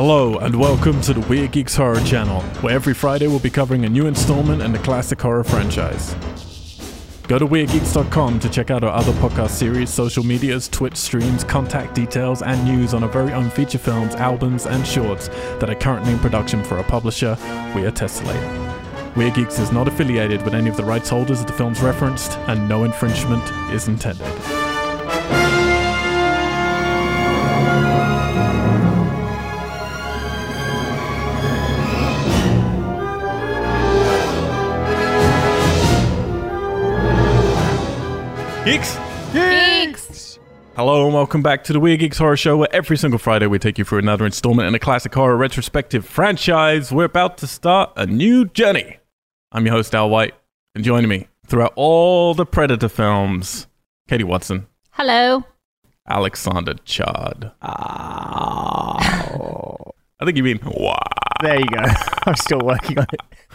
Hello, and welcome to the Weird Geeks Horror Channel, where every Friday we'll be covering a new installment in the classic horror franchise. Go to WeirdGeeks.com to check out our other podcast series, social medias, Twitch streams, contact details, and news on our very own feature films, albums, and shorts that are currently in production for our publisher, We Are. Weird Geeks is not affiliated with any of the rights holders of the films referenced, and no infringement is intended. Geeks! Geeks. Hello and welcome back to the Weird Geeks Horror Show, where every single Friday we take you through another installment in a classic horror retrospective franchise. We're about to start a new journey. I'm your host, Al White, and joining me throughout all the Predator films, Katie Watson, Hello. Alexander Chard. Oh. I think you mean, wow. there you go. I'm still working on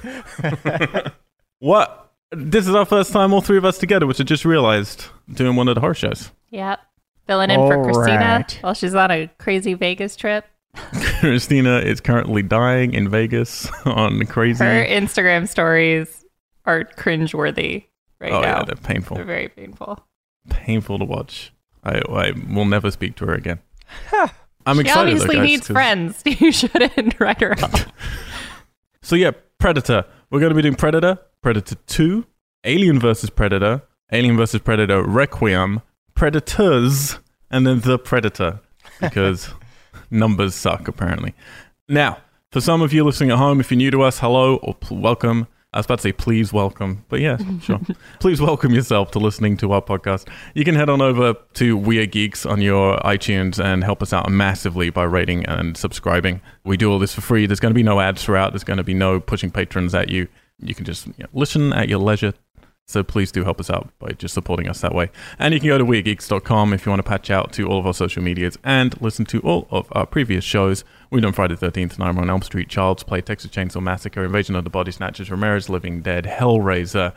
it. What? This is our first time, all three of us together, which I just realized doing one of the horror shows. Yep. Filling in for Christina right. while she's on a crazy Vegas trip. Christina is currently dying in Vegas on crazy. Her Instagram stories are cringeworthy right oh, now. yeah, they're painful. They're very painful. painful to watch. I, I will never speak to her again. I'm She excited. though, obviously guys, needs 'cause- friends. You shouldn't write her off. So yeah, Predator. We're going to be doing Predator, Predator 2, Alien vs. Predator, Alien vs. Predator Requiem, Predators, and then The Predator because numbers suck apparently. Now, for some of you listening at home, if you're new to us, hello or welcome. I was about to say please welcome, but yeah, sure. please welcome yourself to listening to our podcast. You can head on over to Weird Geeks on your iTunes and help us out massively by rating and subscribing. We do all this for free. There's going to be no ads throughout. There's going to be no pushing patrons at you. You can just you know, listen at your leisure. So please do help us out by just supporting us that way. And you can go to weirdgeeks.com if you want to patch out to all of our social medias and listen to all of our previous shows. We've done Friday the 13th, Nightmare on Elm Street, Child's Play, Texas Chainsaw Massacre, Invasion of the Body Snatchers, Romero's Living Dead, Hellraiser,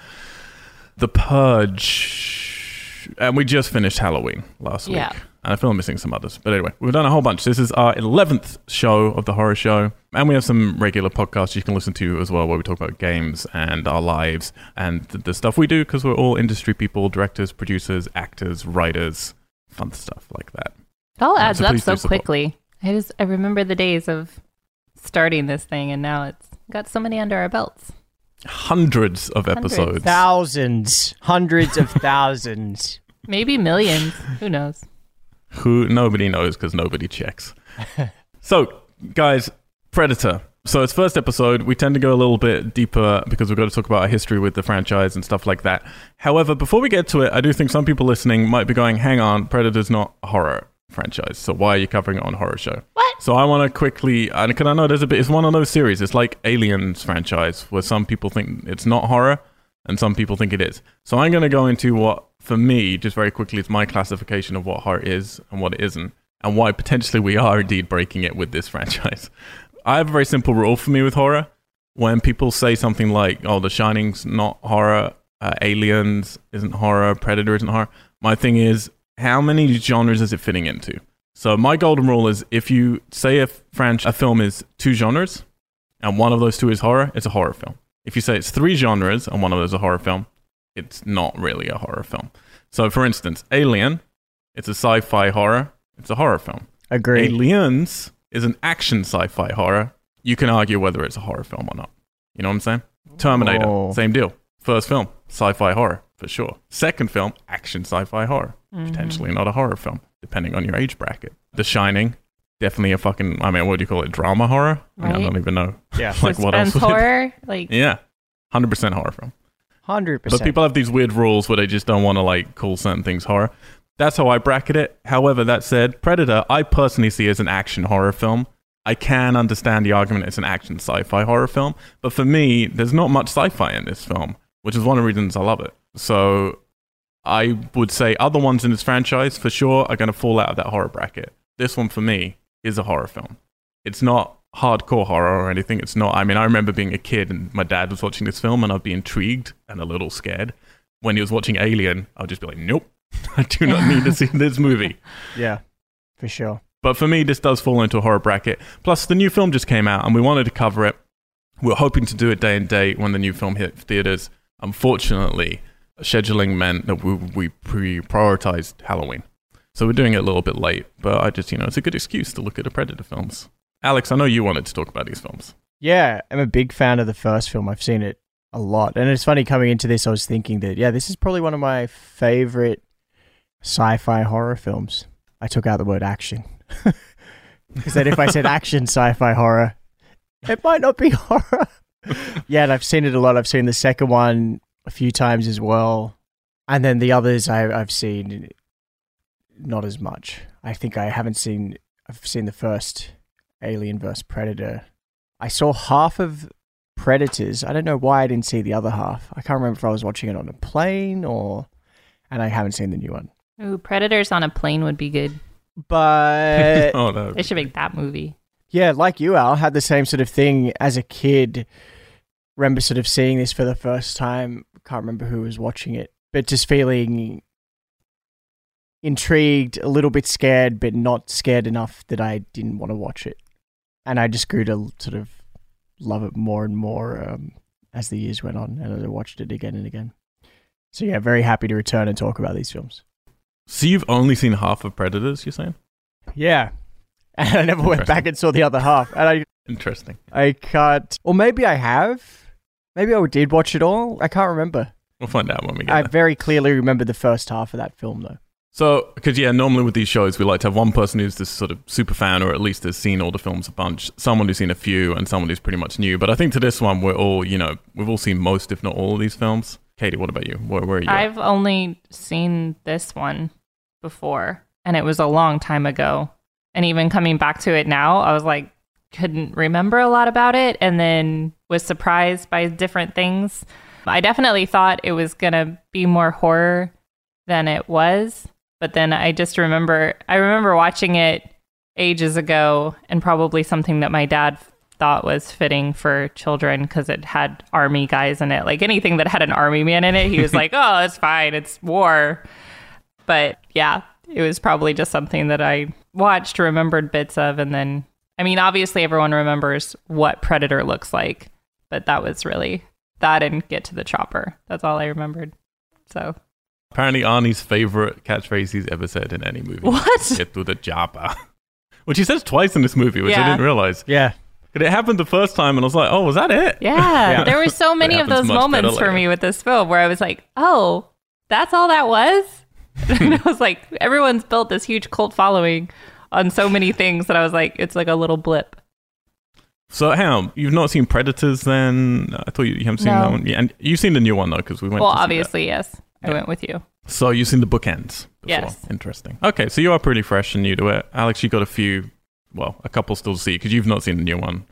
The Purge, and we just finished Halloween last Yeah. week. And I feel I'm missing some others. But anyway, we've done a whole bunch. This is our 11th show of the horror show. And we have some regular podcasts you can listen to as well, where we talk about games and our lives and the stuff we do because we're all industry people, directors, producers, actors, writers, fun stuff like that. It all Yeah, um, adds so up so quickly. I just I remember the days of starting this thing and now it's got so many under our belts. Hundreds of Hundreds. episodes. Thousands, hundreds of thousands. Maybe millions. Who knows? Who nobody knows because nobody checks. so, guys, Predator. So it's first episode. We tend to go a little bit deeper because we've got to talk about our history with the franchise and stuff like that. However, before we get to it, I do think some people listening might be going, "Hang on, Predator's not a horror franchise. So why are you covering it on horror show?" What? So I want to quickly, and because I know there's a bit, it's one of those series. It's like Aliens franchise where some people think it's not horror and some people think it is. So I'm going to go into what, for me, just very quickly, is my classification of what horror is and what it isn't, and why potentially we are indeed breaking it with this franchise. I have a very simple rule for me with horror. When people say something like, "Oh, The Shining's not horror," uh, Aliens isn't horror, Predator isn't horror, my thing is, how many genres is it fitting into? So my golden rule is if you say a franchise, a film is two genres, and one of those two is horror, it's a horror film. If you say it's three genres and one of those is a horror film, it's not really a horror film. So for instance, Alien, it's a sci-fi horror, it's a horror film. Agreed. Aliens is an action sci-fi horror. You can argue whether it's a horror film or not. You know what I'm saying? Terminator, Oh. same deal. First film, sci-fi horror for sure. Second film, action sci-fi horror. Mm-hmm. Potentially not a horror film, depending on your age bracket. The Shining, definitely a fucking. I mean, what do you call it? Drama horror? I, mean, I don't even know. Yeah, Like what else? Suspense would horror. Like Yeah, hundred percent horror film. Hundred But people have these weird rules where they just don't want to like call certain things horror. That's how I bracket it. However, that said, Predator, I personally see as an action horror film. I can understand the argument it's an action sci-fi horror film, but for me, there's not much sci-fi in this film, which is one of the reasons I love it. So I would say other ones in this franchise for sure are going to fall out of that horror bracket. This one for me is a horror film. It's not hardcore horror or anything. It's not. I mean, I remember being a kid and my dad was watching this film and I'd be intrigued and a little scared. When he was watching Alien, I'd just be like, nope, I do not need to see this movie. yeah, for sure. But for me, this does fall into a horror bracket. Plus, the new film just came out, and we wanted to cover it. We are hoping to do it day and date when the new film hit theaters. Unfortunately, scheduling meant that we, we pre prioritized Halloween. So we're doing it a little bit late, but I just, you know, it's a good excuse to look at the Predator films. Alex, I know you wanted to talk about these films. Yeah, I'm a big fan of the first film. I've seen it a lot. And it's funny coming into this, I was thinking that, yeah, this is probably one of my favorite sci fi horror films. I took out the word action. Because then if I said action sci fi horror, it might not be horror. yeah, and I've seen it a lot. I've seen the second one a few times as well. And then the others I, I've seen not as much. I think I haven't seen, I've seen the first Alien vs. Predator. I saw half of Predators. I don't know why I didn't see the other half. I can't remember if I was watching it on a plane or, and I haven't seen the new one. Ooh, Predators on a plane would be good. But oh, no. They should make that movie. yeah, like you, Al, had the same sort of thing as a kid. Remember sort of seeing this for the first time. Can't remember who was watching it, but just feeling intrigued, a little bit scared, but not scared enough that I didn't want to watch it. And I just grew to sort of love it more and more um, as the years went on, and as I watched it again and again. So yeah, very happy to return and talk about these films. So you've only seen half of Predators, you're saying? Yeah, and I never went back and saw the other half, and I Interesting. I can't. Or maybe I have. Maybe I did watch it all. I can't remember. We'll find out when we get I there. very clearly remember the first half of that film, though. So, because yeah, normally with these shows, we like to have one person who's this sort of super fan, or at least has seen all the films a bunch, someone who's seen a few, and someone who's pretty much new. But I think to this one, we're all, you know, we've all seen most, if not all, of these films. Katie, what about you? Where, where are you? I've only seen this one before, and it was a long time ago. And even coming back to it now, I was like, couldn't remember a lot about it, and then was surprised by different things. I definitely thought it was gonna be more horror than it was, but then I just remember I remember watching it ages ago, and probably something that my dad thought was fitting for children because it had army guys in it. Like anything that had an army man in it, he was like, "Oh, it's fine, it's war." But yeah, it was probably just something that I watched, remembered bits of, and then I mean, obviously everyone remembers what Predator looks like, but that was really that and get to the chopper. That's all I remembered. So Apparently, Arnie's favorite catchphrase he's ever said in any movie. what? Get to the japa. Which he says twice in this movie, which I didn't realize. Yeah. But it happened the first time, and I was like, oh, was that it? Yeah, Yeah. there were so many of those moments for me with this film where I was like, "Oh, that's all that was." and I was like, everyone's built this huge cult following on so many things that I was like, it's like a little blip. So, Ham, you've not seen Predators then? I thought you, you haven't seen No. that one. Yeah, and you've seen the new one, though, because we went Well, to see that. obviously, yes, I went with you. So you've seen the bookends before. Yes. Interesting. Okay, so you are pretty fresh and new to it. Alex, you got a few, well, a couple still to see because you've not seen the new one.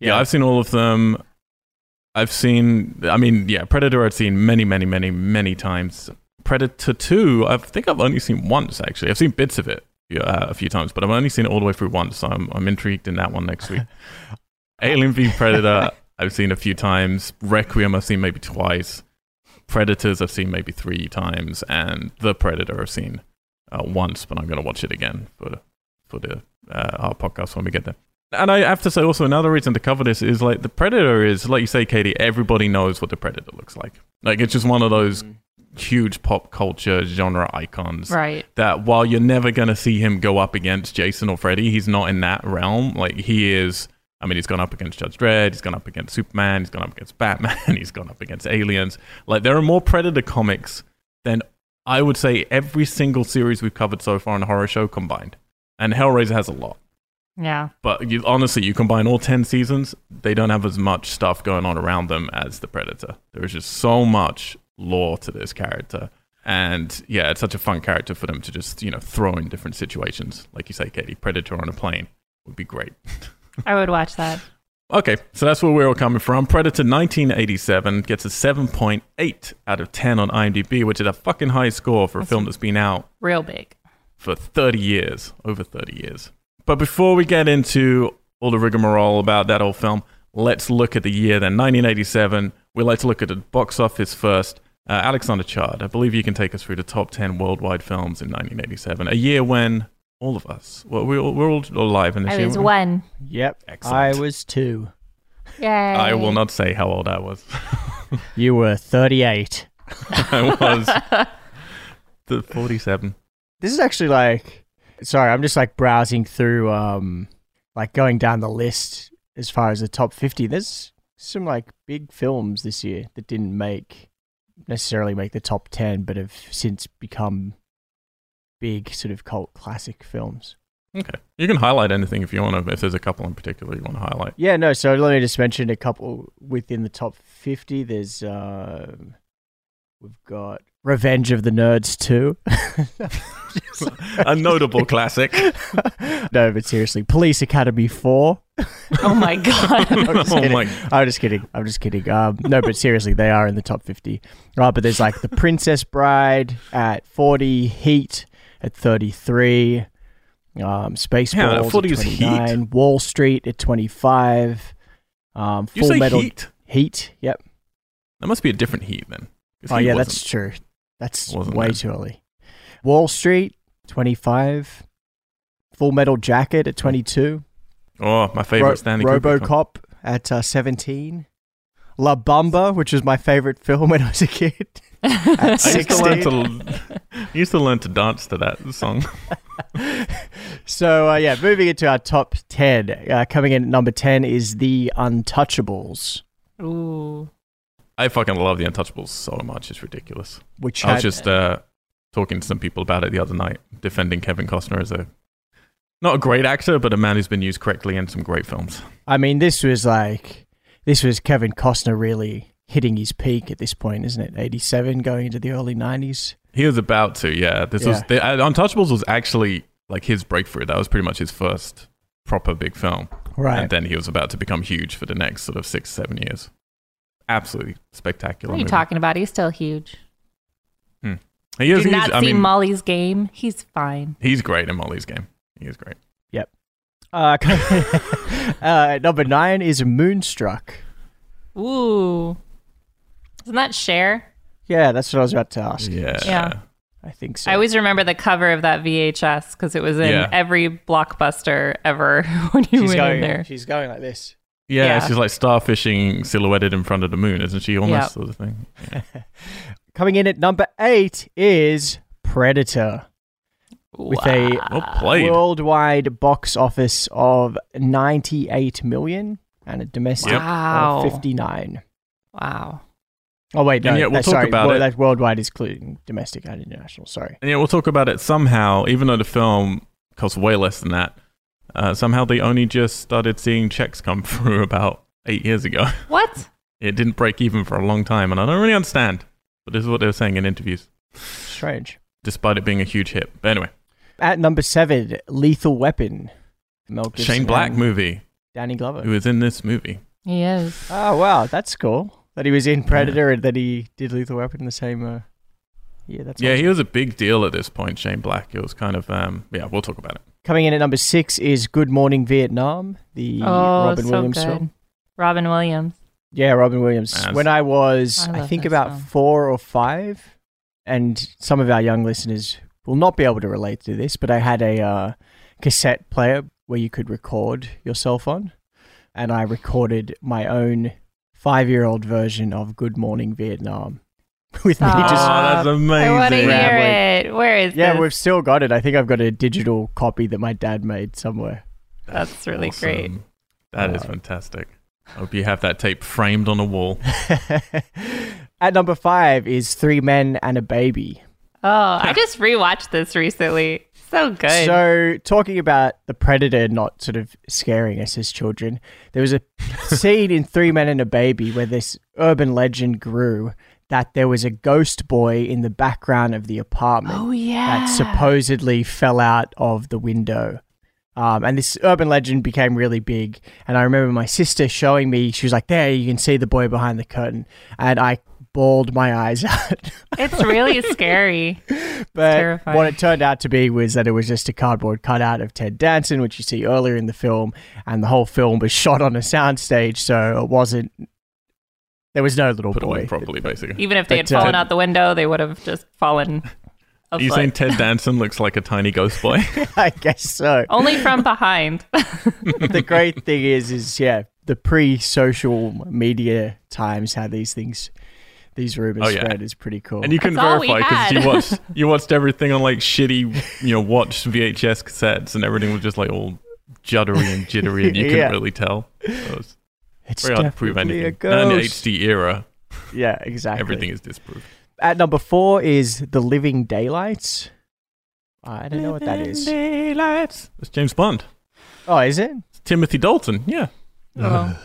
Yeah. I've seen all of them. I've seen, I mean, yeah, Predator I've seen many, many, many, many times. Predator 2, I think I've only seen once, actually. I've seen bits of it uh, a few times, but I've only seen it all the way through once, so I'm, I'm intrigued in that one next week. Alien v Predator, I've seen a few times. Requiem, I've seen maybe twice. Predators, I've seen maybe three times, and The Predator, I've seen uh, once, but I'm going to watch it again for for the uh, our podcast when we get there. And I have to say, also another reason to cover this is like the Predator is, like you say, Katie. Everybody knows what the Predator looks like. Like it's just one of those huge pop culture genre icons Right. that while you're never going to see him go up against Jason or Freddy, he's not in that realm. Like he is. I mean, he's gone up against Judge Dredd. He's gone up against Superman. He's gone up against Batman. He's gone up against aliens. Like there are more Predator comics than I would say every single series we've covered so far in the horror show combined. And Hellraiser has a lot. Yeah. But you, honestly, you combine all 10 seasons, they don't have as much stuff going on around them as the Predator. There is just so much lore to this character. And yeah, it's such a fun character for them to just, you know, throw in different situations. Like you say, Katie, Predator on a plane would be great. I would watch that. Okay, so that's where we're all coming from. Predator 1987 gets a 7.8 out of 10 on IMDb, which is a fucking high score for a That's- film that's been out Real big. for 30 years, over 30 years. But before we get into all the rigmarole about that old film, let's look at the year then, 1987. We like to look at the box office first. Uh, Alexander Chard, I believe you can take us through the top 10 worldwide films in 1987, a year when All of us. Well, we all, we're all alive in this I year. was one. Yep. Excellent. I was two. Yay. I will not say how old I was. You were 38. I was the 47. This is actually like sorry, I'm just like browsing through um like going down the list as far as the top 50. There's some like big films this year that didn't make necessarily make the top 10 but have since become big sort of cult classic films. Okay. You can highlight anything if you want to, if there's a couple in particular you want to highlight. Yeah, no, so let me just mention a couple within the top 50. There's uh we've got Revenge of the Nerds 2. a notable classic. no, but seriously, Police Academy 4. oh my god. I'm just oh kidding. my. I'm just kidding. I'm just kidding. Um, no, but seriously, they are in the top 50. Right, but there's like The Princess Bride at 40, Heat at 33, um, Spaceballs Yeah, at 40 is Heat? 29, Wall Street at 25, um, You Full say Metal Heat? Heat. Yep. That must be a different Heat then. Oh yeah, that's true. That's way there. too early. Wall Street 25, Full Metal Jacket at 22. Oh, my favorite Ro- Stanley. RoboCop at uh, 17. La Bamba, which was my favorite film when I was a kid. At I used to learn to I used to learn to dance to that song. So, uh, yeah, moving into our top 10. Uh, coming in at number 10 is The Untouchables, Ooh. I fucking love The Untouchables so much. It's ridiculous. which I had. was just uh, talking to some people about it the other night, defending Kevin Costner as a not a great actor, but a man who's been used correctly in some great films. I mean, this was like. This was Kevin Costner really hitting his peak at this point, isn't it? 87 going into the early 90s. He was about to, yeah. This was the, uh, Untouchables was actually like his breakthrough. That was pretty much his first proper big film, Right. and then he was about to become huge for the next sort of six, seven years. Absolutely spectacular. What are you movie. talking about? He's still huge. Hmm. He is. Did he's, not I mean, Molly's game. He's fine. he's great in Molly's game. He is great. Yep. Uh, uh, number nine is Moonstruck. Ooh. Isn't that Cher? Yeah, that's what I was about to ask. Yeah. Yeah. I think so. I always remember the cover of that VHS because it was in Yeah. every blockbuster ever when you she's went going. in there. She's going like this. Yeah, Yeah. she's like starfishing silhouetted in front of the moon, isn't she? Almost Yeah. sort of thing. Coming in at number eight is Predator with a Well played. worldwide box office of 98 million and a domestic Wow. of 59. Wow. Oh wait, no, And yet we'll talk sorry, about well, it. That worldwide is including domestic and international. Sorry. And yeah, we'll talk about it somehow, even though the film costs way less than that. Uh, somehow they only just started seeing checks come through about eight years ago. What? It didn't break even for a long time, and I don't really understand. But this is what they were saying in interviews, Strange. despite it being a huge hit. But anyway, At number seven, Lethal Weapon. Mel Gibson Shane Black movie, Danny Glover. who is in this movie. He is. Oh wow, that's cool. That he was in Predator and that he did Lethal Weapon in the same. Uh, yeah, that's yeah, awesome. he was a big deal at this point, Shane Black. It was kind of, um, yeah, we'll talk about it. Coming in at number six is Good Morning Vietnam, the Oh, Robin so Williams good. film. Robin Williams. Yeah, Robin Williams. As- when I was, I I, think about song. four or five, and some of our young listeners will not be able to relate to this, but I had a uh, cassette player where you could record yourself on, and I recorded my own five-year-old version of Good Morning Vietnam with me oh, just. that's amazing. I want to hear it. Where is Yeah, this? we've still got it. I think I've got a digital copy that my dad made somewhere. That's really great. Awesome. That is Uh, fantastic. I hope you have that tape framed on a wall. At number five is Three Men and a Baby. Oh, I just rewatched this recently. So good. So, talking about the predator not sort of scaring us as children, there was a scene in Three Men and a Baby where this urban legend grew that there was a ghost boy in the background of the apartment oh yeah. that supposedly fell out of the window. Um, and this urban legend became really big. And I remember my sister showing me, she was like, There, you can see the boy behind the curtain. And I bawled my eyes out. It's really scary. But terrifying. what it turned out to be was that it was just a cardboard cutout of Ted Danson, which you see earlier in the film, and the whole film was shot on a soundstage, so it wasn't. There was no little Put boy. away properly, basically. Even if they had But, uh, fallen out the window, they would have just fallen Are you saying Ted Danson looks like a tiny ghost boy? I guess so. Only from behind. the great thing is, is yeah, the pre-social media times how these things, these rumors Oh, yeah. spread is pretty cool. And you can That's verify because you watched you watched everything on like shitty, you know, watch VHS cassettes, and everything was just like all juddery and jittery, and you couldn't Yeah. really tell. So it's it's very hard to prove anything. a And in the. HD era, Yeah, exactly. everything is disproved. At number four is The Living Daylights. I don't know what that is. Daylights. It's James Bond. Oh, is it? It's Timothy Dalton. Yeah. Oh.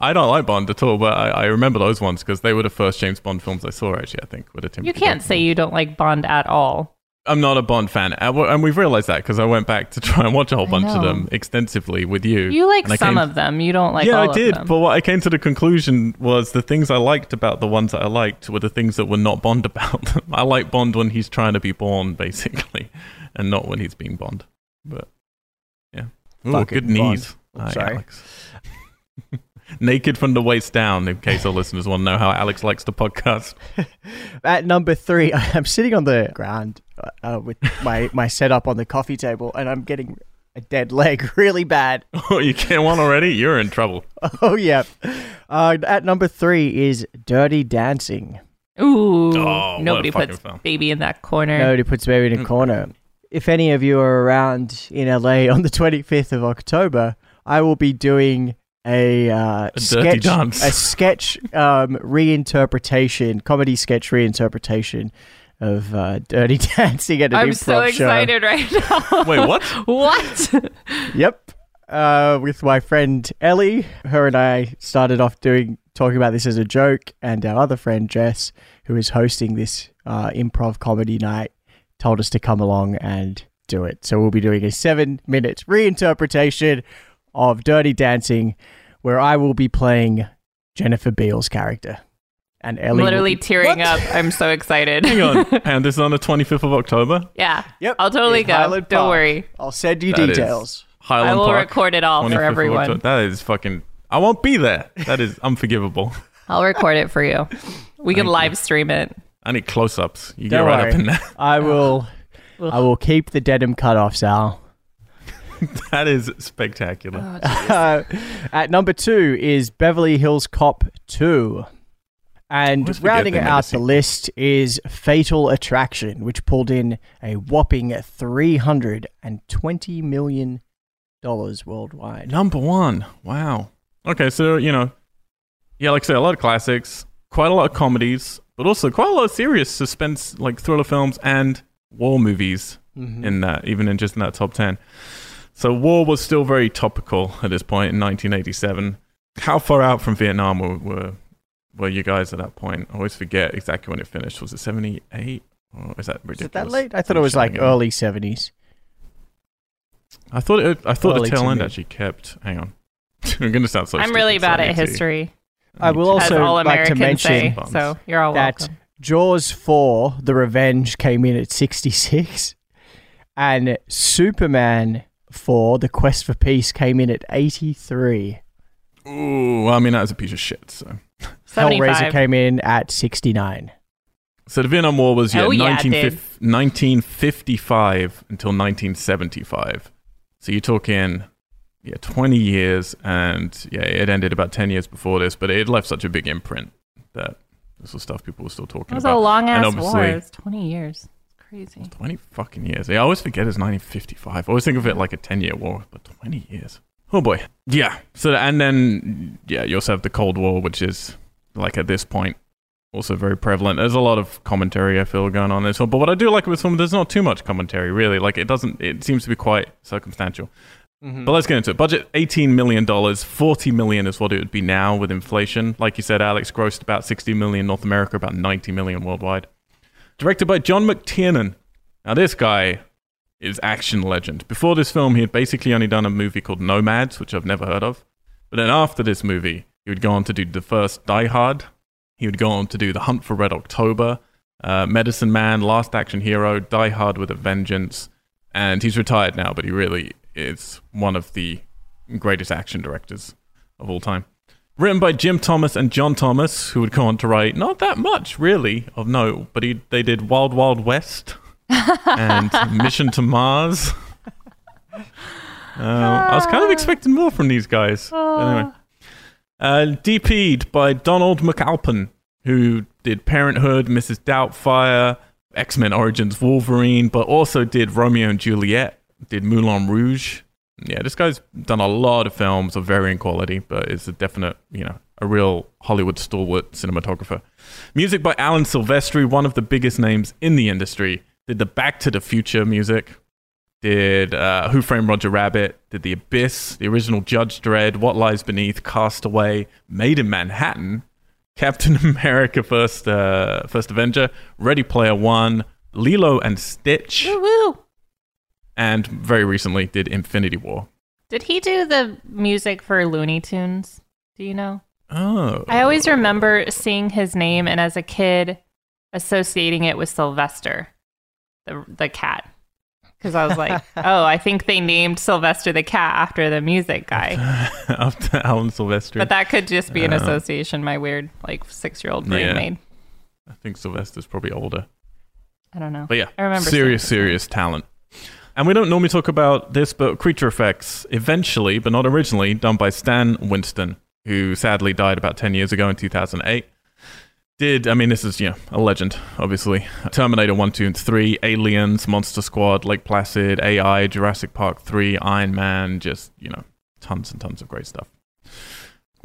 I don't like Bond at all, but I, I remember those ones because they were the first James Bond films I saw. Actually, I think with a Timothy. You can't Dalton say one. you don't like Bond at all. I'm not a Bond fan, and we've realized that because I went back to try and watch a whole I bunch of them extensively with you. You like some came- of them. You don't like yeah, all I did. of them. But what I came to the conclusion was the things I liked about the ones that I liked were the things that were not Bond about. Them. I like Bond when he's trying to be Bourne, basically, and not when he's being Bond. But yeah, Ooh, Fucking good knees. Bond. Sorry. Alex. Naked from the waist down, in case our listeners want to know how Alex likes the podcast. At number three, I'm sitting on the ground uh, with my, my setup on the coffee table, and I'm getting a dead leg really bad. Oh, you get one already? You're in trouble. Oh, yeah. Uh, at number three is Dirty Dancing. Ooh, Oh, nobody puts film. baby in that corner. Nobody puts baby in a Mm. corner. If any of you are around in LA on the 25th of October, I will be doing a, uh, A dirty sketch, dance. a sketch um, reinterpretation, comedy sketch reinterpretation of uh, Dirty Dancing at an I'm improv so show. excited right now. Wait, what? what? Yep. Uh, with my friend Ellie, her and I started off doing talking about this as a joke, and our other friend Jess, who is hosting this uh, improv comedy night, told us to come along and do it. So we'll be doing a seven-minute reinterpretation of Dirty Dancing, where I will be playing Jennifer Beals' character, and Ellie. will Literally be- tearing What? up. I'm so excited. Hang on. and this is on the 25th of October. yeah. Yep. I'll totally in go. Highland Don't Park. worry. I'll send you That is details. Highland I will Park. record it all for everyone. That is fucking. I won't be there. That is unforgivable. I'll record it for you. We can Thank you. live stream it. I need close-ups. You Don't get right worry. up in there. I will. I will keep the denim cutoffs, Al. That is spectacular. Uh, at number two is Beverly Hills Cop 2. And rounding they out the list is Fatal Attraction, which pulled in a whopping $320 million worldwide. Number one. Wow. Okay, so you know, yeah, like I said, a lot of classics, quite a lot of comedies, but also quite a lot of serious suspense, like thriller films and war movies Mhm. in that, even in just in that top ten. So war was still very topical at this point in 1987. How far out from Vietnam were were, were you guys at that point? I always forget exactly when it finished. Was it 78? Or is that ridiculous? Is it that late? I thought I'm it was like it. early 70s. I thought it, I thought Early the tail end mid. actually kept. Hang on, I'm gonna sound so. I'm really bad at history, I will also all like to mention say. So you're all that welcome. Jaws 4, The Revenge, came in at 66. And Superman 4, The Quest for Peace, came in at 83. Ooh, well, I mean that was a piece of shit. So, Hellraiser came in at 69. so the Vietnam War was yeah, Oh, yeah, 1955 until 1975. So you're talking yeah 20 years, and yeah, it ended about 10 years before this, but it left such a big imprint that this was stuff people were still talking about. It was about. a long ass war. It was 20 years. It's crazy. 20 fucking years. Yeah, I always forget it's 1955. I always think of it like a 10 year war, but 20 years. Oh boy. Yeah. So, and then, yeah, you also have the Cold War, which is, like, at this point, also very prevalent. There's a lot of commentary, I feel, going on in this one. But what I do like with this one, there's not too much commentary, really. Like, it doesn't, it seems to be quite circumstantial. But let's get into it. Budget $18 million. 40 million is what it would be now with inflation. Like you said, Alex grossed about 60 million North America, about 90 million worldwide. Directed by John McTiernan. Now, this guy is action legend. Before this film, he had basically only done a movie called Nomads, which I've never heard of. But then after this movie, he would go on to do the first Die Hard. He would go on to do The Hunt for Red October, uh, Medicine Man, Last Action Hero, Die Hard with a Vengeance. And he's retired now, but he really is one of the greatest action directors of all time. Written by Jim Thomas and John Thomas, who would go on to write not that much, really, of note, but he, they did Wild Wild West and Mission to Mars. Uh, I was kind of expecting more from these guys. Anyway. Uh, DP'd by Donald McAlpine, who did Parenthood, Mrs. Doubtfire, X Men Origins Wolverine, but also did Romeo and Juliet, did Moulin Rouge. Yeah, this guy's done a lot of films of varying quality, but is a definite, you know, a real Hollywood stalwart cinematographer. Music by Alan Silvestri, one of the biggest names in the industry. Did the Back to the Future music, did uh, Who Framed Roger Rabbit, did The Abyss, the original Judge Dredd, What Lies Beneath, Castaway, Maid in Manhattan, Captain America First uh, First Avenger, Ready Player One, Lilo and Stitch, Woo woo. And very recently did Infinity War. Did he do the music for Looney Tunes? Do you know? Oh, I always remember seeing his name and as a kid associating it with Sylvester, the the cat. Because I was like, oh, I think they named Sylvester the cat after the music guy. after Alan Silvestri. But that could just be an Uh, association my weird, like, six year old brain Yeah. made. I think Sylvester's probably older. I don't know. But yeah, I remember serious, serious talent. And we don't normally talk about this, but creature effects, eventually, but not originally, done by Stan Winston, who sadly died about 10 years ago in 2008. Did, I mean, this is, you know, a legend, obviously. Terminator 1, 2, and 3, Aliens, Monster Squad, Lake Placid, AI, Jurassic Park 3, Iron Man, just, you know, tons and tons of great stuff.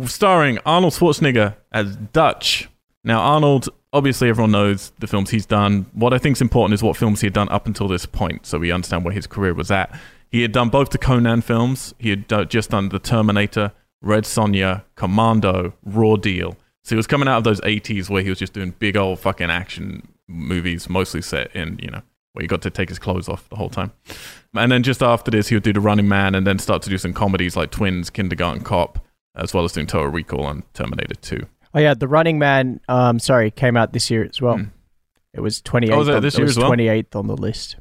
Starring Arnold Schwarzenegger as Dutch. Now, Arnold, obviously, everyone knows the films he's done. What I think is important is what films he had done up until this point, so we understand where his career was at. He had done both the Conan films. He had just done the Terminator, Red Sonja, Commando, Raw Deal. So he was coming out of those 80s where he was just doing big old fucking action movies, mostly set in, you know, where he got to take his clothes off the whole time. And then just after this, he would do The Running Man and then start to do some comedies like Twins, Kindergarten Cop, as well as doing Total Recall and Terminator 2. Oh yeah, The Running Man. Um, sorry, came out this year as well. Hmm. It was twenty eighth. Oh, was it this year as well? Twenty eighth on the list.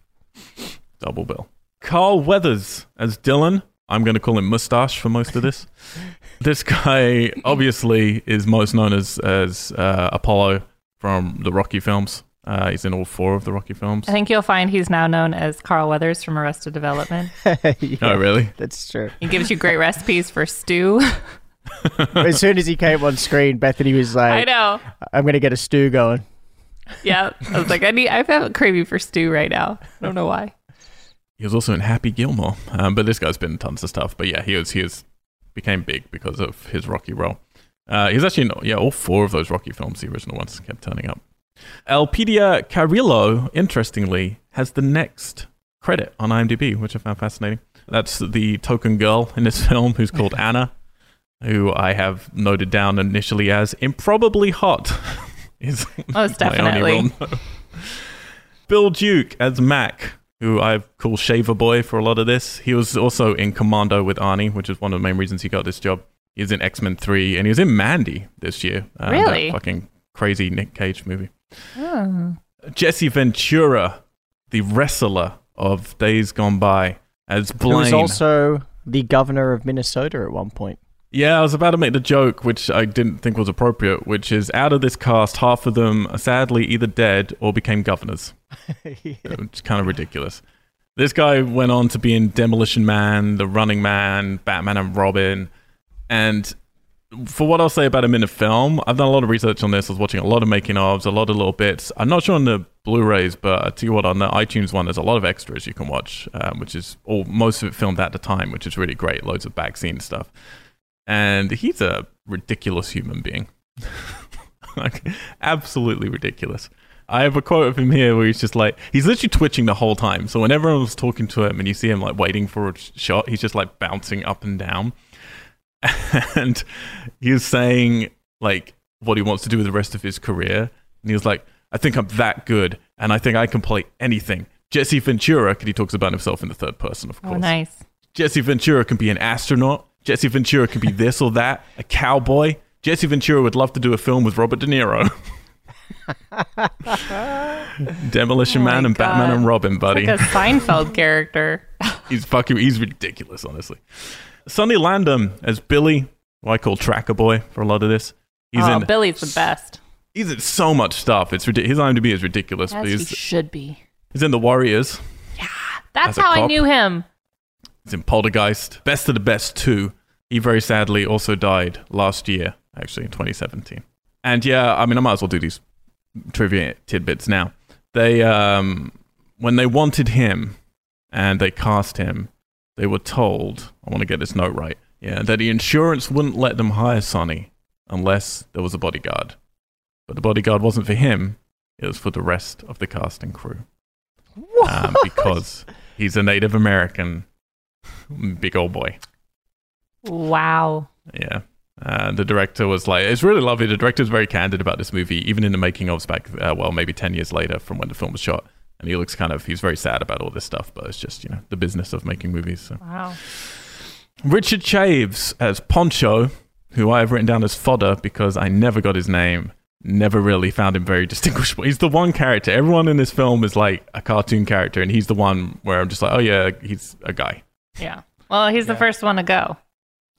Double bill. Carl Weathers as Dillon. I'm going to call him Mustache for most of this. this guy obviously is most known as as uh, Apollo from the Rocky films. Uh, he's in all four of the Rocky films. I think you'll find he's now known as Carl Weathers from Arrested Development. Yeah, Oh, really? That's true. He gives you great recipes for stew. as soon as he came on screen, Bethany was like, I know. "I'm gonna get a stew going." Yeah. I was like, I need, I have a craving for stew right now. I don't know why. He was also in Happy Gilmore, um, but this guy's been in tons of stuff. But yeah, he was he was became big because of his Rocky role. Uh, he's actually in yeah all four of those Rocky films. The original ones kept turning up. Elpidia Carrillo, interestingly, has the next credit on IMDb, which I found fascinating. That's the token girl in this film who's called Anna, who I have noted down initially as improbably hot. is Most my definitely. real. Bill Duke as Mac, who I call Shaver Boy for a lot of this. He was also in Commando with Arnie, which is one of the main reasons he got this job. He was in X Men 3, and he was in Mandy this year. uh, Really? That fucking crazy Nick Cage movie. Oh. Jesse Ventura, the wrestler of Days Gone By, as He Blaine. was also the governor of Minnesota at one point. Yeah, I was about to make the joke, which I didn't think was appropriate, which is out of this cast, half of them are sadly either dead or became governors. which is kind of ridiculous. This guy went on to be in Demolition Man, The Running Man, Batman and Robin, and for what I'll say about him in the film, I've done a lot of research on this. I was watching a lot of making ofs, a lot of little bits. I'm not sure on the Blu-rays, but I tell you what, on the iTunes one, there's a lot of extras you can watch, um, which is all most of it filmed at the time, which is really great. Loads of back scene stuff, and he's a ridiculous human being, like absolutely ridiculous. I have a quote of him here where he's just like he's literally twitching the whole time. So whenever everyone's talking to him and you see him like waiting for a shot, he's just like bouncing up and down. And he's saying like what he wants to do with the rest of his career. And he was like, I think I'm that good and I think I can play anything. Jesse Ventura, because he talks about himself in the third person, of oh, course. Oh, nice. Jesse Ventura can be an astronaut. Jesse Ventura could be this or that, a cowboy. Jesse Ventura would love to do a film with Robert De Niro. Demolition Oh Man and Batman and Robin, buddy. Like a Seinfeld character. he's fucking, he's ridiculous, honestly. Sonny Landham as Billy. who I call Tracker Boy for a lot of this. He's oh, in Billy's the best. he's in so much stuff. It's ridiculous. His IMDb is ridiculous. But he should be. he's in The Warriors. Yeah, that's how I knew him. He's in Poltergeist. Best of the Best 2. He very sadly also died last year, actually, in 2017. And yeah, I mean, I might as well do these trivia tidbits now. They, um, when they wanted him and they cast him, they were told, I want to get this note right, yeah, that the insurance wouldn't let them hire Sonny unless there was a bodyguard. But the bodyguard wasn't for him, it was for the rest of the cast and crew. Um, because he's a Native American big old boy. Wow. Yeah. Uh, the director was like, it's really lovely. The director's very candid about this movie, even in the making ofs back, uh, well, maybe 10 years later from when the film was shot. And he looks kind of, he's very sad about all this stuff, but it's just, you know, the business of making movies. So. Wow. Richard Chaves as Poncho, who I have written down as fodder because I never got his name. Never really found him very distinguishable. He's the one character. Everyone in this film is like a cartoon character, and he's the one where I'm just like, oh yeah, he's a guy. Yeah. Well, he's the first one to go.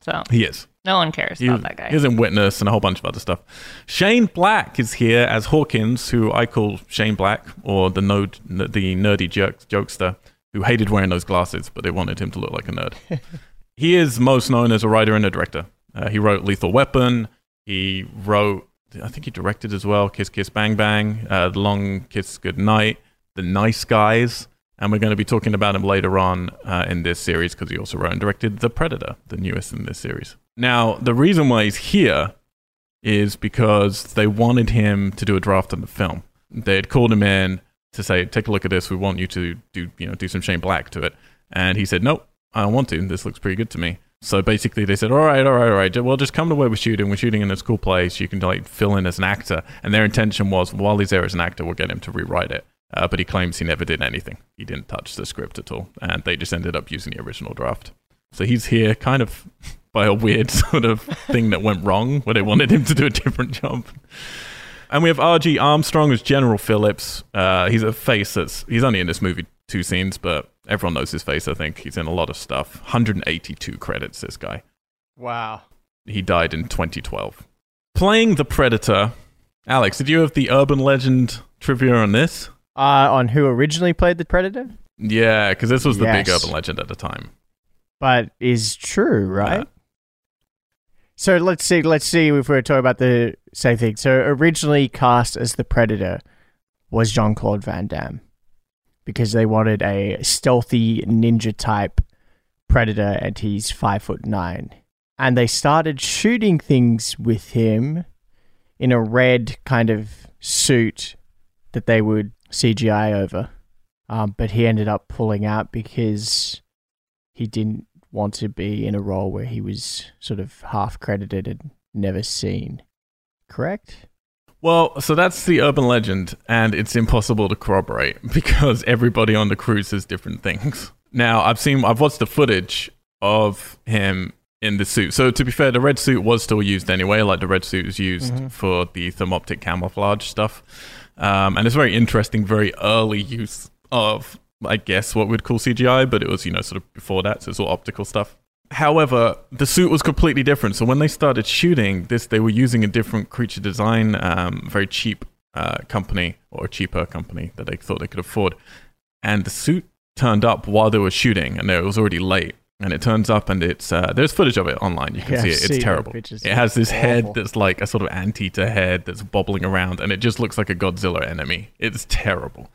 So He is. no one cares He, about that guy. he was in Witness and a whole bunch of other stuff. Shane Black is here as Hawkins, who I call Shane Black, or the node, the nerdy jerk, jokester who hated wearing those glasses, but they wanted him to look like a nerd. he is most known as a writer and a director. Uh, he wrote Lethal Weapon. He wrote, I think he directed as well, Kiss Kiss Bang Bang, uh, The Long Kiss Goodnight, The Nice Guys. And we're going to be talking about him later on uh, in this series because he also wrote and directed The Predator, the newest in this series. Now, the reason why he's here is because they wanted him to do a draft on the film. They had called him in to say, "Take a look at this. We want you to do, you know, do some Shane Black to it." And he said, "Nope, I don't want to. This looks pretty good to me." So basically, they said, "All right, all right, all right. Well, just come to where we're shooting. We're shooting in this cool place. You can like fill in as an actor." And their intention was, while he's there as an actor, we'll get him to rewrite it. Uh, but he claims he never did anything. He didn't touch the script at all, and they just ended up using the original draft. So he's here, kind of by a weird sort of thing that went wrong, where they wanted him to do a different job. And we have R.G. Armstrong as General Phillips. Uh, he's a face that's he's only in this movie two scenes, but everyone knows his face. I think he's in a lot of stuff. 182 credits. This guy. Wow. He died in 2012. Playing the Predator. Alex, did you have the urban legend trivia on this? Uh, on who originally played the Predator, Yeah, because this was the big Yes. urban legend at the time. but is true, right? Yeah. So let's see. Let's see if we're talking about the same thing. So originally cast as the Predator was Jean Claude Van Damme because they wanted a stealthy ninja type Predator, and he's five foot nine. And they started shooting things with him in a red kind of suit that they would CGI over. Um, but he ended up pulling out because he didn't want to be in a role where he was sort of half credited and never seen. Correct? Well, so that's the urban legend, and it's impossible to corroborate because everybody on the crew says different things. Now, I've seen, I've watched the footage of him in the suit. So, to be fair, the red suit was still used anyway. Like the red suit was used Mhm. for the thermoptic camouflage stuff, um, and it's very interesting, very early use of, I guess, what we'd call CGI, but it was you know sort of before that, so it's all optical stuff. However, the suit was completely different. So when they started shooting this, they were using a different creature design, um, very cheap uh, company or cheaper company that they thought they could afford. And the suit turned up while they were shooting, and it was already late. And it turns up, and it's uh, there's footage of it online. You can Yeah, see it. It's terrible. pictures. It has this head that's like a sort of anteater head that's bobbling around, and it just looks like a Godzilla enemy. It's terrible.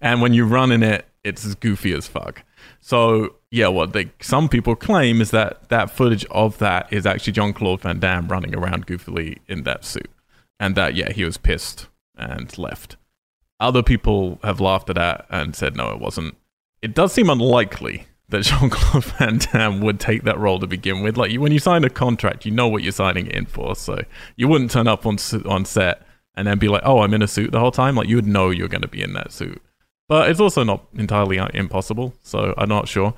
And when you run in it, it's as goofy as fuck. So yeah, what they some people claim is that that footage of that is actually Jean Claude Van Damme running around goofily in that suit, and that yeah he was pissed and left. Other people have laughed at that and said no, it wasn't. It does seem unlikely that Jean Claude Van Damme would take that role to begin with. Like when you sign a contract, you know what you're signing in for, so you wouldn't turn up on on set and then be like, "Oh, I'm in a suit the whole time." Like you would know you're going to be in that suit. But it's also not entirely uh, impossible, so I'm not sure.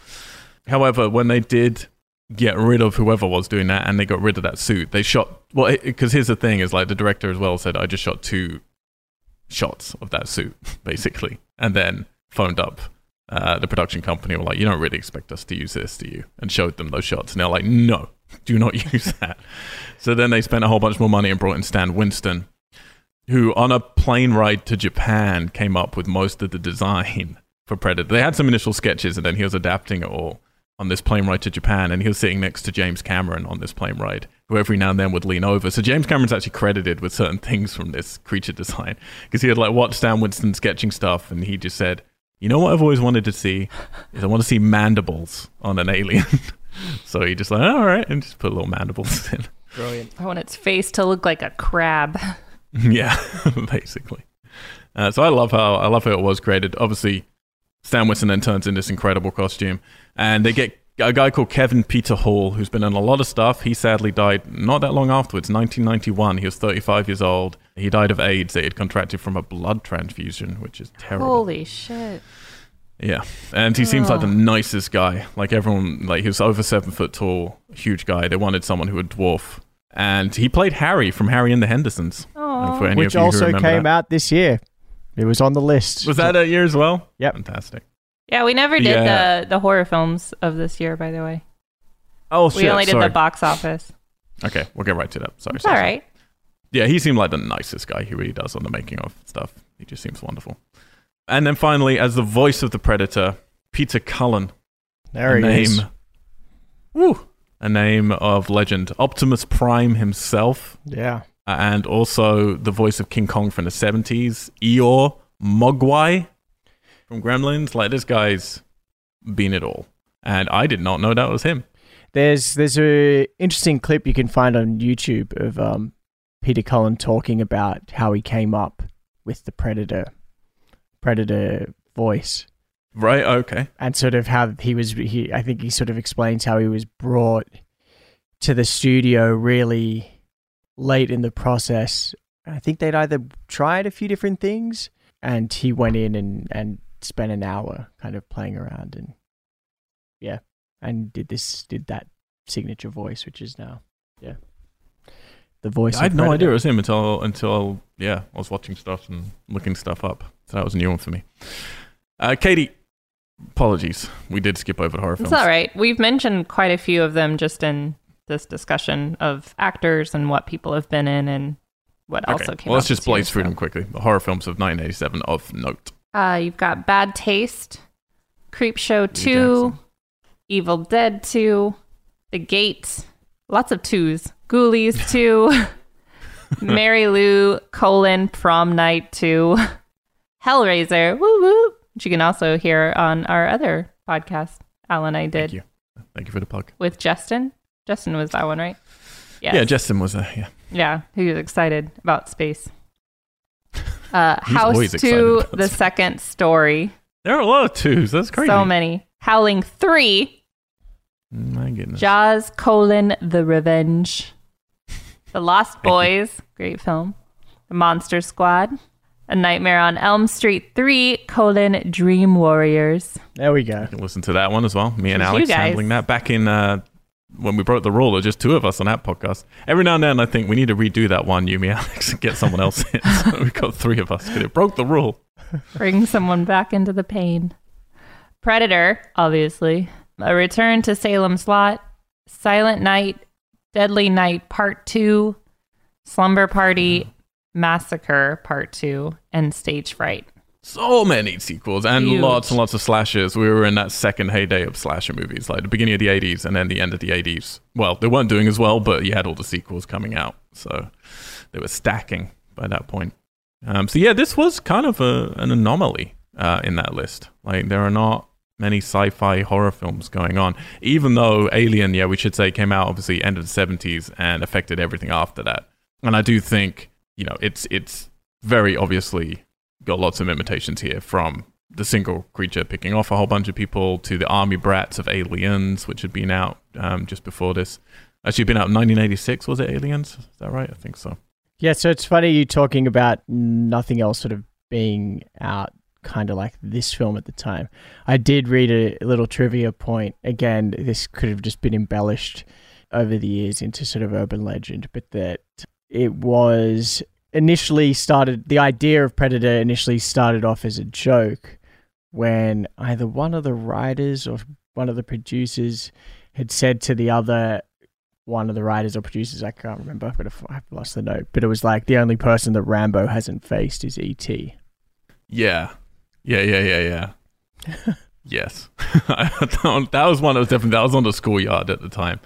However, when they did get rid of whoever was doing that and they got rid of that suit, they shot well because here's the thing is like the director as well said I just shot two shots of that suit basically and then phoned up uh, the production company were like, "You don't really expect us to use this, do you?" And showed them those shots, and they're like, "No, do not use that." so then they spent a whole bunch more money and brought in Stan Winston, who on a plane ride to Japan came up with most of the design for Predator. They had some initial sketches, and then he was adapting it all on this plane ride to Japan, and he was sitting next to James Cameron on this plane ride, who every now and then would lean over. So James Cameron's actually credited with certain things from this creature design because he had like watched Stan Winston sketching stuff, and he just said, "You know what I've always wanted to see is I want to see mandibles on an alien." so he just like, all right, and just put little mandibles in. Brilliant. I want its face to look like a crab. yeah, basically. Uh, so I love how I love how it was created. Obviously, Stan Winston then turns in this incredible costume, and they get a guy called Kevin Peter Hall, who's been in a lot of stuff. He sadly died not that long afterwards, 1991. He was 35 years old. He died of AIDS that he had contracted from a blood transfusion, which is terrible. Holy shit. Yeah, and he seems like the nicest guy. Like everyone, like he was over seven foot tall, huge guy. They wanted someone who would dwarf, and he played Harry from Harry and the Hendersons. For any Which of you who also remember came that. out this year. It was on the list. Was that a year as well? Yep. Fantastic. yeah. We never did Yeah. the the horror films of this year, by the way. Oh We shit! only did sorry. the box office. okay, we'll get right to that. Sorry. It's sorry, all sorry. right. Yeah, he seemed like the nicest guy. He really does on the making of stuff. He just seems wonderful. And then finally, as the voice of the Predator, Peter Cullen. there a he name. is. Woo! A name of legend. Optimus Prime himself. Yeah. and also the voice of King Kong from the 70s, Eeyore Mogwai from Gremlins. Like, this guy's been it all. And I did not know that was him. There's there's a interesting clip you can find on YouTube of um, Peter Cullen talking about how he came up with the Predator Predator voice Right? Okay. and sort of how he was he I think he sort of explains how he was brought to the studio really late in the process. I think they'd either tried a few different things and he went in and and spent an hour kind of playing around and yeah, and did this did that signature voice which is now yeah. The voice I had no idea it was him until, until, yeah, I was watching stuff and looking stuff up. So that was a new one for me. Uh, Katie, apologies. We did skip over the horror films. It's all right. We've mentioned quite a few of them just in this discussion of actors and what people have been in and what Okay. also came well, let's just blaze through them quickly. The horror films of 1987 of note. Uh, you've got Bad Taste, Creepshow 2, Evil Dead 2, The Gate, lots of twos. Ghoulies 2, Mary Lou, colon, Prom Night 2, Hellraiser, woo woo, which you can also hear on our other podcast Alan and I did. Thank you. Thank you for the plug. with Justin. Justin was that one, right? Yes. Yeah, Justin was there. Yeah. Yeah, he was excited about space. Uh, House always excited 2, about The space. Second Story. There are a lot of twos. That's crazy. So many. Howling 3, My goodness. Jaws, colon, The Revenge. The Lost Boys, great film. The Monster Squad. A Nightmare on Elm Street 3, colon, Dream Warriors. There we go. You can listen to that one as well. Me and Alex guys. handling that back in uh, when we broke the rule. There just two of us on that podcast. Every now and then, I think we need to redo that one, you, me, Alex, and get someone else in. so we got three of us because it broke the rule. Bring someone back into the pain. Predator, obviously. A Return to Salem's Lot. Silent Night. Deadly Night Part 2. Slumber Party. Massacre Part 2. And Stage Fright. So many sequels and Huge. lots and lots of slashes. We were in that second heyday of slasher movies, like the beginning of the 80s and then the end of the 80s. Well, they weren't doing as well, but you had all the sequels coming out. So they were stacking by that point. Um, so yeah, this was kind of a, an anomaly uh, in that list. Like there are not many sci-fi horror films going on, even though Alien, yeah, we should say, came out obviously end of the 70s and affected everything after that. And I do think you know it's it's very obviously got lots of imitations here from the single creature picking off a whole bunch of people to the army brats of aliens which had been out um, just before this. Actually been out in 1986 was it aliens? Is that right? I think so. Yeah, so it's funny you talking about nothing else sort of being out kind of like this film at the time. I did read a little trivia point. Again, this could have just been embellished over the years into sort of urban legend, but that it was initially started the idea of Predator initially started off as a joke when either one of the writers or one of the producers had said to the other one of the writers or producers, I can't remember, I've, I've lost the note, but it was like the only person that Rambo hasn't faced is E.T. Yeah. Yeah, yeah, yeah, yeah. yes. that was one that was definitely, that was on the schoolyard at the time.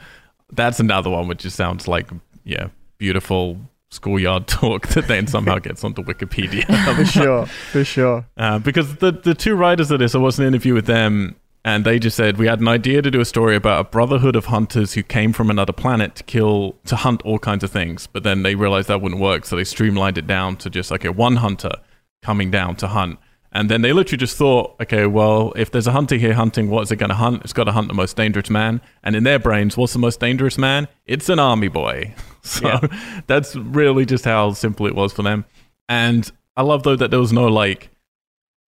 That's another one which just sounds like, yeah, beautiful schoolyard talk that then somehow gets onto Wikipedia. for sure, for sure. Uh, because the, the two writers of this, I was an interview with them and they just said we had an idea to do a story about a brotherhood of hunters who came from another planet to kill to hunt all kinds of things but then they realized that wouldn't work so they streamlined it down to just okay one hunter coming down to hunt and then they literally just thought okay well if there's a hunter here hunting what is it going to hunt? It's got to hunt the most dangerous man. And in their brains what's the most dangerous man? It's an army boy. So yeah. that's really just how simple it was for them. And i love though that there was no like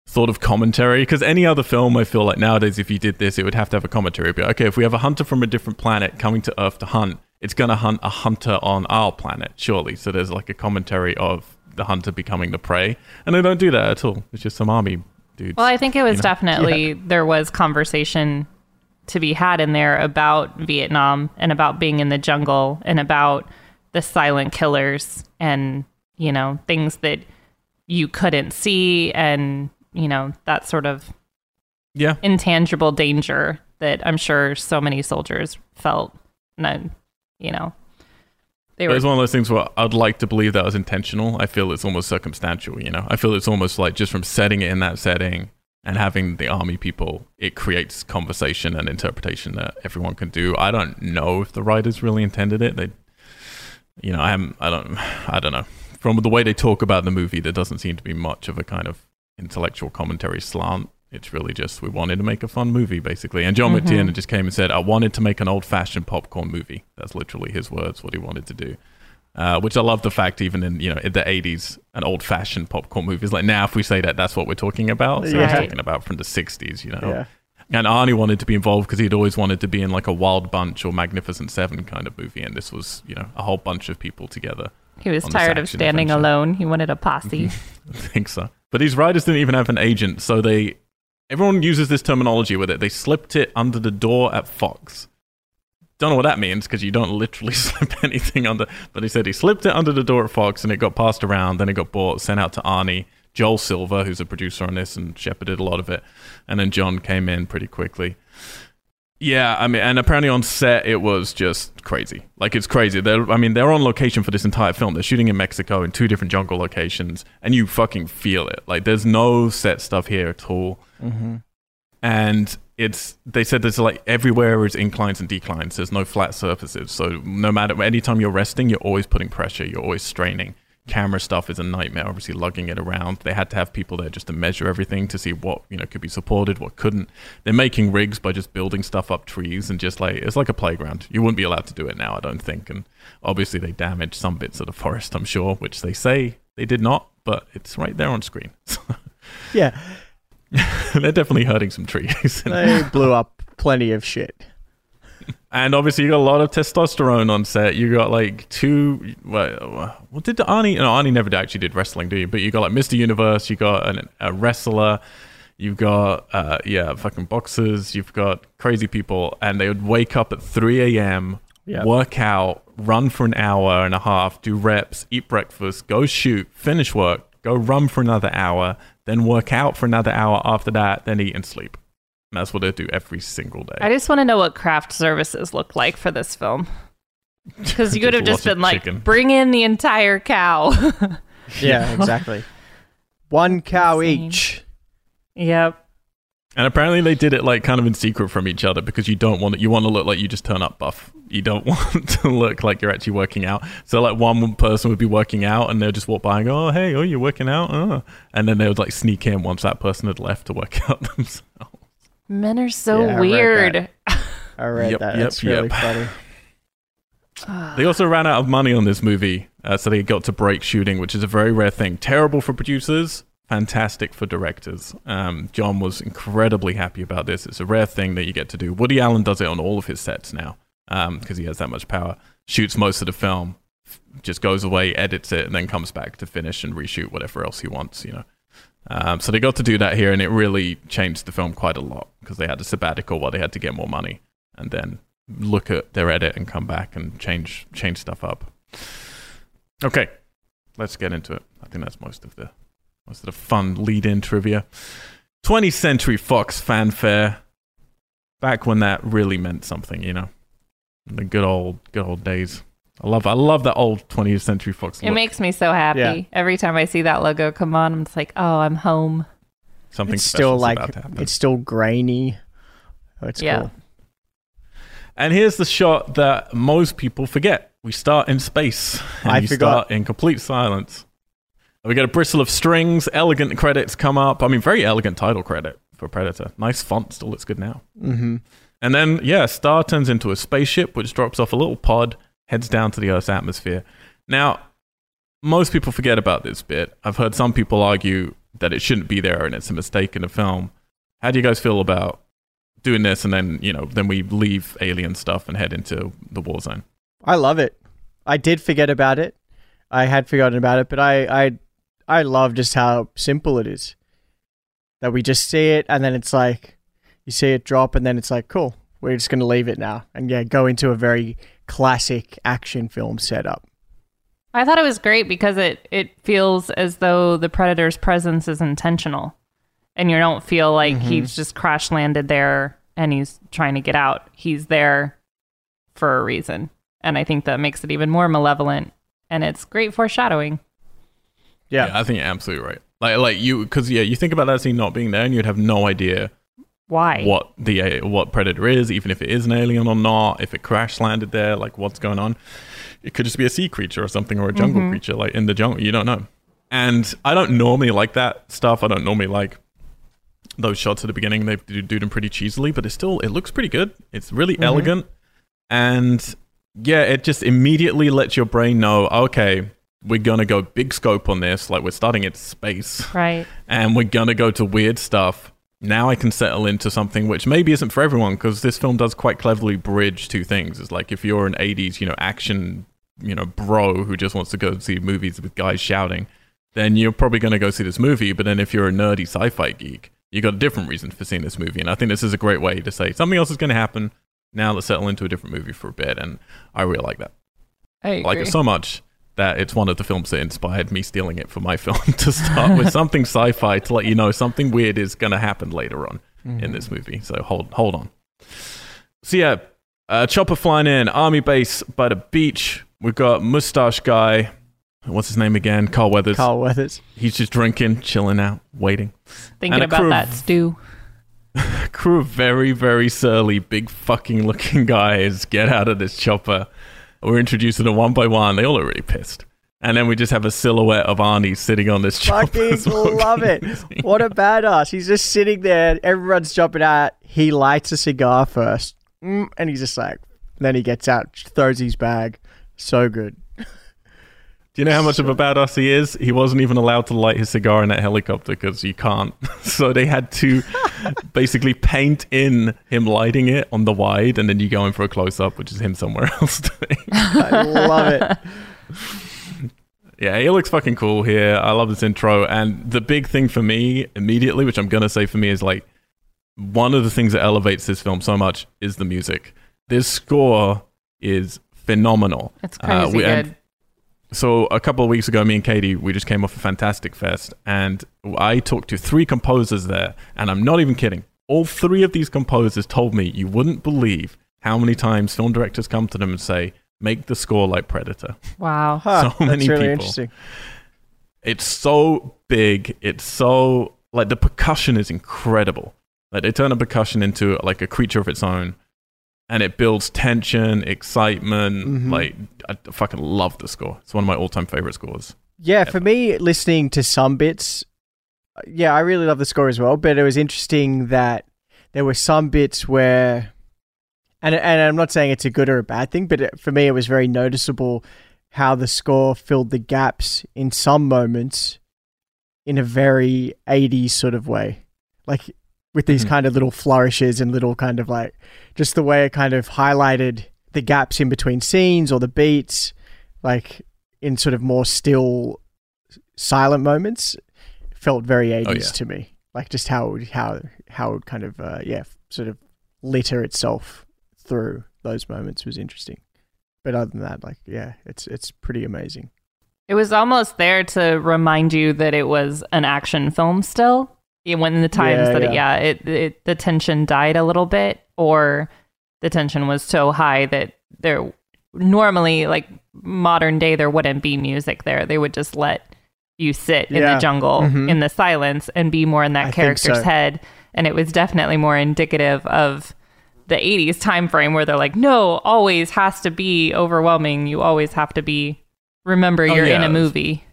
sort of commentary because any other film i feel like nowadays if you did this it would have to have a commentary. But okay if we have a hunter from a different planet coming to earth to hunt it's going to hunt a hunter on our planet surely so there's like a commentary of the hunter becoming the prey and they don't do that at all it's just some army dudes well i think it was you know? definitely yeah. there was conversation to be had in there about vietnam and about being in the jungle and about the silent killers and you know things that you couldn't see and you know, that sort of yeah intangible danger that I'm sure so many soldiers felt. And, you know, they were. It's one of those things where I'd like to believe that was intentional. I feel it's almost circumstantial, you know? I feel it's almost like just from setting it in that setting and having the army people, it creates conversation and interpretation that everyone can do. I don't know if the writers really intended it. They, you know, I am I don't, I don't know. From the way they talk about the movie, there doesn't seem to be much of a kind of intellectual commentary slant. It's really just we wanted to make a fun movie, basically. And John mm-hmm. McTiernan just came and said, "I wanted to make an old-fashioned popcorn movie." That's literally his words. What he wanted to do. Uh, which I love the fact, even in you know in the '80s, an old-fashioned popcorn movie is like now. If we say that, that's what we're talking about. So yeah. we're talking about from the '60s, you know. Yeah. And Arnie wanted to be involved because he'd always wanted to be in like a Wild Bunch or Magnificent Seven kind of movie, and this was you know a whole bunch of people together. He was tired of standing adventure. alone. He wanted a posse. I think so. But these writers didn't even have an agent, so they everyone uses this terminology with it. They slipped it under the door at Fox. Don't know what that means because you don't literally slip anything under. But he said he slipped it under the door at Fox and it got passed around. Then it got bought, sent out to Arnie, Joel Silver, who's a producer on this and shepherded a lot of it, and then John came in pretty quickly. Yeah, I mean, and apparently on set it was just crazy. Like it's crazy. They're, I mean, they're on location for this entire film. They're shooting in Mexico in two different jungle locations, and you fucking feel it. Like there's no set stuff here at all. Mm-hmm. And it's they said there's like everywhere is inclines and declines. There's no flat surfaces. So no matter anytime you're resting, you're always putting pressure. You're always straining camera stuff is a nightmare. Obviously, lugging it around. They had to have people there just to measure everything to see what you know could be supported, what couldn't. They're making rigs by just building stuff up trees and just like it's like a playground. You wouldn't be allowed to do it now, I don't think. And obviously, they damaged some bits of the forest, I'm sure, which they say they did not, but it's right there on screen. yeah, they're definitely hurting some trees. they blew up plenty of shit. And obviously, you got a lot of testosterone on set. You got like two. What, what did Arnie? No, Arnie never actually did wrestling, do you? But you got like Mr. Universe. You got an, a wrestler. You've got uh, yeah, fucking boxers. You've got crazy people, and they would wake up at 3 a.m. Yep. work out, run for an hour and a half, do reps, eat breakfast, go shoot, finish work, go run for another hour, then work out for another hour after that, then eat and sleep. And that's what they do every single day. I just want to know what craft services look like for this film. Because you could have just been like, chicken. bring in the entire cow. yeah, exactly. One cow Insane. each. Yep. And apparently they did it like kind of in secret from each other because you don't want it. You want to look like you just turn up buff. You don't want to look like you're actually working out. So like one person would be working out and they'll just walk by and go, "Oh hey, oh you're working out," oh. and then they would like sneak in once that person had left to work out themselves. Men are so yeah, weird. I read yep, that. Yep, That's really yep. funny. They also ran out of money on this movie, uh, so they got to break shooting, which is a very rare thing. Terrible for producers, fantastic for directors. Um, John was incredibly happy about this. It's a rare thing that you get to do. Woody Allen does it on all of his sets now because um, he has that much power. Shoots most of the film, just goes away, edits it, and then comes back to finish and reshoot whatever else he wants. You know, Um, so they got to do that here, and it really changed the film quite a lot because they had a sabbatical while they had to get more money, and then look at their edit and come back and change change stuff up. Okay, let's get into it. I think that's most of the most of the fun lead-in trivia. 20th Century Fox fanfare. Back when that really meant something, you know, the good old good old days. I love I love that old 20th Century Fox. It makes me so happy Yeah. every time I see that logo come on. I'm just like, oh, I'm home. something it's still like about to happen. it's still grainy. Oh, it's Yeah. cool. And here's the shot that most people forget. We start in space. And I you forgot. start in complete silence. We get a bristle of strings, elegant credits come up. I mean, very elegant title credit for Predator. Nice font, still looks good now. hmm And then, yeah, Star turns into a spaceship, which drops off a little pod, heads down to the Earth's atmosphere. Now, most people forget about this bit. I've heard some people argue that it shouldn't be there and it's a mistake in the film. How do you guys feel about doing this and then, you know, then we leave alien stuff and head into the war zone? I love it. I did forget about it. I had forgotten about it, but I I I love just how simple it is. That we just see it and then it's like you see it drop and then it's like cool. We're just going to leave it now and yeah, go into a very classic action film setup. I thought it was great because it it feels as though the predator's presence is intentional, and you don't feel like mm-hmm. he's just crash landed there and he's trying to get out. He's there for a reason, and I think that makes it even more malevolent. And it's great foreshadowing. Yeah. I think you're absolutely right. Like, like you, because yeah, you think about that scene not being there, and you'd have no idea Why? what the uh, what predator is, even if it is an alien or not. If it crash landed there, like what's going on? It could just be a sea creature or something, or a jungle creature, like in the jungle. You don't know. And I don't normally like that stuff. I don't normally like those shots at the beginning. They do, do them pretty cheesily, but it still it looks pretty good. It's really elegant, and yeah, it just immediately lets your brain know, okay, we're gonna go big scope on this. Like we're starting at space Right. and we're gonna go to weird stuff. Now I can settle into something which maybe isn't for everyone because this film does quite cleverly bridge two things. It's like if you're an '80s, you know, action, you know, bro who just wants to go see movies with guys shouting, then you're probably gonna go see this movie. But then if you're a nerdy sci-fi geek, you got a different reason for seeing this movie. And I think this is a great way to say something else is gonna happen. Now let's settle into a different movie for a bit, and I really like that. I. I like it so much that it's one of the films that inspired me stealing it for my film to start with something sci-fi to let you know something weird is going to happen later on in this movie. So hold hold on. So yeah, uh, chopper flying in, army base by the beach. We've got mustache guy. What's his name again? Carl Weathers. Carl Weathers. He's just drinking, chilling out, waiting. Thinking about crew that of- stew. Crew of very, very surly, big fucking looking guys get out of this chopper. We're introducing them one by one. They all look really pissed. And then we just have a silhouette of Arnie sitting on this smoking. love it. What a badass. He's just sitting there. Everyone's jumping out. He lights a cigar first. Mm, and he's just like, then he gets out, throws his bag. So good. Do you know how much of a badass he is? He wasn't even allowed to light his cigar in that helicopter because you can't. so they had to basically paint in him lighting it on the wide, and then you go in for a close up, which is him somewhere else. I love it. Yeah, he looks fucking cool here. I love this intro. And the big thing for me immediately, which I'm going to say for me, is like one of the things that elevates this film so much is the music. This score is phenomenal. It's Uh, crazy we- and- good. So a couple of weeks ago, me and Katie, we just came off a fantastic fest, and I talked to three composers there, and I'm not even kidding. All three of these composers told me you wouldn't believe how many times film directors come to them and say, "Make the score like Predator." Wow. Huh, So many that's really people. interesting. It's so big. It's so like the percussion is incredible. Like they turn a percussion into like a creature of its own, and it builds tension, excitement. Mhm. Like I fucking love the score. It's one of my all-time favorite scores. Yeah, for me, listening to some bits, yeah, I really love the score as well. But it was interesting that there were some bits where, and and I'm not saying it's a good or a bad thing, but it, for me, it was very noticeable how the score filled the gaps in some moments in a very 80s sort of way, like with these Mhm. kind of little flourishes and little kind of like just the way it kind of highlighted the gaps in between scenes or the beats, like in sort of more still silent moments felt very 80s Oh, yeah. to me. Like just how it would, how how it would kind of uh, yeah sort of litter itself through those moments was interesting. But other than that, like yeah, it's it's pretty amazing. It was almost there to remind you that it was an action film still. Yeah, When the times Yeah, that it, yeah. yeah, it, it the tension died a little bit, or the tension was so high that there normally like modern day there wouldn't be music there. They would just let you sit in Yeah. the jungle Mhm. in the silence and be more in that I character's so. head. And it was definitely more indicative of the 80s time frame where they're like, no, always has to be overwhelming. You always have to be remember Oh, you're in a movie.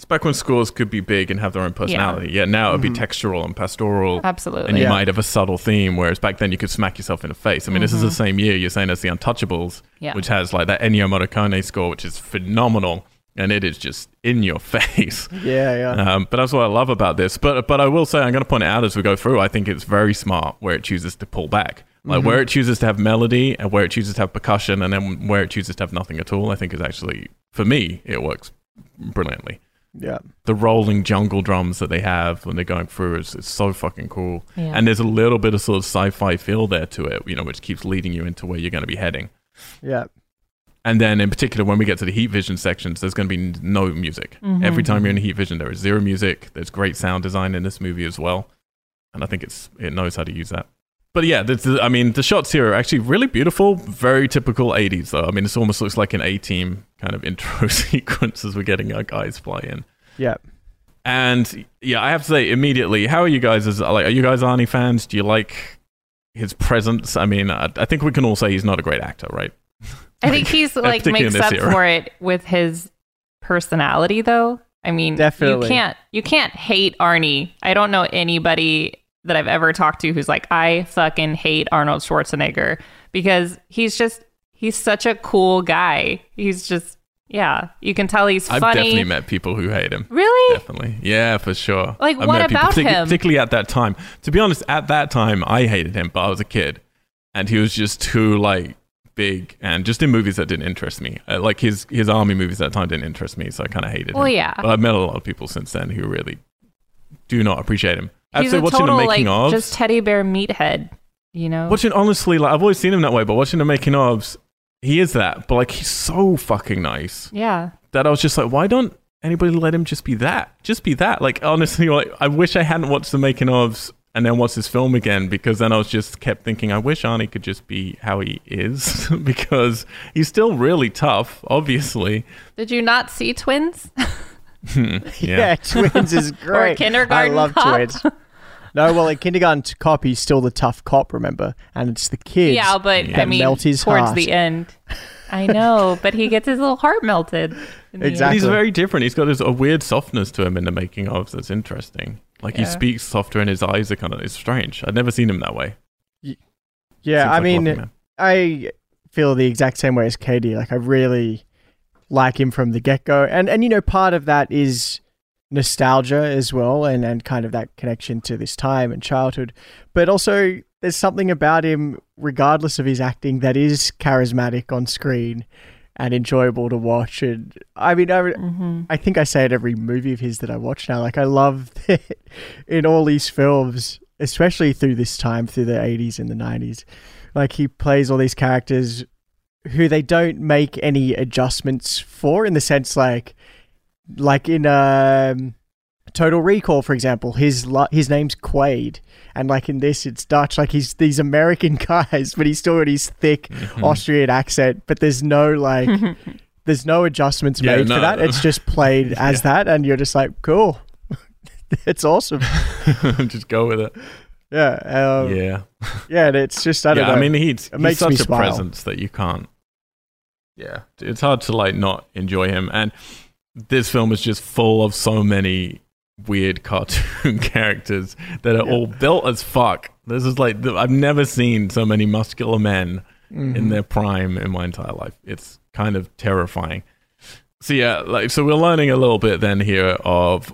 It's back when scores could be big and have their own personality. Yeah, now it would be mm-hmm. textural and pastoral. Absolutely. and you Yeah. might have a subtle theme, whereas back then you could smack yourself in the face. I mean, this is the mm-hmm. same year you're saying as the Untouchables, Yeah. which has like that Ennio Morricone score, which is phenomenal, and it is just in your face. Yeah, yeah. Um, but that's what I love about this. But but I will say I'm going to point it out as we go through. I think it's very smart where it chooses to pull back, like mm-hmm. where it chooses to have melody and where it chooses to have percussion, and then where it chooses to have nothing at all. I think is actually for me it works brilliantly. Yeah. The rolling jungle drums that they have when they're going through is, is so fucking cool. Yeah. And there's a little bit of sort of sci-fi feel there to it, you know, which keeps leading you into where you're going to be heading. Yeah. And then in particular, when we get to the heat vision sections, there's going to be no music. Mhm. Every time you're in heat vision, there is zero music. There's great sound design in this movie as well, and I think it's it knows how to use that. But yeah, the, the- I mean, the shots here are actually really beautiful. Very typical 80s, though. I mean, this almost looks like an A-team kind of intro sequence as we're getting our guys flying. Yeah. And yeah, I have to say immediately, how are you guys? As like, are you guys Arnie fans? Do you like his presence? I mean, I, I think we can all say he's not a great actor, right? I think he's like makes up era. for it with his personality though. I mean, Definitely. you can't you can't hate Arnie. I don't know anybody that I've ever talked to who's like I fucking hate Arnold Schwarzenegger because he's just he's such a cool guy. He's just yeah, you can tell he's funny. I've definitely met people who hate him. really? Definitely. Yeah, for sure. Like, I've what met people, about him? Particularly at that time. To be honest, at that time, I hated him, but I was a kid. And he was just too, like, big and just in movies that didn't interest me. Uh, like, his, his army movies at that time didn't interest me, so I kind of hated Well, him. yeah. But I've met a lot of people since then who really do not appreciate him. He's After a watching total the like making of, just teddy bear meathead, you know? watching honestly, like I've always seen him that way, but watching the making ofs, he is that. But like, he's so fucking nice yeah. that I was just like, why don't anybody let him just be that? Just be that. Like honestly, like I wish I hadn't watched the making ofs and then watched this film again because then I was just kept thinking, I wish Arnie could just be how he is because he's still really tough, obviously. Did you not see twins? yeah. Yeah, Twins is great. Kindergarten I love Cop. Twins. No, well, in Kindergarten Cop, he's still the tough cop, remember? And it's the kids. Yeah, but Yeah. I mean, melt his towards heart. the end, I know, but he gets his little heart melted. Exactly. He's very different. He's got this a weird softness to him in the making of that's interesting. Like he speaks softer and his eyes are kind of it's strange. I'd never seen him that way. Yeah, Seems I like mean, I feel the exact same way as Katie. Like I really like him from the get go, and and you know part of that is nostalgia as well, and and kind of that connection to this time and childhood, but also there's something about him, regardless of his acting, that is charismatic on screen and enjoyable to watch. And I mean, I, Mhm. I think I say it every movie of his that I watch now. Like I love that in all these films, especially through this time, through the eighties and the nineties. Like he plays all these characters who they don't make any adjustments for in the sense like like in um Total Recall, for example, his li- his name's Quaid, and like in this, it's Dutch. Like he's these American guys, but he's still got his thick Mhm. Austrian accent. But there's no like there's no adjustments Yeah, made no. for that. It's just played as that, and you're just like, cool. it's awesome. just go with it. Yeah, um, yeah, yeah. And it's just I don't yeah, know. I mean he's, he's makes such me a smile. presence that you can't Yeah. It's hard to like not enjoy him. And this film is just full of so many weird cartoon characters that are Yeah. all built as fuck. This is like I've never seen so many muscular men Mhm. in their prime in my entire life. It's kind of terrifying. So yeah, like so we're learning a little bit then here of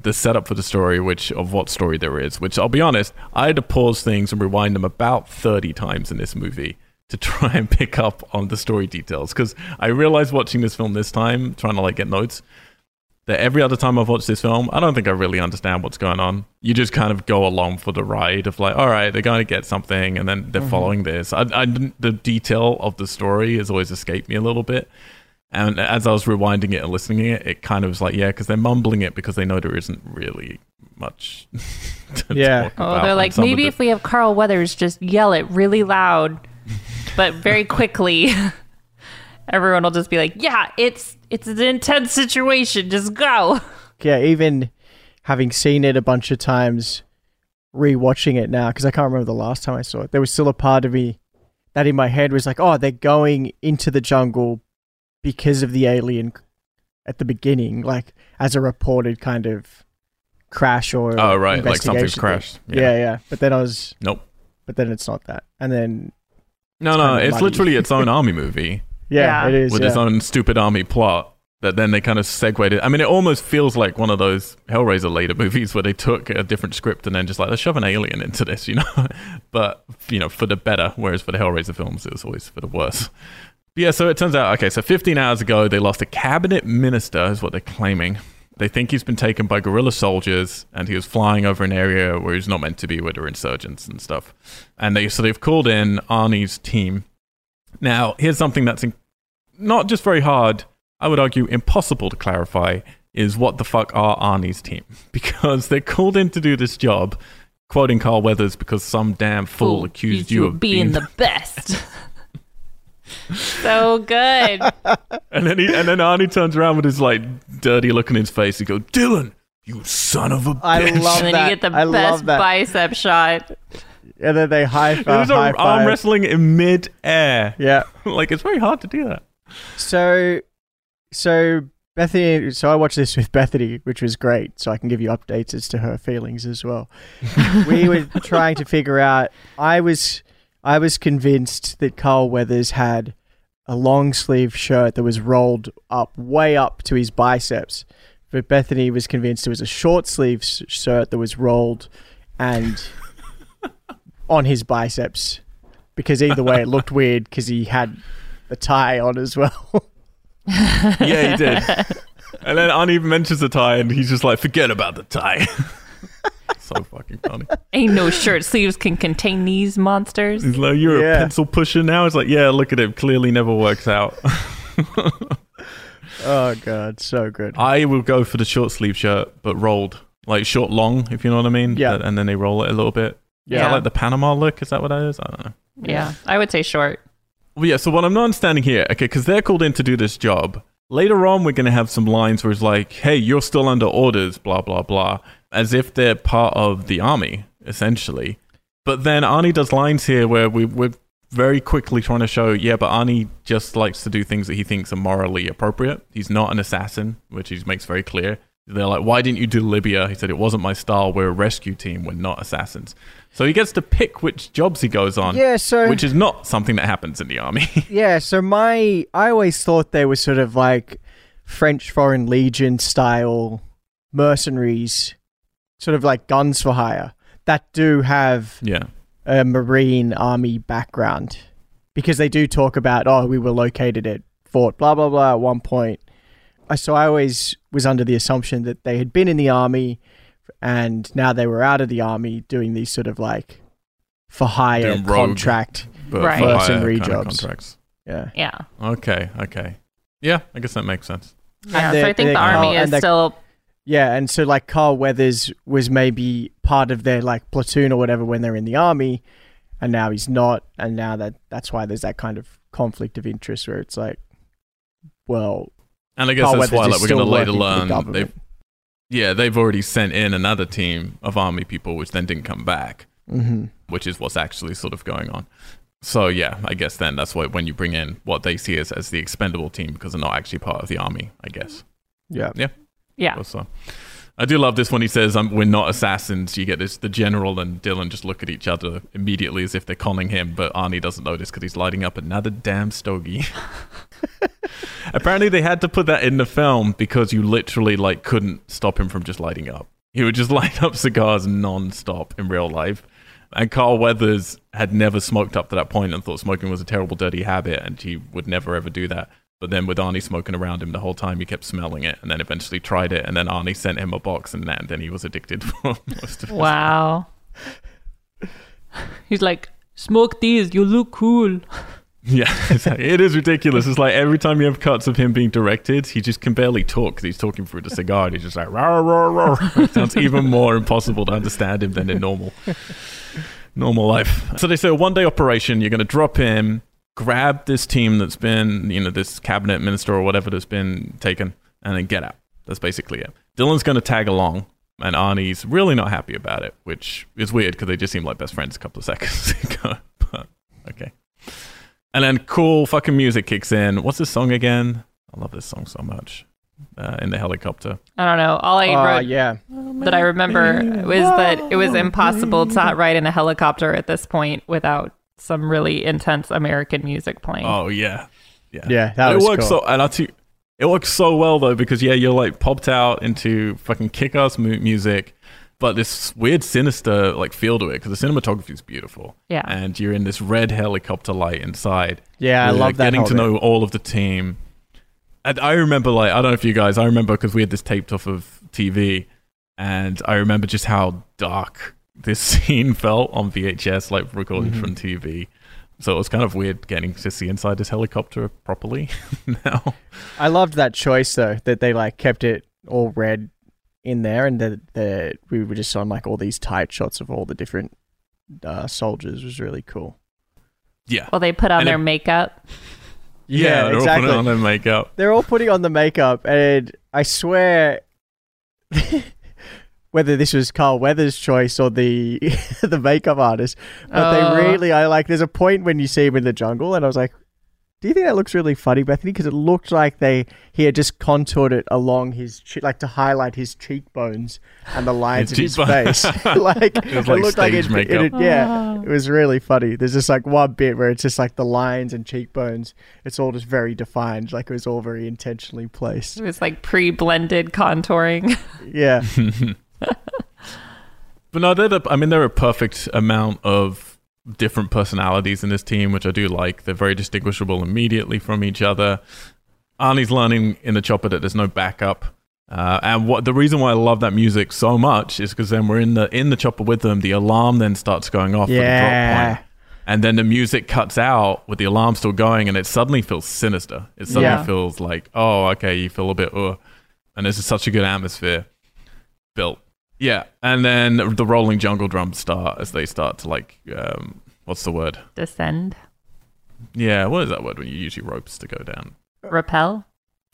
the setup for the story, which of what story there is. Which I'll be honest, I had to pause things and rewind them about thirty times in this movie to try and pick up on the story details because I realized watching this film this time, trying to like get notes, that every other time I've watched this film, I don't think I really understand what's going on. You just kind of go along for the ride of like, all right, they're going to get something, and then they're Mhm. following this. I, I the detail of the story has always escaped me a little bit. And as I was rewinding it and listening to it, it kind of was like, yeah, because they're mumbling it because they know there isn't really much. to Yeah. talk Oh, they're like, maybe it- if we have Carl Weathers just yell it really loud, but very quickly, everyone will just be like, yeah, it's it's an intense situation. Just go. Yeah, even having seen it a bunch of times, rewatching it now because I can't remember the last time I saw it. There was still a part of me that in my head was like, "Oh, they're going into the jungle because of the alien at the beginning, like as a reported kind of crash or Oh, right. Like something's thing. crashed. Yeah. yeah, But then I was Nope. But then it's not that. And then No, It's no, kinda it's muddy. literally its own army movie. yeah, Yeah. it is. with yeah. its own stupid army plot that then they kind of segued it. I mean, it almost feels like one of those Hellraiser later movies where they took a different script and then just like, let's shove an alien into this, you know? but, you know, for the better, whereas for the Hellraiser films, it was always for the worse. Yeah, so it turns out, okay, so 15 hours ago, they lost a cabinet minister, is what they're claiming. They think he's been taken by guerrilla soldiers and he was flying over an area where he's not meant to be, where there are insurgents and stuff. And they so they've called in Arnie's team. Now, here's something that's in, not just very hard, I would argue impossible to clarify is what the fuck are Arnie's team? Because they're called in to do this job, quoting Carl Weathers because some damn fool accused you of being the best. so good. And then he, and then Arnie turns around with his like dirty look on his face. He goes, "Dillon, you son of a bitch!" I love and then that. you get the I best bicep shot. and then they high five. It five. was high arm five. wrestling in mid air. Yeah. like it's very hard to do that. So, so Bethany. So I watched this with Bethany, which was great. So I can give you updates as to her feelings as well. we were trying to figure out. I was, I was convinced that Carl Weathers had a long sleeve shirt that was rolled up way up to his biceps, but Bethany was convinced it was a short sleeve shirt that was rolled and on his biceps. Because either way, it looked weird because he had the tie on as well. Yeah, he did. and then Arnie mentions the tie, and he's just like, "Forget about the tie." So fucking funny. Ain't no shirt sleeves can contain these monsters. He's like, "You're Yeah. a pencil pusher now." It's like, "Yeah, look at him. Clearly, never works out." oh god, so good. I will go for the short sleeve shirt, but rolled, like short long, if you know what I mean. Yeah. And then they roll it a little bit. Is Yeah. that like the Panama look? Is that what that is? I don't know. Yeah, I would say short. Well, yeah, so what I'm not understanding here, okay, because they're called in to do this job. Later on, we're going to have some lines where it's like, hey, you're still under orders, blah, blah, blah, as if they're part of the army, essentially. But then Arnie does lines here where we, we're very quickly trying to show, yeah, but Arnie just likes to do things that he thinks are morally appropriate. He's not an assassin, which he makes very clear. They're like, why didn't you do Libya? He said, it wasn't my style. We're a rescue team. We're not assassins. So he gets to pick which jobs he goes on, Yeah, so which is not something that happens in the army. yeah, so my I always thought they were sort of like French Foreign Legion style mercenaries, sort of like guns for hire that do have yeah. a marine army background because they do talk about oh we were located at fort blah blah blah at one point so i always was under the assumption that they had been in the army and now they were out of the army doing these sort of like for hire rogue. contract But Right. for Mercenary kind of jobs. contracts. yeah Yeah. Okay, okay. Yeah, I guess that makes sense. Yeah, so I think the army oh, is still yeah and so like carl weathers was maybe part of their like platoon or whatever when they're in the army and now he's not and now that that's why there's that kind of conflict of interest where it's like well And I guess Carl that's Weathers why like, we're going to later working for the learn they've yeah they've already sent in another team of army people which then didn't come back, hmm which is what's actually sort of going on. So yeah, I guess then that's why when you bring in what they see as, as the expendable team because they're not actually part of the army, I guess. yeah yeah. So I do love this when he says um, we're not assassins. You get this the general and Dillon just look at each other immediately as if they're conning him, but Arnie doesn't notice because he's lighting up another damn stogie. Apparently they had to put that in the film because you literally like couldn't stop him from just lighting up. He would just light up cigars non-stop in real life. And Carl Weathers had never smoked up to that point and thought smoking was a terrible dirty habit and he would never ever do that. But then with Arnie smoking around him the whole time, he kept smelling it, and then eventually tried it, and then Arnie sent him a box, and then, then he was addicted for most of his Wow. He's like, smoke these, you look cool. Yeah, like- it is ridiculous. It's like every time you have cuts of him being directed, he just can barely talk because he's talking through the cigar. And he's just like, rah, rah, rah. It sounds even more impossible to understand him than in normal, normal life. So they say a one day operation. You're going to drop in, grab this team that's been, you know, this cabinet minister or whatever that's been taken, and then get out. That's basically it. Dillon's going to tag along, and Arnie's really not happy about it, which is weird because they just seemed like best friends a couple of seconds ago. But okay. And then cool fucking music kicks in. What's this song again? I love this song so much. Uh, in the helicopter. I don't know. All I Oh, wrote yeah. that I remember was that it was impossible to ride in a helicopter at this point without some really intense American music playing. Oh yeah, yeah, Yeah, that it works cool. so. And I too, it works so well though because yeah, you're like popped out into fucking kick-ass mu- music, but this weird sinister like feel to it because the cinematography is beautiful. Yeah. and you're in this red helicopter light inside. Yeah, I We're love that. getting to bit. know all of the team. And I remember, like, I don't know if you guys, I remember because we had this taped off of TV, and I remember just how dark this scene felt on VHS, like recorded Mhm. from TV. So it was kind of weird getting to see inside this helicopter properly now. I loved that choice though that they like kept it all red in there, and that the we were just on like all these tight shots of all the different uh, soldiers was really cool. Yeah. Well, they put on And their it- makeup. Yeah, they're all exactly. putting on their makeup. They're all putting on the makeup, and I swear, whether this was Carl Weathers' choice or the the makeup artist, but Oh. they really, I like. There's a point when you see him in the jungle, and I was like, "Do you think that looks really funny, Bethany?" Because it looked like they he had just contoured it along his che- like to highlight his cheekbones and the lines of his face. like It like looked like it, makeup. it- yeah, Ah. it was really funny. There's just like one bit where it's just like the lines and cheekbones. It's all just very defined. Like it was all very intentionally placed. It was like pre-blended contouring. Yeah. But no, they're the, I mean, they're a perfect amount of different personalities in this team, which I do like. They're very distinguishable immediately from each other. Arnie's learning in the chopper that there's no backup. Uh, and what the reason why I love that music so much is because then we're in the in the chopper with them. The alarm then starts going off for the drop Yeah. point, and then the music cuts out with the alarm still going, and it suddenly feels sinister. It suddenly Yeah. feels like, oh, okay, you feel a bit, uh, and this is such a good atmosphere built. Yeah, and then the rolling jungle drums start as they start to like, um, what's the word? Descend. Yeah, what is that word when you use your ropes to go down? Repel.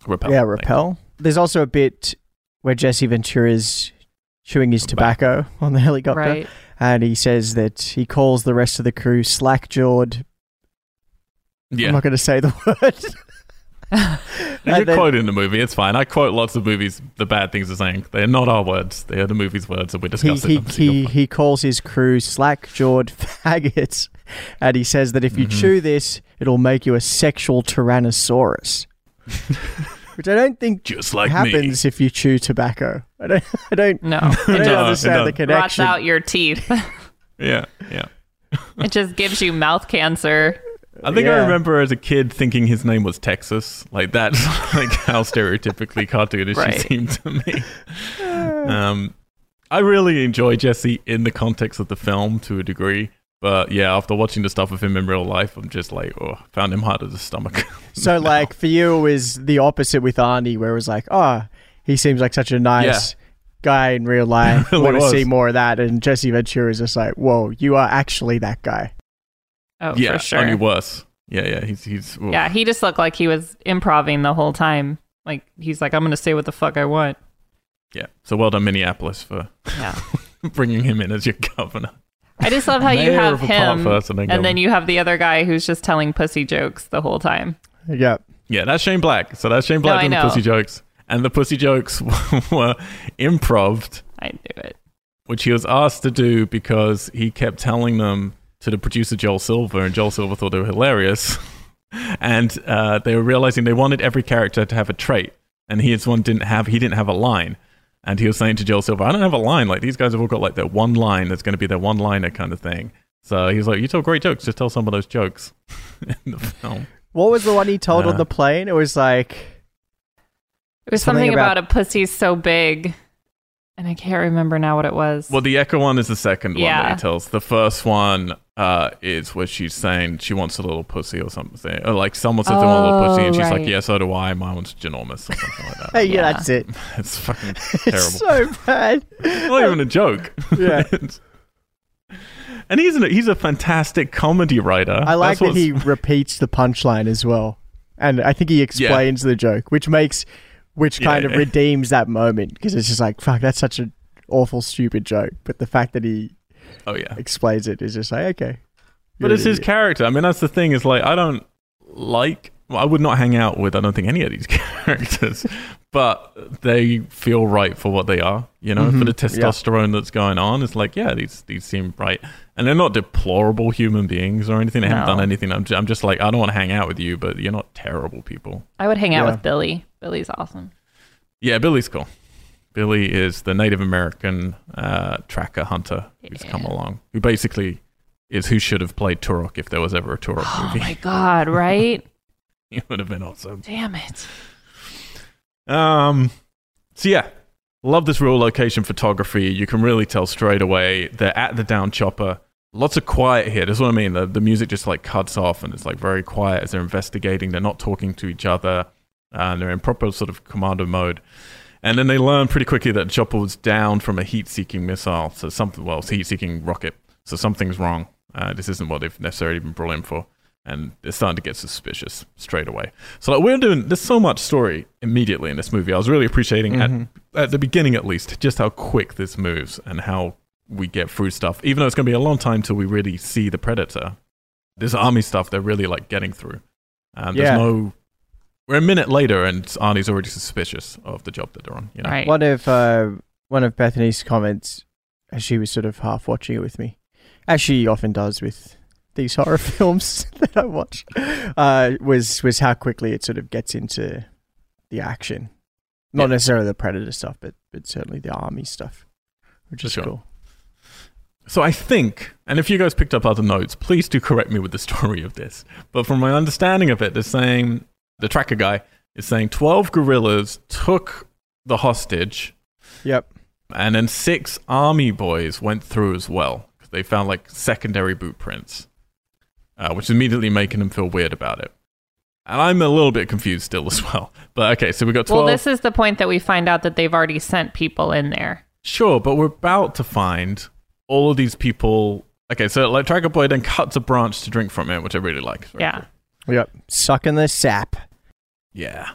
Repel. Yeah, repel. There's also a bit where Jesse Ventura's chewing his tobacco on the helicopter, Right. and he says that he calls the rest of the crew slack jawed. I'm not going to say the word. and and you're then- quoting the movie. It's fine. I quote lots of movies. The bad things are saying they're not our words. They are the movie's words, and we're discussing he, them. he, he calls his crew slack jawed faggots, and he says that if you Mhm. chew this, it'll make you a sexual tyrannosaurus. Which I don't think Just like happens if you chew tobacco. I don't. I don't. No. I don't No, it just understand the doesn't. rots out your teeth. Yeah, yeah. it just gives you mouth cancer. I think I remember as a kid thinking his name was Texas. Like that's like how stereotypically cartoonish Right. he seemed to me. Um, I really enjoy Jesse in the context of the film to a degree. But yeah, after watching the stuff of him in real life, I'm just like, oh, found him hard to the stomach. So, like, for you, it was the opposite with Arnie, where it was like, oh, he seems like such a nice guy in real life. Really Want to see more of that. And Jesse Ventura is just like, whoa, you are actually that guy. Oh, yeah, for sure. only worse. Yeah, yeah, he's he's oof. Yeah, he just looked like he was improving the whole time. Like he's like, I'm gonna say what the fuck I want. yeah. So well done, Minneapolis, for Yeah. bringing him in as your governor. I just love how you have of a part him, and then then you have the other guy who's just telling pussy jokes the whole time. Yeah. Yeah, that's Shane Black. So that's Shane Black I doing the pussy jokes, and the pussy jokes were improved I do it. which he was asked to do because he kept telling them to the producer Joel Silver, and Joel Silver thought they were hilarious. and uh, they were realizing they wanted every character to have a trait, and his one didn't have. He didn't have a line, and he was saying to Joel Silver, "I don't have a line. Like these guys have all got like their one line that's going to be their one liner kind of thing." So he was like, "You tell great jokes. Just tell some of those jokes in the film." What was the one he told Uh. on the plane? It was like It was Something something, about- about, a pussy so big, and I can't remember now what it was. Well, the Echo one is the second one that he tells. The first one uh, is where she's saying she wants a little pussy or something. Or like someone says they want a little pussy, and Oh, she's like, right. "Yeah, so do I. Mine one's ginormous or something like that." Yeah, Yeah. that's it. It's fucking terrible. It's so bad. Not even a joke. Yeah. And he's a, he's a fantastic comedy writer. I like That's that he repeats the punchline as well. And I think he explains the joke, which makes which Yeah, kind of yeah. redeems that moment because it's just like fuck that's such an awful stupid joke, but the fact that he Oh yeah. explains it is just like okay. But it's his idiot. character. I mean, that's the thing. Is like I don't like. Well, I would not hang out with. I don't think any of these characters, but they feel right for what they are. You know, for Mhm, the yeah. testosterone that's going on. It's like, yeah, these these seem right, and they're not deplorable human beings or anything. They haven't done anything. I'm, ju- I'm just like, I don't want to hang out with you, but you're not terrible people. I would hang out Yeah. with Billy. Billy's awesome. Yeah, Billy's cool. Billy is the Native American uh, tracker hunter who's come along, who basically is who should have played Turok if there was ever a Turok Oh movie. my god! Right? it would have been awesome. Damn it! Um, so yeah, love this real location photography. You can really tell straight away they're at the down chopper. Lots of quiet here. That's what I mean. The, the music just like cuts off and it's like very quiet as they're investigating. They're not talking to each other. And they're in proper sort of commando mode. And then they learn pretty quickly that chopper was down from a heat-seeking missile. So something, well, heat-seeking rocket. So something's wrong. Uh, this isn't what they've necessarily been brought in for. And they're starting to get suspicious straight away. So like we're doing there's so much story immediately in this movie. I was really appreciating Mhm. at at the beginning at least just how quick this moves and how we get through stuff. Even though it's going to be a long time till we really see the predator. This army stuff they're really like getting through. And Yeah. there's no we're a minute later and Arnie's already suspicious of the job that they're on, you know. Right. One of uh, one of Bethany's comments as she was sort of half watching it with me, as she often does with these horror films that I watch, uh, was was how quickly it sort of gets into the action. Not Yeah. necessarily the predator stuff, but but certainly the army stuff, which is sure. cool. So I think, and if you guys picked up other notes, please do correct me with the story of this. But from my understanding of it, they're saying the tracker guy is saying twelve guerrillas took the hostage, Yep. and then six army boys went through as well. They found like secondary boot prints, uh, which is immediately making them feel weird about it. And I'm a little bit confused still as well. But okay, so we got twelve. Well, this is the point that we find out that they've already sent people in there. Sure, but we're about to find all of these people. Okay, so like Tracker Boy then cuts a branch to drink from it, which I really like. It's Yeah. cool. Yep. Sucking the sap. Yeah.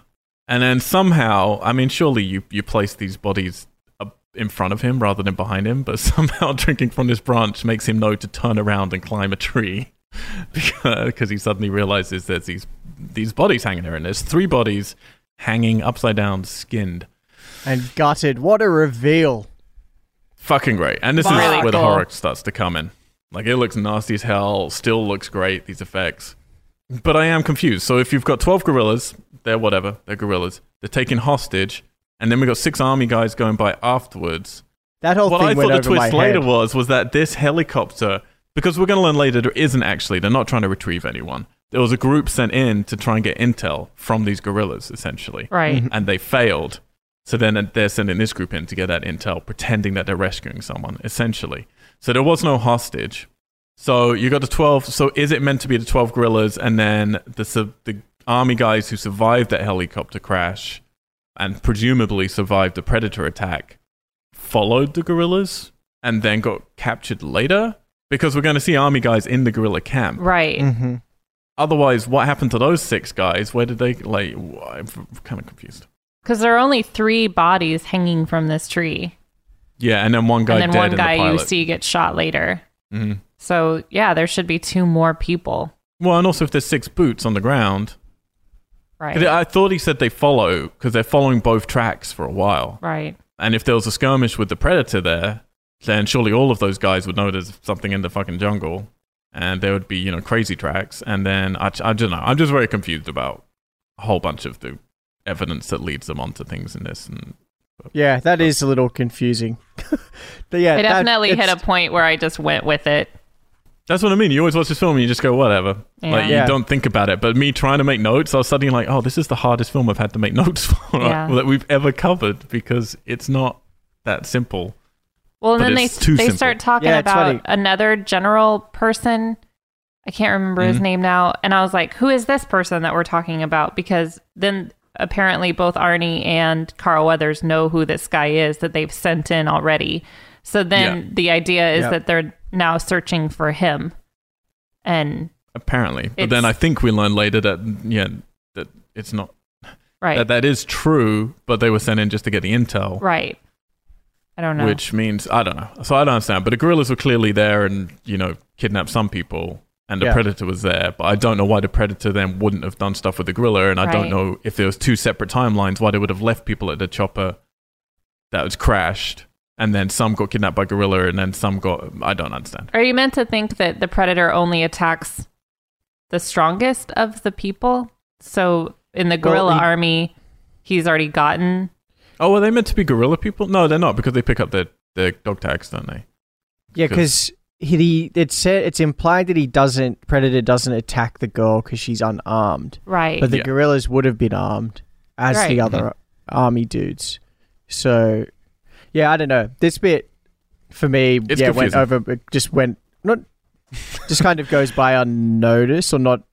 And then somehow, I mean, surely you, you place these bodies up in front of him rather than behind him, but somehow drinking from this branch makes him know to turn around and climb a tree because he suddenly realizes there's these these bodies hanging there, and there's three bodies hanging upside down, skinned. And gutted. What a reveal. Fucking great. And this Really is where the horror starts to come in. Like it looks nasty as hell, still looks great, these effects. But I am confused. So if you've got 12 guerrillas, they're whatever, they're guerrillas. They're taken hostage, and then we've got six army guys going by afterwards. That whole what thing I went thought the twist later head. was was that this helicopter, because we're going to learn later, there isn't actually. They're not trying to retrieve anyone. There was a group sent in to try and get intel from these guerrillas, essentially Right. Mhm. and they failed. So then they're sending this group in to get that intel, pretending that they're rescuing someone, essentially. So there was no hostage. So you got the 12. So is it meant to be the 12 guerrillas and then the, the army guys who survived that helicopter crash and presumably survived the predator attack followed the guerrillas and then got captured later? Because we're going to see army guys in the guerrilla camp. Right. Mhm. Otherwise, what happened to those six guys? Where did they, like, I'm kind of confused. Because there are only three bodies hanging from this tree, Yeah, and then one guy and then dead one guy the you see gets shot later. Mhm. So yeah, there should be two more people. Well, and also if there's six boots on the ground, Right. I thought he said they follow because they're following both tracks for a while. right. And if there was a skirmish with the predator there, then surely all of those guys would know there's something in the fucking jungle, and there would be you know crazy tracks. And then I, I don't know. I'm just very confused about a whole bunch of the evidence that leads them onto things in this. And Yeah, that is a little confusing. but yeah, I that- definitely hit a point where I just went with it. That's what I mean. You always watch this film and you just go, whatever. Like, Yeah. you don't think about it. But me trying to make notes, I was suddenly like, oh, this is the hardest film I've had to make notes for Yeah. that we've ever covered because it's not that simple. Well, and But then they it's too they simple. start talking Yeah, about funny. another general person. I can't remember his Mhm. name now, and I was like, "Who is this person that we're talking about?" Because then apparently both Arnie and Carl Weathers know who this guy is that they've sent in already. So then Yeah. the idea is Yep. that they're now searching for him, and Apparently. But then I think we learn later that, yeah, that it's not, right, that, that is true, but they were sent in just to get the intel. right. I don't know. Which means I don't know. So I don't understand. But the guerrillas were clearly there and you know kidnapped some people, and the Yeah. predator was there. But I don't know why the predator then wouldn't have done stuff with the guerrilla, and I don't know if there was two separate timelines why they would have left people at the chopper that was crashed, and then some got kidnapped by guerrilla, and then some got. I don't understand. Are you meant to think that the predator only attacks the strongest of the people? So in the Well, guerrilla he- army, he's already gotten. Oh, are they meant to be guerrilla people? No, they're not because they pick up their their dog tags, don't they? Yeah, because he it's said it's implied that he doesn't Predator doesn't attack the girl because she's unarmed, Right. but the Yeah. guerrillas would have been armed as Right. the other army dudes. So, yeah, I don't know. This bit for me, It's yeah, went over. It just went not, just kind of goes by unnoticed or not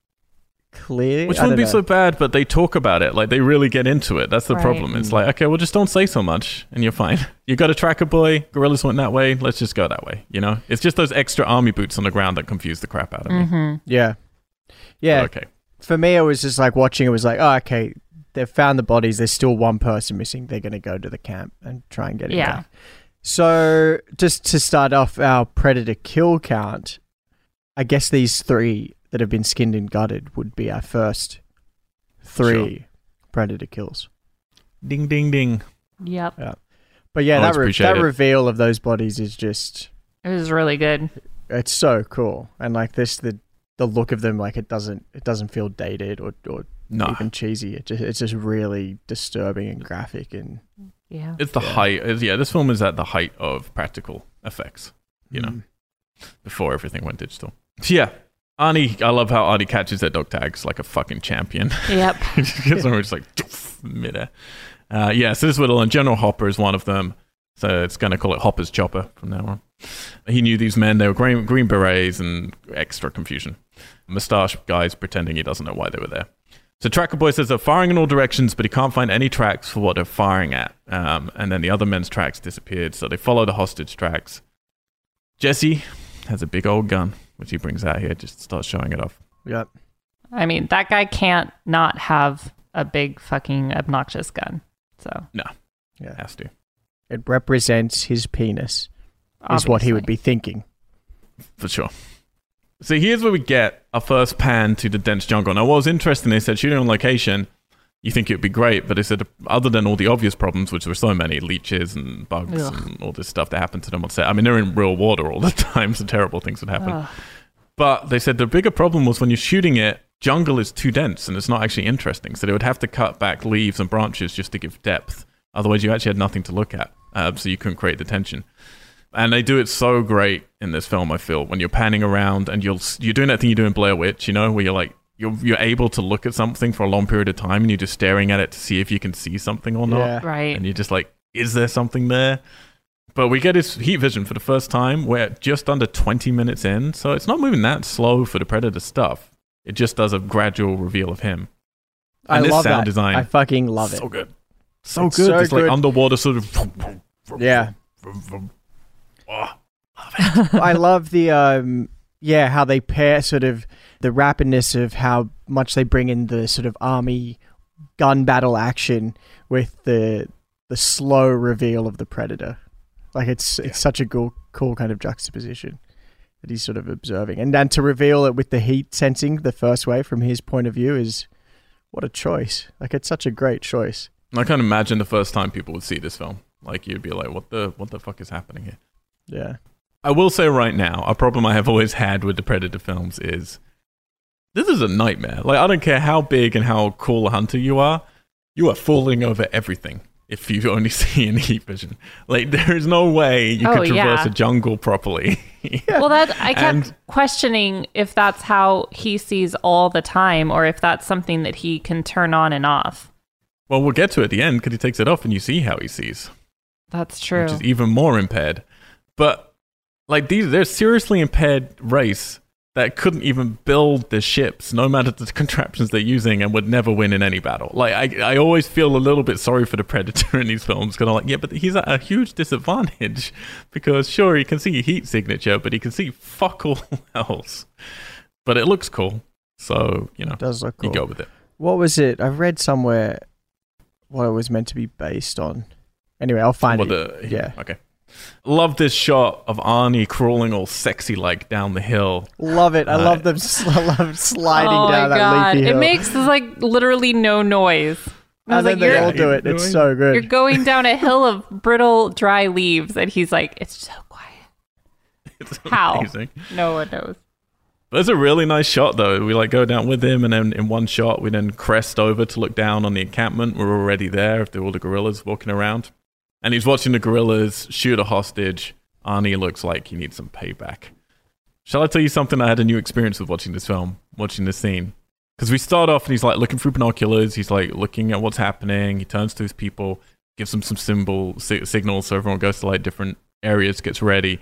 clear. Which wouldn't be know. so bad, but they talk about it. Like they really get into it. That's the Right. problem. It's like, okay, well, just don't say so much, and you're fine. You got a tracker boy. Guerrillas went that way. Let's just go that way. You know, it's just those extra army boots on the ground that confuse the crap out of me. hmm Yeah, But yeah. okay. For me, it was just like watching. It was like, oh, okay, they've found the bodies. There's still one person missing. They're gonna go to the camp and try and get him. Yeah. back. So, just to start off our predator kill count, I guess these three that have been skinned and gutted would be our first three predator kills. Ding, ding, ding. Yep. Yeah. But yeah, Always that, re- that it. reveal of those bodies is just It was really good. it's so cool. And like this the the look of them like it doesn't it doesn't feel dated or, or No, even cheesy. It just it's just really disturbing and graphic and Yeah. it's the Yeah. height. yeah, this film is at the height of practical effects. You know. Mm. before everything went digital. So yeah, Arnie. I love how Arnie catches that dog tags like a fucking champion. Yep. just gets them just like doof, midair. Uh, yeah, so this little and General Hopper is one of them. So it's going to call it Hopper's Chopper from now on. He knew these men; they were green, green berets and extra confusion. Mustache guys pretending he doesn't know why they were there. So Tracker Boy says they're firing in all directions, but he can't find any tracks for what they're firing at. Um, and then the other men's tracks disappeared, so they follow the hostage tracks. Jesse has a big old gun, which he brings out here, just starts showing it off. Yep. I mean, that guy can't not have a big fucking obnoxious gun. So no, Yeah. Has to. It represents his penis. Is what he would be thinking. for sure. So here's where we get our first pan to the dense jungle. Now, what was interesting, they said shooting on location, you think it would be great, but they said other than all the obvious problems, which were so many leeches and bugs Ugh. and all this stuff that happened to them on set. I mean, they're in real water all the time, so terrible things would happen. Ugh. But they said the bigger problem was when you're shooting it, jungle is too dense and it's not actually interesting. So they would have to cut back leaves and branches just to give depth. Otherwise, you actually had nothing to look at. Uh, so you couldn't create the tension. And they do it so great in this film. I feel when you're panning around and you're you're doing that thing you do in Blair Witch, you know, where you're like you're you're able to look at something for a long period of time and you're just staring at it to see if you can see something or not Yeah. Right. and you're just like, is there something there? But we get his heat vision for the first time. We're just under 20 minutes in, so it's not moving that slow for the Predator stuff. It just does a gradual reveal of him. I this love sound that. design, I fucking love it. so good, so It's good. so it's like underwater sort of. Yeah. Oh, I love the um yeah, how they pair sort of the rapidness of how much they bring in the sort of army gun battle action with the the slow reveal of the predator. Like it's it's such a cool cool kind of juxtaposition that he's sort of observing. And then to reveal it with the heat sensing the first way from his point of view is what a choice. Like it's such a great choice. I can't imagine the first time people would see this film. Like you'd be like, "What the what the fuck is happening here?" Yeah. I will say right now, a problem I have always had with the Predator films is this is a nightmare. Like, I don't care how big and how cool a hunter you are, you are falling over everything if you only see in heat vision. Like, there is no way you Oh, could traverse yeah. a jungle properly Well, that I kept And- questioning if that's how he sees all the time, or if that's something that he can turn on and off. Well, we'll get to it at the end because he takes it off and you see how he sees, That's true. which is even more impaired. But like these, they're seriously impaired race that couldn't even build the ships, no matter the contraptions they're using, and would never win in any battle. Like I, I always feel a little bit sorry for the Predator in these films because I'm like, yeah, but he's at a huge disadvantage because sure he can see heat signature, but he can see fuck all else. But it looks cool, so you know It does look you cool. go with it. What was it? I read somewhere what it was meant to be based on. Anyway, I'll find What it. the- Yeah. Okay. Love this shot of Arnie crawling all sexy like down the hill. Love it. I Uh, love them sl- I love sliding oh down my that god! leafy It hill. makes like literally no noise. I and was then like, they all do it. It's so good. you're going down a hill of brittle, dry leaves, and he's like, "It's so quiet." It's How? amazing. No one knows. But it's a really nice shot though. We like go down with him and then in one shot we then crest over to look down on the encampment. We're already there if there are all the guerrillas walking around. And he's watching the guerrillas shoot a hostage. Arnie looks like he needs some payback. Shall I tell you something? I had a new experience with watching this film, watching this scene. Because we start off and he's like looking through binoculars. He's like looking at what's happening. He turns to his people, gives them some symbol si- signals so everyone goes to like different areas, gets ready.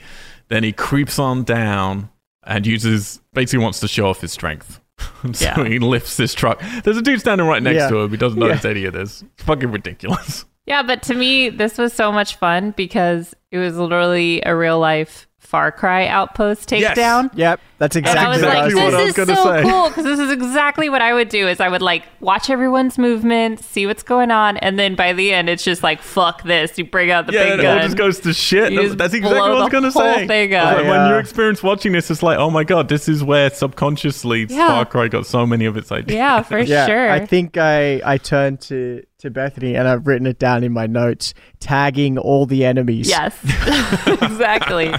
Then he creeps on down and uses basically wants to show off his strength. so Yeah. he lifts this truck. There's a dude standing right next Yeah. to him. He doesn't notice Yeah. any of this. It's fucking ridiculous. Yeah, but to me, this was so much fun because it was literally a real life Far Cry outpost Yes. takedown. Yep, that's And exactly I was exactly like, what I this was is gonna so say. cool because this is exactly what I would do. Is I would like watch everyone's movements, see what's going on, and then by the end, it's just like fuck this. You bring out the yeah, big and it all just goes to shit. You That's, exactly what I was going to say. thing I was up. like, When I, your uh, experience watching this, it's like, oh my god, this is where subconsciously Yeah. Far Cry got so many of its ideas. yeah, for yeah, sure. I think I I turned to to Bethany and I've written it down in my notes, tagging all the enemies. Yes, exactly.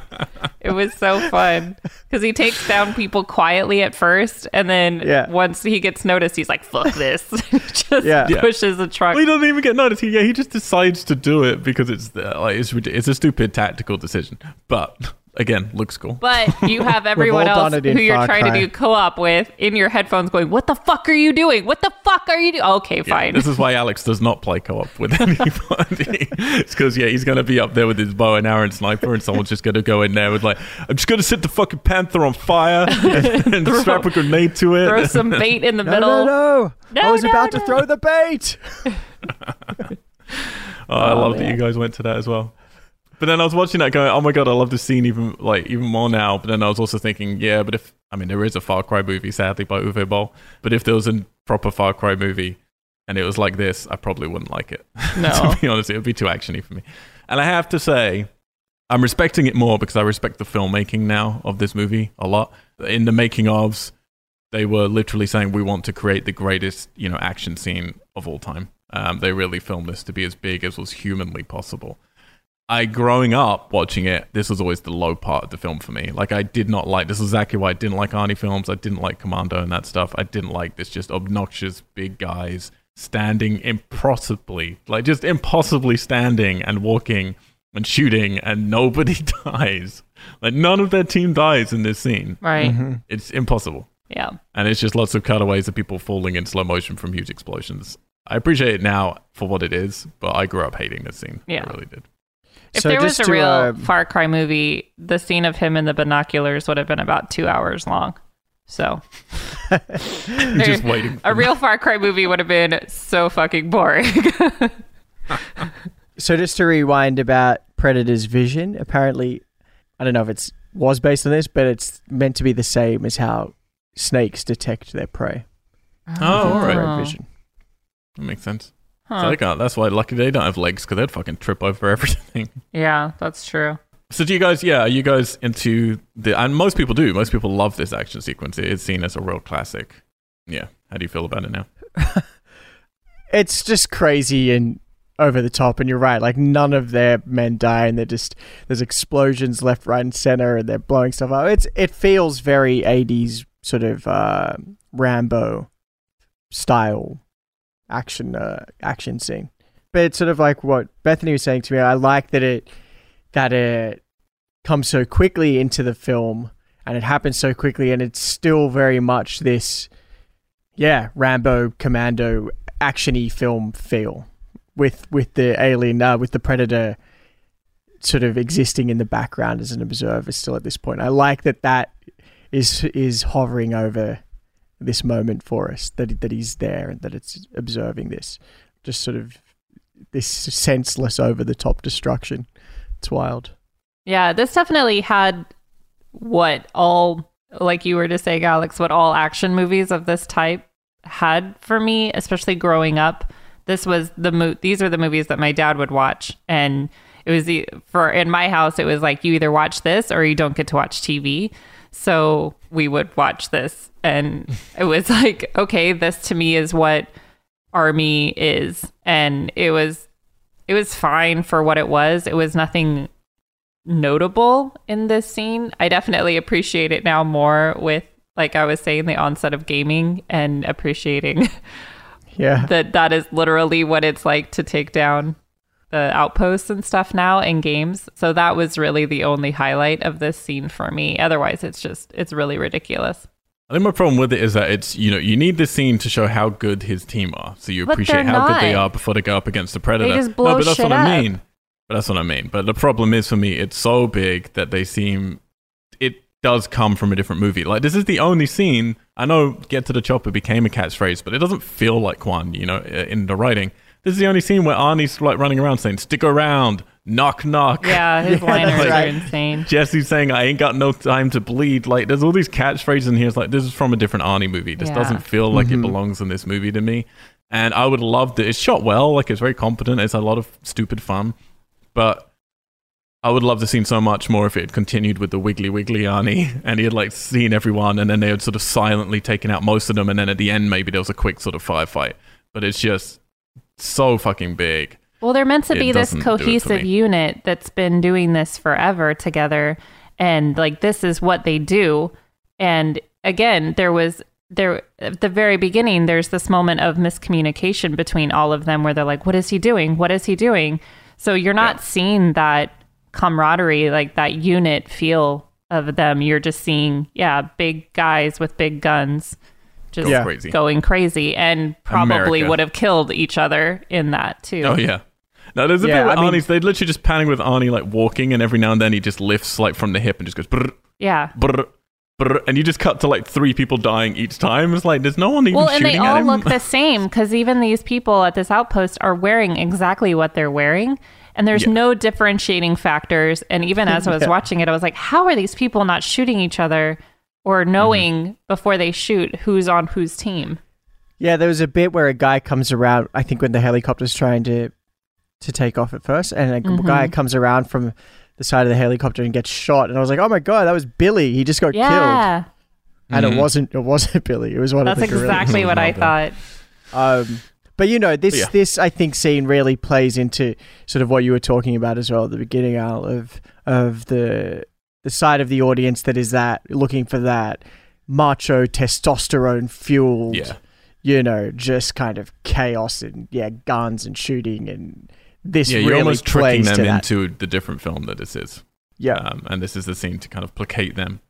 It was so fun because he takes down people quietly at first, and then Yeah. once he gets noticed, he's like, "Fuck this!" just Yeah. Yeah. pushes the truck. Well, he doesn't even get noticed. He, yeah, he just decides to do it because it's uh, like it's it's a stupid tactical decision. But again, looks cool. But you have everyone else who you're Far trying to do co-op with in your headphones, going, "What the fuck are you doing? What the fuck are you doing?" Okay, Yeah, fine. this is why Alex does not play co-op with anybody. it's because yeah, he's gonna be up there with his bow and arrow and sniper, and someone's just gonna go in there with like, I'm just gonna set the fucking panther on fire and, and Throw- strap a grenade to it. Throw some bait in the No, middle. no, no, No, I was no, about no. to throw the bait. Oh, I Oh, love that you guys went to that as well. But then I was watching that going, oh my god, I love this scene even like even more now. But then I was also thinking, yeah, but if I mean there is a Far Cry movie, sadly by Uwe Boll, but if there was a proper Far Cry movie and it was like this, I probably wouldn't like it. No. to be honest, it would be too actiony for me. And I have to say, I'm respecting it more because I respect the filmmaking now of this movie a lot. In the making ofs, they were literally saying we want to create the greatest, you know, action scene of all time. Um, they really filmed this to be as big as was humanly possible. I growing up watching it, this was always the low part of the film for me. Like I did not like this is exactly why I didn't like Arnie films. I didn't like Commando and that stuff. I didn't like this just obnoxious big guys standing impossibly, like just impossibly standing and walking and shooting and nobody dies. Like none of their team dies in this scene. Right. Mhm. It's impossible. Yeah. And it's just lots of cutaways of people falling in slow motion from huge explosions. I appreciate it now for what it is, but I grew up hating this scene. Yeah. I really did. If So there was a real uh, Far Cry movie, the scene of him in the binoculars would have been about two hours long. So just waiting. a real Far Cry movie would have been so fucking boring. So just to rewind about Predator's vision, apparently, I don't know if it's was based on this, but it's meant to be the same as how snakes detect their prey. Oh, all right. Vision. That makes sense. Huh. So they can't, that's why lucky they don't have legs because they'd fucking trip over everything. Yeah, that's true. So do you guys? Yeah, are you guys into the? And most people do. Most people love this action sequence. It- It's seen as a real classic. Yeah. How do you feel about it now? It's just crazy and over the top, and you're right. Like none of their men die, and they're just there's explosions left, right, and center, and they're blowing stuff up. It's it feels very 80s sort of uh, Rambo style action uh, action scene. But it's sort of like what Bethany was saying to me. I like that it that it comes so quickly into the film and it happens so quickly and it's still very much this yeah rambo commando actiony film feel with with the alien uh, with the predator sort of existing in the background as an observer still at this point i like that that is is hovering over this moment for us that that he's there and that it's observing this just sort of this senseless over the top destruction it's wild Yeah, this definitely had what all, like you were to say, Alex, what all action movies of this type had for me, especially growing up. This was the mo- these were the movies that my dad would watch, and it was the for in my house it was like you either watch this or you don't get to watch TV. So we would watch this, and it was like, okay, this to me is what army is, and it was it was fine for what it was. It was nothing notable in this scene. I definitely appreciate it now more with like I was saying the onset of gaming and appreciating yeah that that is literally what it's like to take down the outposts and stuff now in games. So that was really the only highlight of this scene for me. Otherwise it's just it's really ridiculous. I think my problem with it is that it's you know you need this scene to show how good his team are, so you But appreciate how good they are before they go up against the predator. They just blow no, but that's what I mean. But that's what I mean. But the problem is for me, it's so big that they seem it does come from a different movie. Like this is the only scene I know. Get to the chopper became a catchphrase, but it doesn't feel like one. You know, in the writing, this is the only scene where Arnie's like running around saying "stick around," knock knock. Yeah, his Yeah, liners that's are insane. Jesse's saying, I ain't got no time to bleed. Like, there's all these catchphrases in here. It's like, this is from a different Arnie movie. This Yeah. doesn't feel like it Mhm. belongs in this movie to me. And I would love that. It's shot well. Like, it's very competent. It's a lot of stupid fun. But I would love to scene so much more if it had continued with the Wiggly Wiggly Arnie and he had, like, seen everyone and then they had sort of silently taken out most of them. And then at the end, maybe there was a quick sort of firefight. But it's just so fucking big. Well, they're meant to be this it cohesive unit that's been doing this forever together, and like this is what they do. And again, there was there at the very beginning. There's this moment of miscommunication between all of them, where they're like, "What is he doing? What is he doing?" So you're not Yeah. seeing that camaraderie, like that unit feel of them. You're just seeing, yeah, big guys with big guns. Just Yeah. Crazy. going crazy and probably America. would have killed each other in that too. Oh yeah. No, there's a Yeah, bit where I mean- Arnie's they literally just panning with Arnie like walking, and every now and then he just lifts like from the hip and just goes brr, Yeah. brr, brr, and you just cut to like three people dying each time. It's like there's no one even Well, and shooting they all look the same because even these people at this outpost are wearing exactly what they're wearing. And there's Yeah. no differentiating factors. And even as I was Yeah. watching it, I was like, how are these people not shooting each other or knowing Mm-hmm. before they shoot who's on whose team? Yeah, there was a bit where a guy comes around. I think when the helicopter's trying to to take off at first, and a g- Mhm. guy comes around from the side of the helicopter and gets shot. And I was like, "Oh my god, that was Billy! He just got killed." Yeah. And Mhm. it wasn't. It wasn't Billy. It was one That's of the guerrillas. That's exactly what I thought. Um, but you know, this Yeah. this I think scene really plays into sort of what you were talking about as well at the beginning, Al, of of the the side of the audience that is that looking for that macho testosterone fueled, Yeah. you know, just kind of chaos and yeah, guns and shooting and this Yeah, really you're almost tricking them to that. into the different film that this is. Yeah, Um, and this is the scene to kind of placate them,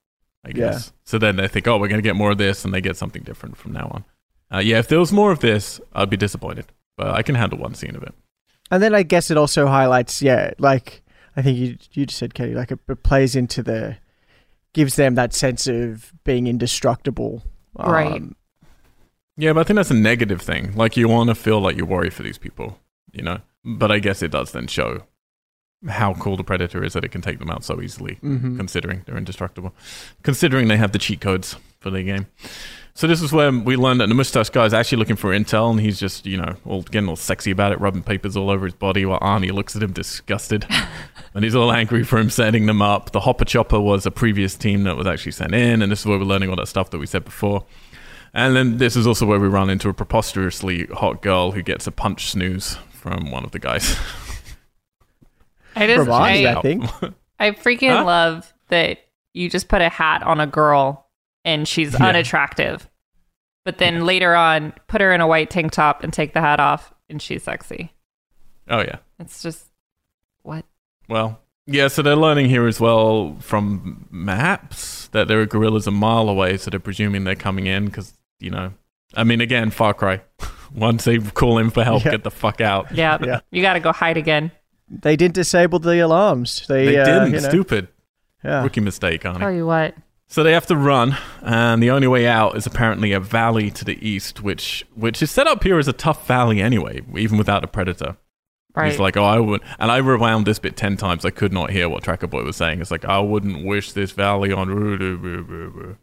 I Yeah. guess. So then they think, oh, we're going to get more of this, and they get something different from now on. Uh, yeah, if there was more of this, I'd be disappointed. But I can handle one scene of it. and then I guess it also highlights, yeah, like I think you you just said, Katie, like it, it plays into the gives them that sense of being indestructible, Right. Um, Yeah, but I think that's a negative thing. Like, you want to feel like you worry for these people, you know? But I guess it does then show how cool the Predator is that it can take them out so easily. mhm. considering they're indestructible, considering they have the cheat codes for the game. So this is where we learned that the mustache guy is actually looking for intel, and he's just you know all getting all sexy about it, rubbing papers all over his body, while Arnie looks at him disgusted, and he's all angry for him setting them up. The Hopper Chopper was a previous team that was actually sent in, and this is where we're learning all that stuff that we said before. And then this is also where we run into a preposterously hot girl who gets a punch snooze from one of the guys. I just, I, I think. I freaking Huh? love that you just put a hat on a girl and she's Yeah. unattractive. But then later on, put her in a white tank top and take the hat off and she's sexy. oh yeah. It's just what? Well, Yeah, so they're learning here as well from maps that there are guerrillas a mile away, so they're presuming they're coming in because, you know, I mean, again, Far Cry. Once they call in for help, Yeah. get the fuck out. Yeah. Yeah. You got to go hide again. They didn't disable the alarms. They, They uh, didn't. you know, Stupid. Yeah. Rookie mistake, Arnie. Tell you what. So they have to run, and the only way out is apparently a valley to the east, which which is set up here as a tough valley anyway, even without a predator. Right. He's like, oh, I would, and I rewound this bit ten times. I could not hear what Tracker Boy was saying. It's like, I wouldn't wish this valley on.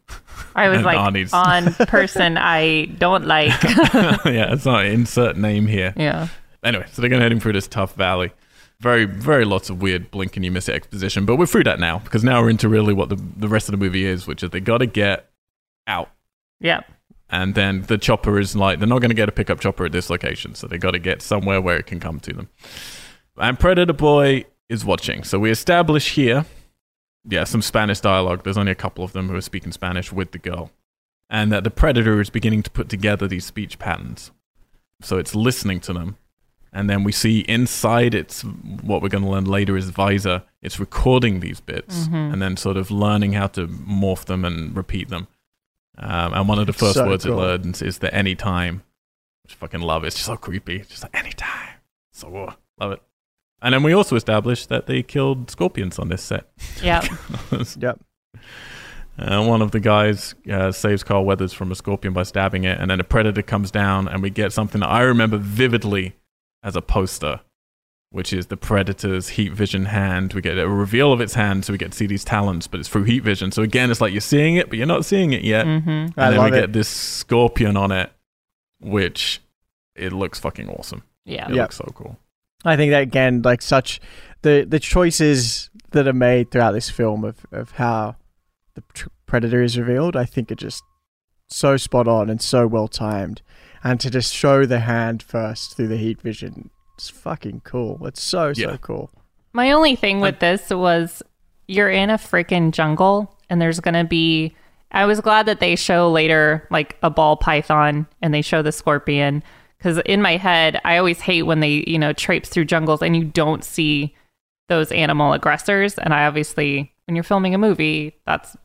I was like Arnie's- on person I don't like. yeah, it's not insert name here. yeah. Anyway, so they're gonna head him through this tough valley. Very, very lots of weird blink and you miss it exposition, but we're through that now because now we're into really what the the rest of the movie is, which is they got to get out. Yeah. And then the chopper is like they're not going to get a pickup chopper at this location so they got to get somewhere where it can come to them. And predator boy is watching. So we establish here yeah some spanish dialogue. There's only a couple of them who are speaking spanish with the girl. And that the predator is beginning to put together these speech patterns. So it's listening to them. And then we see inside its what we're going to learn later is visor. It's recording these bits Mhm. and then sort of learning how to morph them and repeat them um, and one of the first So words cool. it learns is the anytime, which I fucking love. It's just so creepy. It's just like anytime. So uh, love it. And then we also established that they killed scorpions on this set. Yeah. Yep. Uh, one of the guys uh, saves Carl Weathers from a scorpion by stabbing it, and then a predator comes down, and we get something that I remember vividly as a poster, which is the predator's heat vision hand. We get a reveal of its hand, so we get to see these talons, but it's through heat vision. So again, it's like you're seeing it, but you're not seeing it yet. mm-hmm. And I then we love get this scorpion on it, which it looks fucking awesome. Yeah. It Yeah. looks so cool. I think that again, like such the the choices that are made throughout this film of of how the tr- predator is revealed, I think are just so spot on and so well timed. And to just show the hand first through the heat vision, it's fucking cool. It's so so Yeah. cool. My only thing with this was you're in a freaking jungle and there's going to be I was glad that they show later like a ball python and they show the scorpion cuz in my head I always hate when they, you know, traipse through jungles and you don't see those animal aggressors and I obviously when you're filming a movie that's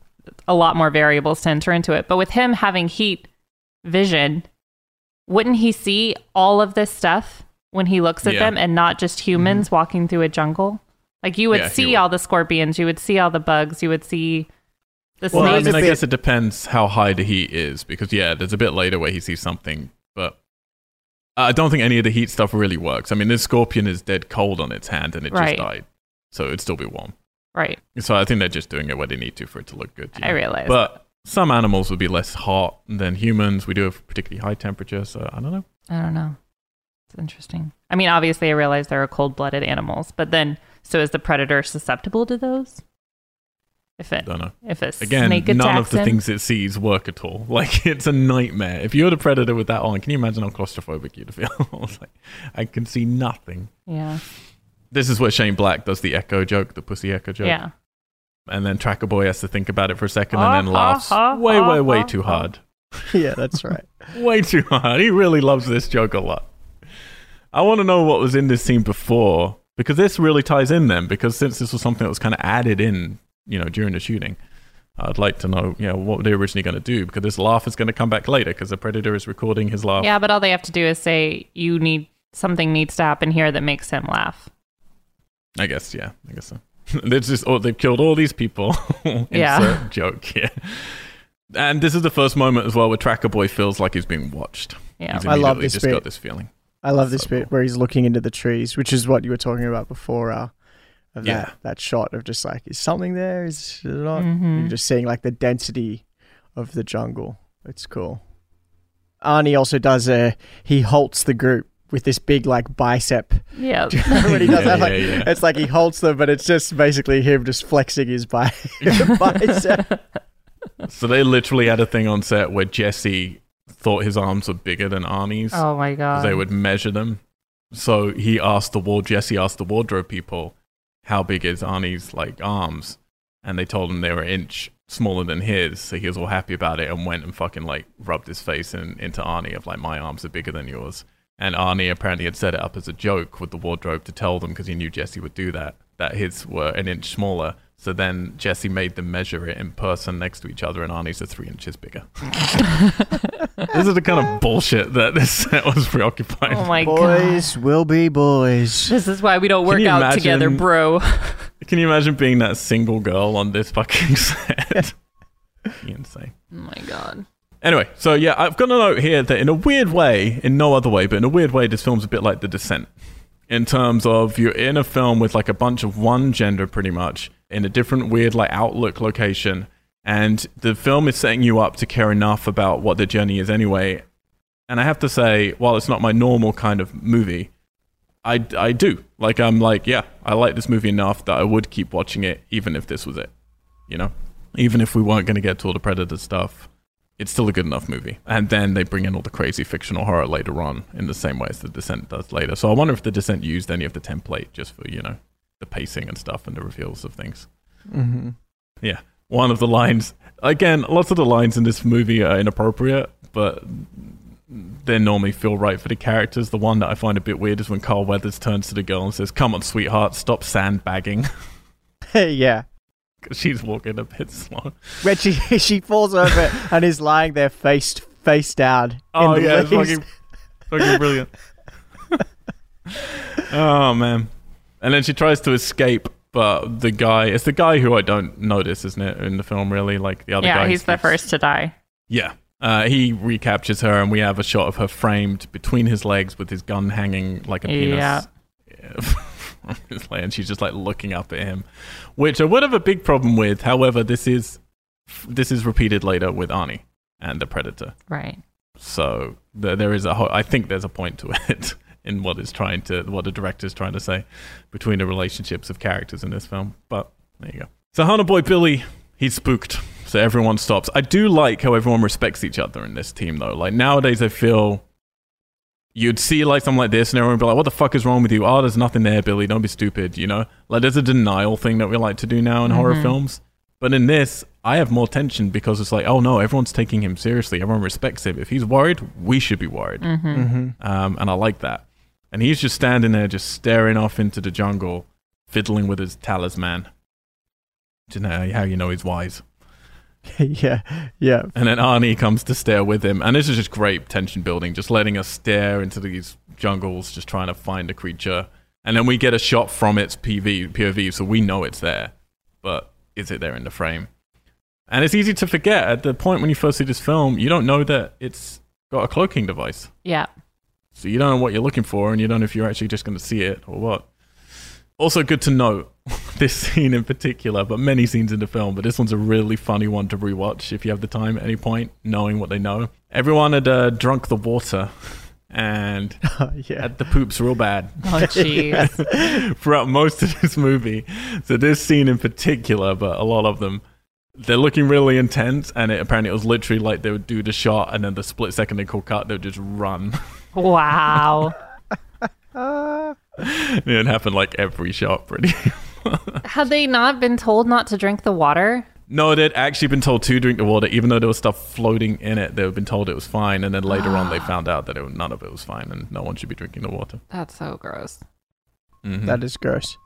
a lot more variables to enter into it. But with him having heat vision, wouldn't he see all of this stuff when he looks at Yeah. them and not just humans mm-hmm. walking through a jungle? Like you would Yeah, see would. all the scorpions, you would see all the bugs, you would see the Well, I mean, a I bit- guess it depends how high the heat is, because yeah, there's a bit later where he sees something, but I don't think any of the heat stuff really works. I mean, this scorpion is dead cold on its hand, and it Right. just died, so it'd still be warm. right. So I think they're just doing it where they need to for it to look good. you I realize. But some animals would be less hot than humans. We do have particularly high temperature, so I don't know. I don't know. It's interesting. I mean, obviously, I realize there are cold blooded animals, but then, so is the predator susceptible to those? If it, Don't know. if a Again, snake none of the him? things it sees work at all. Like it's a nightmare. If you're the predator with that on, can you imagine how claustrophobic you'd feel? I was like, I can see nothing. yeah, This is where Shane Black does the echo joke, the pussy echo joke. yeah, And then Tracker Boy has to think about it for a second and then ah, laughs way, way, way too hard. yeah, that's right. Way too hard. He really loves this joke a lot. I want to know what was in this scene before because this really ties in then because since this was something that was kind of added in, you know, during the shooting. I'd like to know, you know, what they're originally going to do because this laugh is going to come back later because the predator is recording his laugh. yeah. But all they have to do is say, "You need something needs to happen here that makes him laugh." I guess, yeah, I guess so. They've just, oh, they've killed all these people. Yeah. Joke here. And this is the first moment as well where Tracker Boy feels like he's being watched. Yeah, He's I love immediately this just bit. got this feeling. I love this So bit cool. where he's looking into the trees, which is what you were talking about before. Uh, of Yeah. that, that shot of just like, is something there? Is it not? Mhm. You're just seeing like the density of the jungle. It's cool. Arnie also does a he halts the group with this big like bicep. yeah. when he does Yeah, that, like, yeah, yeah. it's like he halts them, but it's just basically him just flexing his bi- bicep. So they literally had a thing on set where Jesse thought his arms were bigger than Arnie's. oh my god. they would measure them. So he asked the ward Jesse asked the wardrobe people how big is Arnie's like arms, and they told him they were an inch smaller than his. So he was all happy about it and went and fucking like rubbed his face in, into Arnie of like my arms are bigger than yours. And Arnie apparently had set it up as a joke with the wardrobe to tell them because he knew Jesse would do that. That his were an inch smaller. So then Jesse made them measure it in person next to each other, and Arnie's are three inches bigger. this is the kind of bullshit that this set was preoccupied. Oh my god. boys will be boys. This is why we don't work out imagine- together, bro. Can you imagine being that single girl on this fucking set? Be insane. Oh my god. Anyway, so yeah, I've got a note here that in a weird way, in no other way, but in a weird way, this film's a bit like The Descent. In terms of you're in a film with like a bunch of one gender pretty much in a different weird like outlook location, and the film is setting you up to care enough about what the journey is anyway. And I have to say, while it's not my normal kind of movie, I, I do. Like, I'm like, yeah, I like this movie enough that I would keep watching it even if this was it. You know? Even if we weren't going to get to all the Predator stuff, it's still a good enough movie. And then they bring in all the crazy fictional horror later on in the same way as The Descent does later. So I wonder if The Descent used any of the template just for, you know, the pacing and stuff and the reveals of things. Mm-hmm. Yeah. One of the lines, again, lots of the lines in this movie are inappropriate, but they normally feel right for the characters. The one that I find a bit weird is when Carl Weathers turns to the girl and says, Come on, sweetheart, stop sandbagging. yeah. 'Cause she's walking a bit slow. When she she falls over and is lying there face face down. in Oh, the yeah, it's fucking, fucking brilliant. oh, man. And then she tries to escape, but the guy, it's the guy who I don't notice, isn't it, in the film, really? Like the other guy. Yeah, who he's the first to die. Yeah. Uh, he recaptures her, and we have a shot of her framed between his legs with his gun hanging like a penis. Yeah. from his leg, and she's just like looking up at him, which I would have a big problem with. However, this is this is repeated later with Arnie and the Predator, Right. so there, there is a ho- I think there's a point to it in what is trying to what the director is trying to say between the relationships of characters in this film. But there you go. So Hunter Boy Billy, he's spooked. So everyone stops. I do like how everyone respects each other in this team though. Like nowadays I feel you'd see like something like this and everyone would be like, What the fuck is wrong with you? Oh, there's nothing there, Billy, don't be stupid, you know? Like there's a denial thing that we like to do now in horror Mhm. films. But in this, I have more tension because it's like, oh no, everyone's taking him seriously. Everyone respects him. If he's worried, we should be worried. Mm-hmm. Mm-hmm. Um, and I like that. And he's just standing there, just staring off into the jungle, fiddling with his talisman. Do you know how you know he's wise? yeah, yeah. And then Arnie comes to stare with him. And this is just great tension building, just letting us stare into these jungles, just trying to find a creature. And then we get a shot from its PV, POV, so we know it's there. But is it there in the frame? And it's easy to forget at the point when you first see this film, you don't know that it's got a cloaking device. Yeah. So you don't know what you're looking for, and you don't know if you're actually just going to see it or what. Also, good to note this scene in particular, but many scenes in the film. But this one's a really funny one to rewatch if you have the time at any point, knowing what they know. Everyone had uh, drunk the water, and yeah. had the poops real bad Oh, jeez. throughout most of this movie. So this scene in particular, but a lot of them, they're looking really intense, and it, apparently it was literally like they would do the shot, and then the split second they call cut, they would just run. wow. Uh, it happened like every shot, pretty. Had they not been told not to drink the water? no, they'd actually been told to drink the water, even though there was stuff floating in it. They'd been told it was fine, and then later on they found out that it, none of it was fine, and no one should be drinking the water. That's so gross. Mhm. that is gross.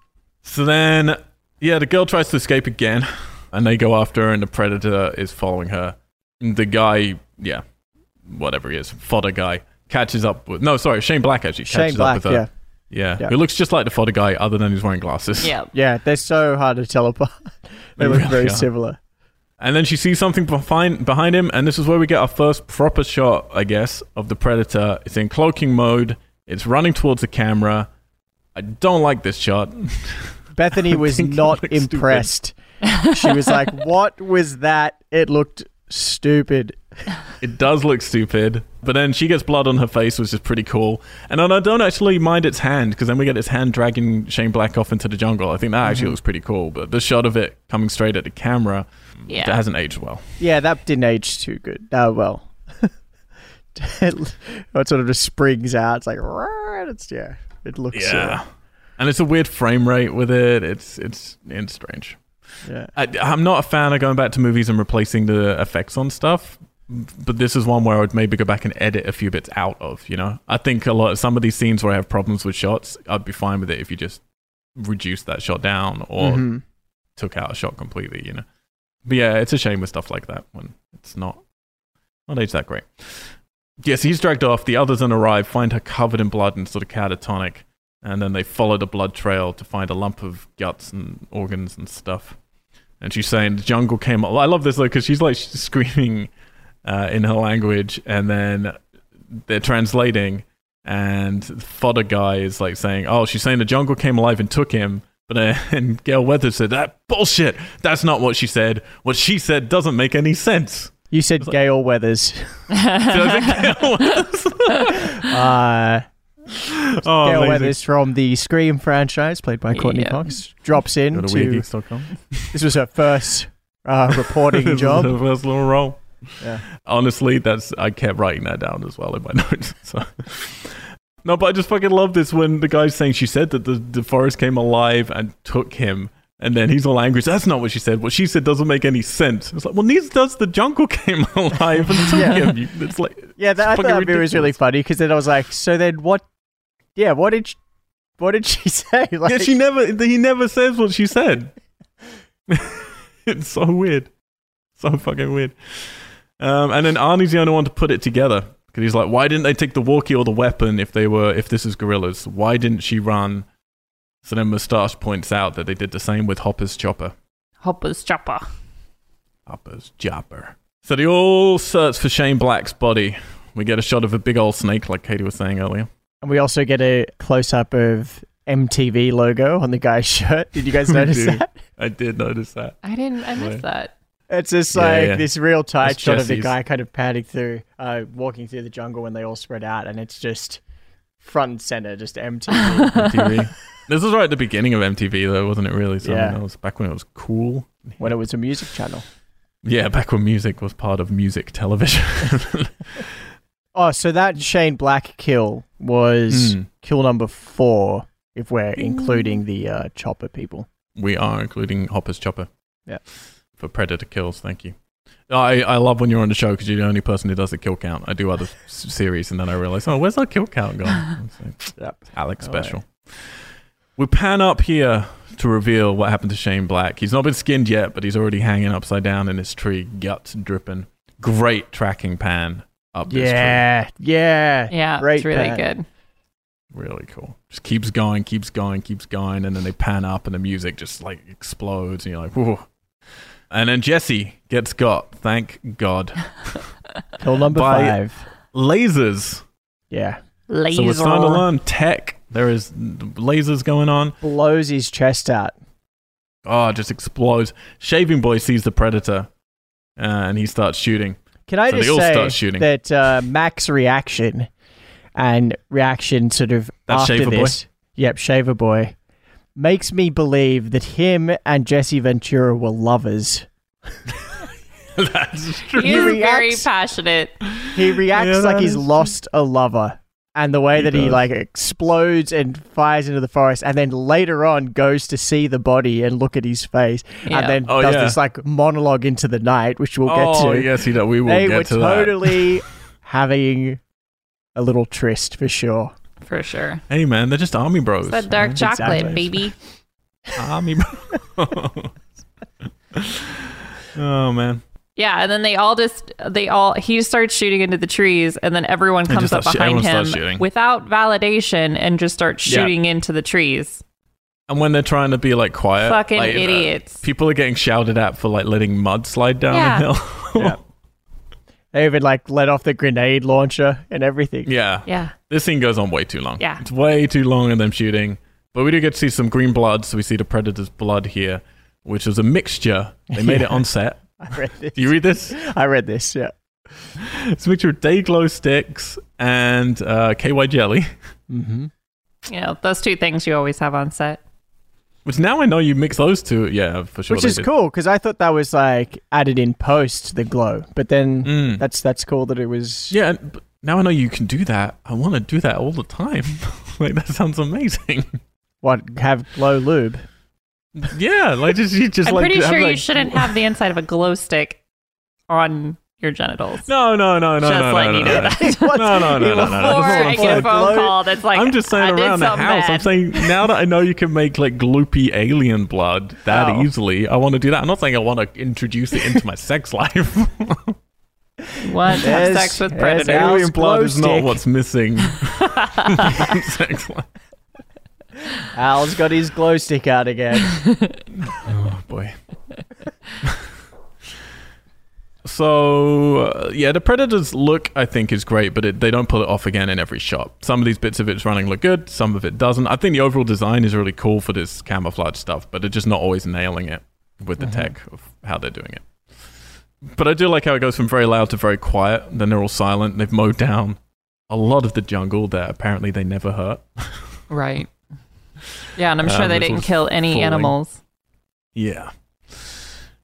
So then, yeah, the girl tries to escape again, and they go after her, and the predator is following her. And the guy, yeah, whatever he is, fodder guy, catches up with. No, sorry, Shane Black actually Shane catches Black, up with her. Yeah. Yeah. who looks just like the fodder guy, other than he's wearing glasses. Yeah. Yeah, they're so hard to tell apart. they They look really very are. similar. And then she sees something behind behind him, and this is where we get our first proper shot, I guess, of the predator. It's in cloaking mode. It's running towards the camera. I don't like this shot. Bethany was not impressed. she was like, "What was that? It looked stupid." It does look stupid, but then she gets blood on her face, which is pretty cool. And I don't actually mind its hand because then we get its hand dragging Shane Black off into the jungle. I think that actually Mhm. looks pretty cool. But the shot of it coming straight at the camera, Yeah. that hasn't aged well. Yeah, that didn't age too good. Oh well. it, it sort of just springs out. It's like, it's yeah. It looks Yeah, and it's a weird frame rate with it. It's it's it's strange. uh, yeah. I, I'm not a fan of going back to movies and replacing the effects on stuff, but this is one where I would maybe go back and edit a few bits out of. You know, I think a lot of some of these scenes where I have problems with shots, I'd be fine with it if you just reduced that shot down or Mhm. took out a shot completely, you know. But yeah, it's a shame with stuff like that when it's not not aged that great. Yes, he's dragged off. The others then arrive, find her covered in blood and sort of catatonic, and then they follow the blood trail to find a lump of guts and organs and stuff. And she's saying the jungle came. Up. I love this though because she's like she's screaming uh, in her language, and then they're translating, and fodder guy is like saying, "Oh, she's saying the jungle came alive and took him." But and Gale Weathers said that bullshit. That's not what she said. What she said doesn't make any sense. You said like- Gale Weathers. Gale Weathers. Uh, oh, Gale amazing. Weathers from the Scream franchise, played by Courtney Yeah. Cox, drops in to. This was her first uh, reporting job. her first little role. Yeah. Honestly, that's I kept writing that down as well in my notes. So. No, but I just fucking love this when the guy's saying she said that the, the forest came alive and took him. And then he's all angry. That's not what she said. What she said doesn't make any sense. It's like, well, neither does the jungle came alive and took Yeah. him. It's like, Yeah, that, I fucking thought it was really funny because then I was like, so then what? Yeah, what did she, what did she say? Like, yeah, she never. He never says what she said. it's so weird, so fucking weird. Um, and then Arnie's the only one to put it together because he's like, "Why didn't they take the walkie or the weapon if they were if this is guerrillas? Why didn't she run?" So then Mustache points out that they did the same with Hopper's chopper. Hopper's chopper. Hopper's chopper. So they all search for Shane Black's body. We get a shot of a big old snake, like Katie was saying earlier. and we also get a close up of MTV logo on the guy's shirt. Did you guys notice that? I did notice that. I didn't. I missed that. It's just like yeah. this real tight That's shot of the guy kind of padding through, uh, walking through the jungle when they all spread out, and it's just front and center, just MTV. MTV. this was right at the beginning of MTV, though, wasn't it? Really? So I mean, Yeah. that was back when it was cool. when it was a music channel. Yeah, back when music was part of music television. Oh, so that Shane Black kill was Hmm. kill number four, if we're including the uh, chopper people. we are including Hopper's Chopper. Yeah. For Predator kills. Thank you. I, I love when you're on the show because you're the only person who does the kill count. I do other s- series and then I realize, oh, where's our kill count gone? It's like, Yep. Alex All right. special. We pan up here to reveal what happened to Shane Black. He's not been skinned yet, but he's already hanging upside down in this tree, guts dripping. Great tracking pan up this tree. Yeah, yeah, Yeah, Great it's really pan. good. Really cool. Just keeps going, keeps going, keeps going, and then they pan up and the music just like explodes, and you're like, whoa. And then Jesse gets got, thank God. Kill number By- five. Lasers. Yeah, Laser. So we're starting to learn tech. There is lasers going on. blows his chest out. Oh, just explodes. Shaving Boy sees the predator, uh, and he starts shooting. Can I So just say shooting. that uh, Mac's reaction and reaction sort of That's after Shaver Boy? this, yep, Shaver Boy, makes me believe that him and Jesse Ventura were lovers. That's true. He's He is very passionate. He reacts Yeah, like he's true. lost a lover. And the way He that he like explodes and fires into the forest, and then later on goes to see the body and look at his face, Yeah. and then Oh, does yeah. this like monologue into the night, which we'll oh, get to. Oh yes, he does. We will they get were to that. totally having a little tryst for sure. For sure. Hey, man, they're just army bros. It's that dark man. chocolate, Exactly. baby. Army bros. oh, man. Yeah, and then they all just they all he starts shooting into the trees, and then everyone comes up start sh- behind him without validation and just starts Yeah. shooting into the trees. And when they're trying to be like quiet, Fucking like, uh, idiots. people are getting shouted at for like letting mud slide down Yeah. the hill. Yeah. They even like let off the grenade launcher and everything. yeah. Yeah, This scene goes on way too long. Yeah. It's way too long of them shooting. But we do get to see some green blood, so we see the predator's blood here, which is a mixture. They made it on set. I read this. Do you read this? I read this. Yeah. It's a mixture of day glow sticks and uh, KY jelly. Mm-hmm. you know those two things you always have on set. Which now I know you mix those two. Yeah, for sure. Which is did. cool because I thought that was like added in post the glow, but then Mm. that's that's cool that it was. Yeah, and- now I know you can do that. I want to do that all the time. like that sounds amazing. What have glow lube? yeah, like just you just I'm like pretty have, sure you shouldn't have the inside of a glow stick on your genitals. No, no, no, no, Just no, Just letting no, you no, know no. that. No, no, no, no, no, no. was- That's Or not what I I'm get a phone call that's like, I'm just saying I around the something house. I'm saying now that I know you can make like gloopy alien blood that Oh. easily, I want to do that. I'm not saying I want to introduce it into my sex life. Want to have sex with predators. Alien blood is not what's missing. sex life. Al's got his glow stick out again. Oh boy. So uh, yeah, the Predator's look I think is great, but it, they don't pull it off again in every shot. Some of these bits of it's running look good, some of it doesn't. I think the overall design is really cool for this camouflage stuff, but they're just not always nailing it with the tech of how they're doing it. But I do like how it goes from very loud to very quiet. Then they're all silent. They've mowed down a lot of the jungle that apparently they never hurt. Right. Yeah, and I'm sure Um, they didn't kill any falling. animals. Yeah.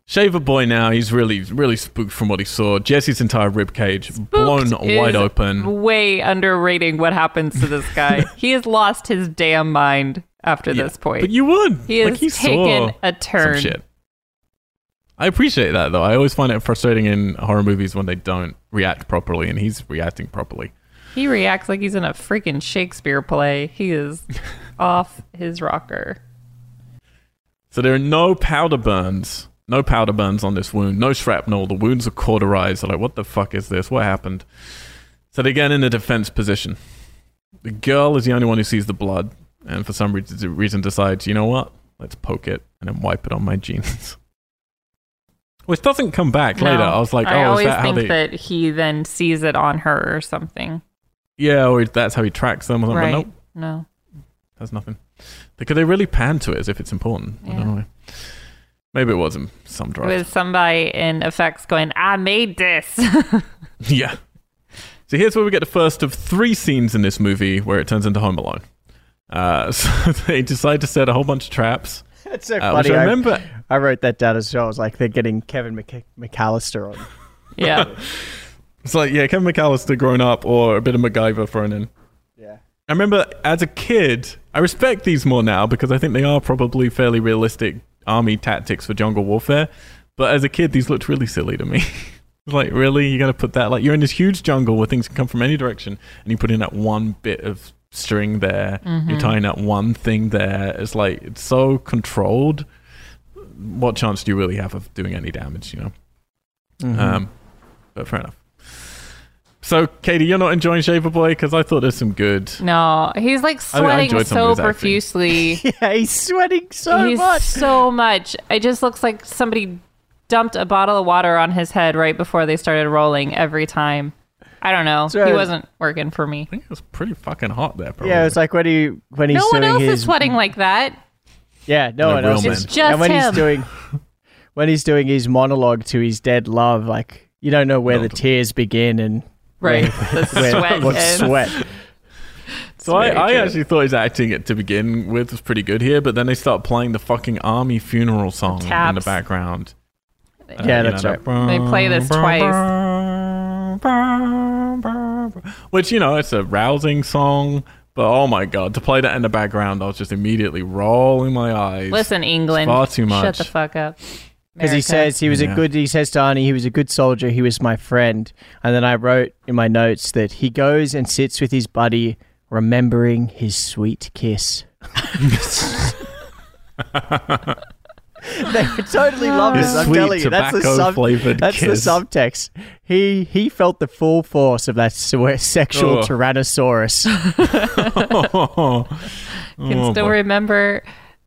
Shaver boy now, he's really, really spooked from what he saw. Jesse's entire rib cage blown wide open. Way underrating what happens to this guy. he has lost his damn mind after Yeah, this point. But you would. he has like he taken a some turn. shit. I appreciate that though. I always find it frustrating in horror movies when they don't react properly, and he's reacting properly. He reacts like he's in a freaking Shakespeare play. He is off his rocker. So there are no powder burns. No powder burns on this wound. No shrapnel. The wounds are cauterized. They're like, what the fuck is this? What happened? So they get in a defense position. The girl is the only one who sees the blood, and for some reason decides, you know what? Let's poke it and then wipe it on my jeans. Which doesn't come back later. I was like, I oh, is always think they? that he then sees it on her or something. Yeah, or that's how he tracks them. Or something. Right. Nope, No. that's nothing. Because they really pan to it as if it's important. I Yeah. Don't know. Maybe it wasn't some draft. With somebody in effects going, I made this. Yeah. So here's where we get the first of three scenes in this movie where it turns into Home Alone. Uh, so they decide to set a whole bunch of traps. That's so Uh, funny. I I, remember. I wrote that down as well. I was like, they're getting Kevin Mc- McAllister on. yeah. It's like, yeah, Kevin McAllister grown up or a bit of MacGyver thrown in. Yeah. I remember as a kid, I respect these more now because I think they are probably fairly realistic army tactics for jungle warfare. But as a kid, these looked really silly to me. Like, really? You're going to put that? Like, you're in this huge jungle where things can come from any direction, and you put in that one bit of string there. You're tying that one thing there. It's like, it's so controlled. What chance do you really have of doing any damage, you know? Mm-hmm. Um, but fair enough. So, Katie, you're not enjoying Shaver Boy because I thought there's some good. No, he's like I- I sweating enjoyed some of so profusely. yeah, he's sweating so he's much. so much. It just looks like somebody dumped a bottle of water on his head right before they started rolling every time. I don't know. So- he wasn't working for me. I think it was pretty fucking hot there. Probably. Yeah, it's like when he when he's No one else his is sweating like that. yeah, no No one else. men. is. It's just and when him. he's doing when he's doing his monologue to his dead love, like you don't know where No, the don't- tears begin and Right. where, The where sweat what ends. sweat. So I, I actually thought his acting it to begin with was pretty good here, but then they start playing the fucking army funeral song in the Taps. background. Uh, Yeah, you that's know, right. that- They play this twice. Which you know, it's a rousing song, but oh my god, to play that in the background, I was just immediately rolling my eyes. Listen, England. far too much. Shut the fuck up. Because he says he was Yeah. a good. He says to Arnie, he was a good soldier. He was my friend. And then I wrote in my notes that he goes and sits with his buddy, remembering his sweet kiss. they would totally love this. I'm telling you, that's the sub. That's kiss. the subtext. He he felt the full force of that se- sexual Oh. tyrannosaurus. oh, can oh, still boy. remember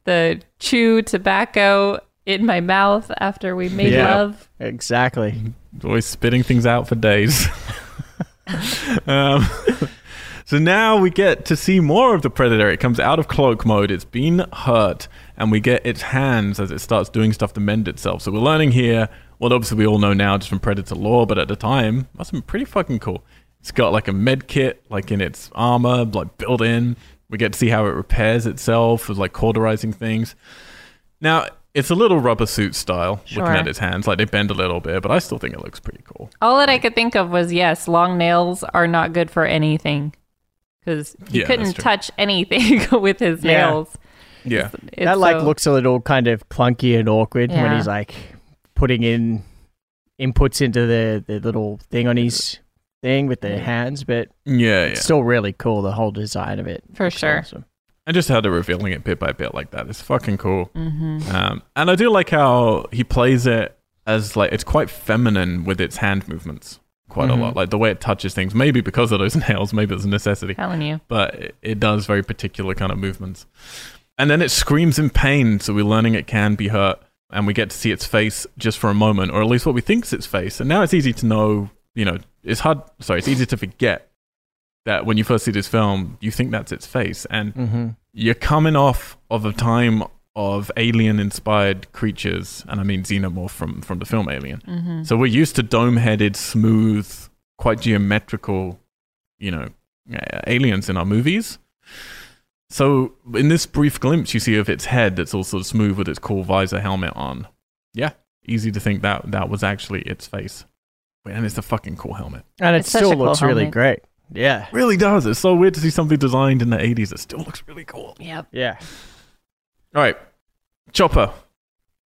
the chew tobacco in my mouth after we made Yeah. love. exactly. always spitting things out for days. um, so now we get to see more of the predator. It comes out of cloak mode. It's been hurt, and we get its hands as it starts doing stuff to mend itself. So we're learning here what obviously we all know now just from Predator lore, but at the time must have been pretty fucking cool. It's got like a med kit, like in its armor, like built in. We get to see how it repairs itself with like cauterizing things. Now it's a little rubber suit style, Sure. looking at its hands. Like they bend a little bit, but I still think it looks pretty cool. All that I could think of was yes, long nails are not good for anything because he Yeah, couldn't touch anything with his Yeah. nails. Yeah. It's that like so- looks a little kind of clunky and awkward when he's like putting in inputs into the, the little thing on his thing with the hands, but Yeah, yeah. it's still really cool. The whole design of it, For sure. awesome. And just how they're revealing it bit by bit like that is fucking cool. Mm-hmm. Um, and I do like how he plays it as like it's quite feminine with its hand movements, quite Mhm. a lot. Like the way it touches things, maybe because of those nails, maybe it's a necessity, Telling you. but it, it does very particular kind of movements. And then it screams in pain, so we're learning it can be hurt, and we get to see its face just for a moment, or at least what we think is its face. And now it's easy to know, you know, it's hard. Sorry, it's easy to forget that when you first see this film, you think that's its face, and Mm-hmm. you're coming off of a time of alien inspired creatures and i mean xenomorph from from the film alien Mm-hmm. so we're used to dome headed smooth quite geometrical you know aliens in our movies so in this brief glimpse you see of its head that's all sort of smooth with its cool visor helmet on yeah easy to think that that was actually its face and it's a fucking cool helmet And it It's still a cool looks really helmet. great. Yeah. really does it's so weird to see something designed in the 80s that still looks really cool Yep. Yeah. All right, Chopper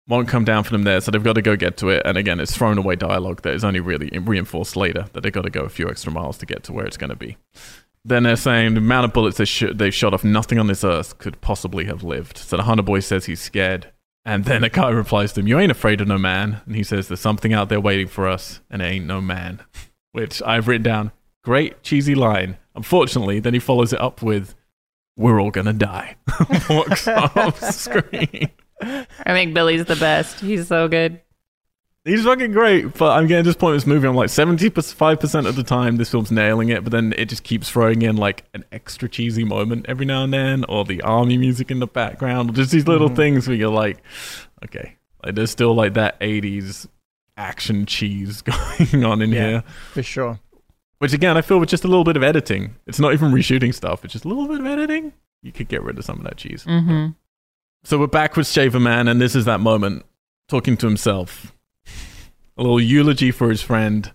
won't come down for them there, so they've got to go get to it. And again, it's thrown away dialogue that is only really reinforced later that they've got to go a few extra miles to get to where it's going to be. Then they're saying the amount of bullets they sh- they've shot off, nothing on this earth could possibly have lived. So the hunter boy says he's scared. And then a guy replies to him, You ain't afraid of no man. And he says, There's something out there waiting for us, and it ain't no man. Which I've written down. Great cheesy line. Unfortunately, then he follows it up with, We're all gonna die. Walks off screen. I think Billy's the best. He's so good. He's fucking great, but I'm getting to this point in this movie. I'm like 75% of the time, this film's nailing it, but then it just keeps throwing in like an extra cheesy moment every now and then, or the army music in the background, or just these little Mhm. things where you're like, okay, like there's still like that 80s action cheese going on in Yeah. here. For sure. Which again, I feel with just a little bit of editing, it's not even reshooting stuff, it's just a little bit of editing. You could get rid of some of that cheese. Mm-hmm. So we're back with Shaver Man, and this is that moment talking to himself. A little eulogy for his friend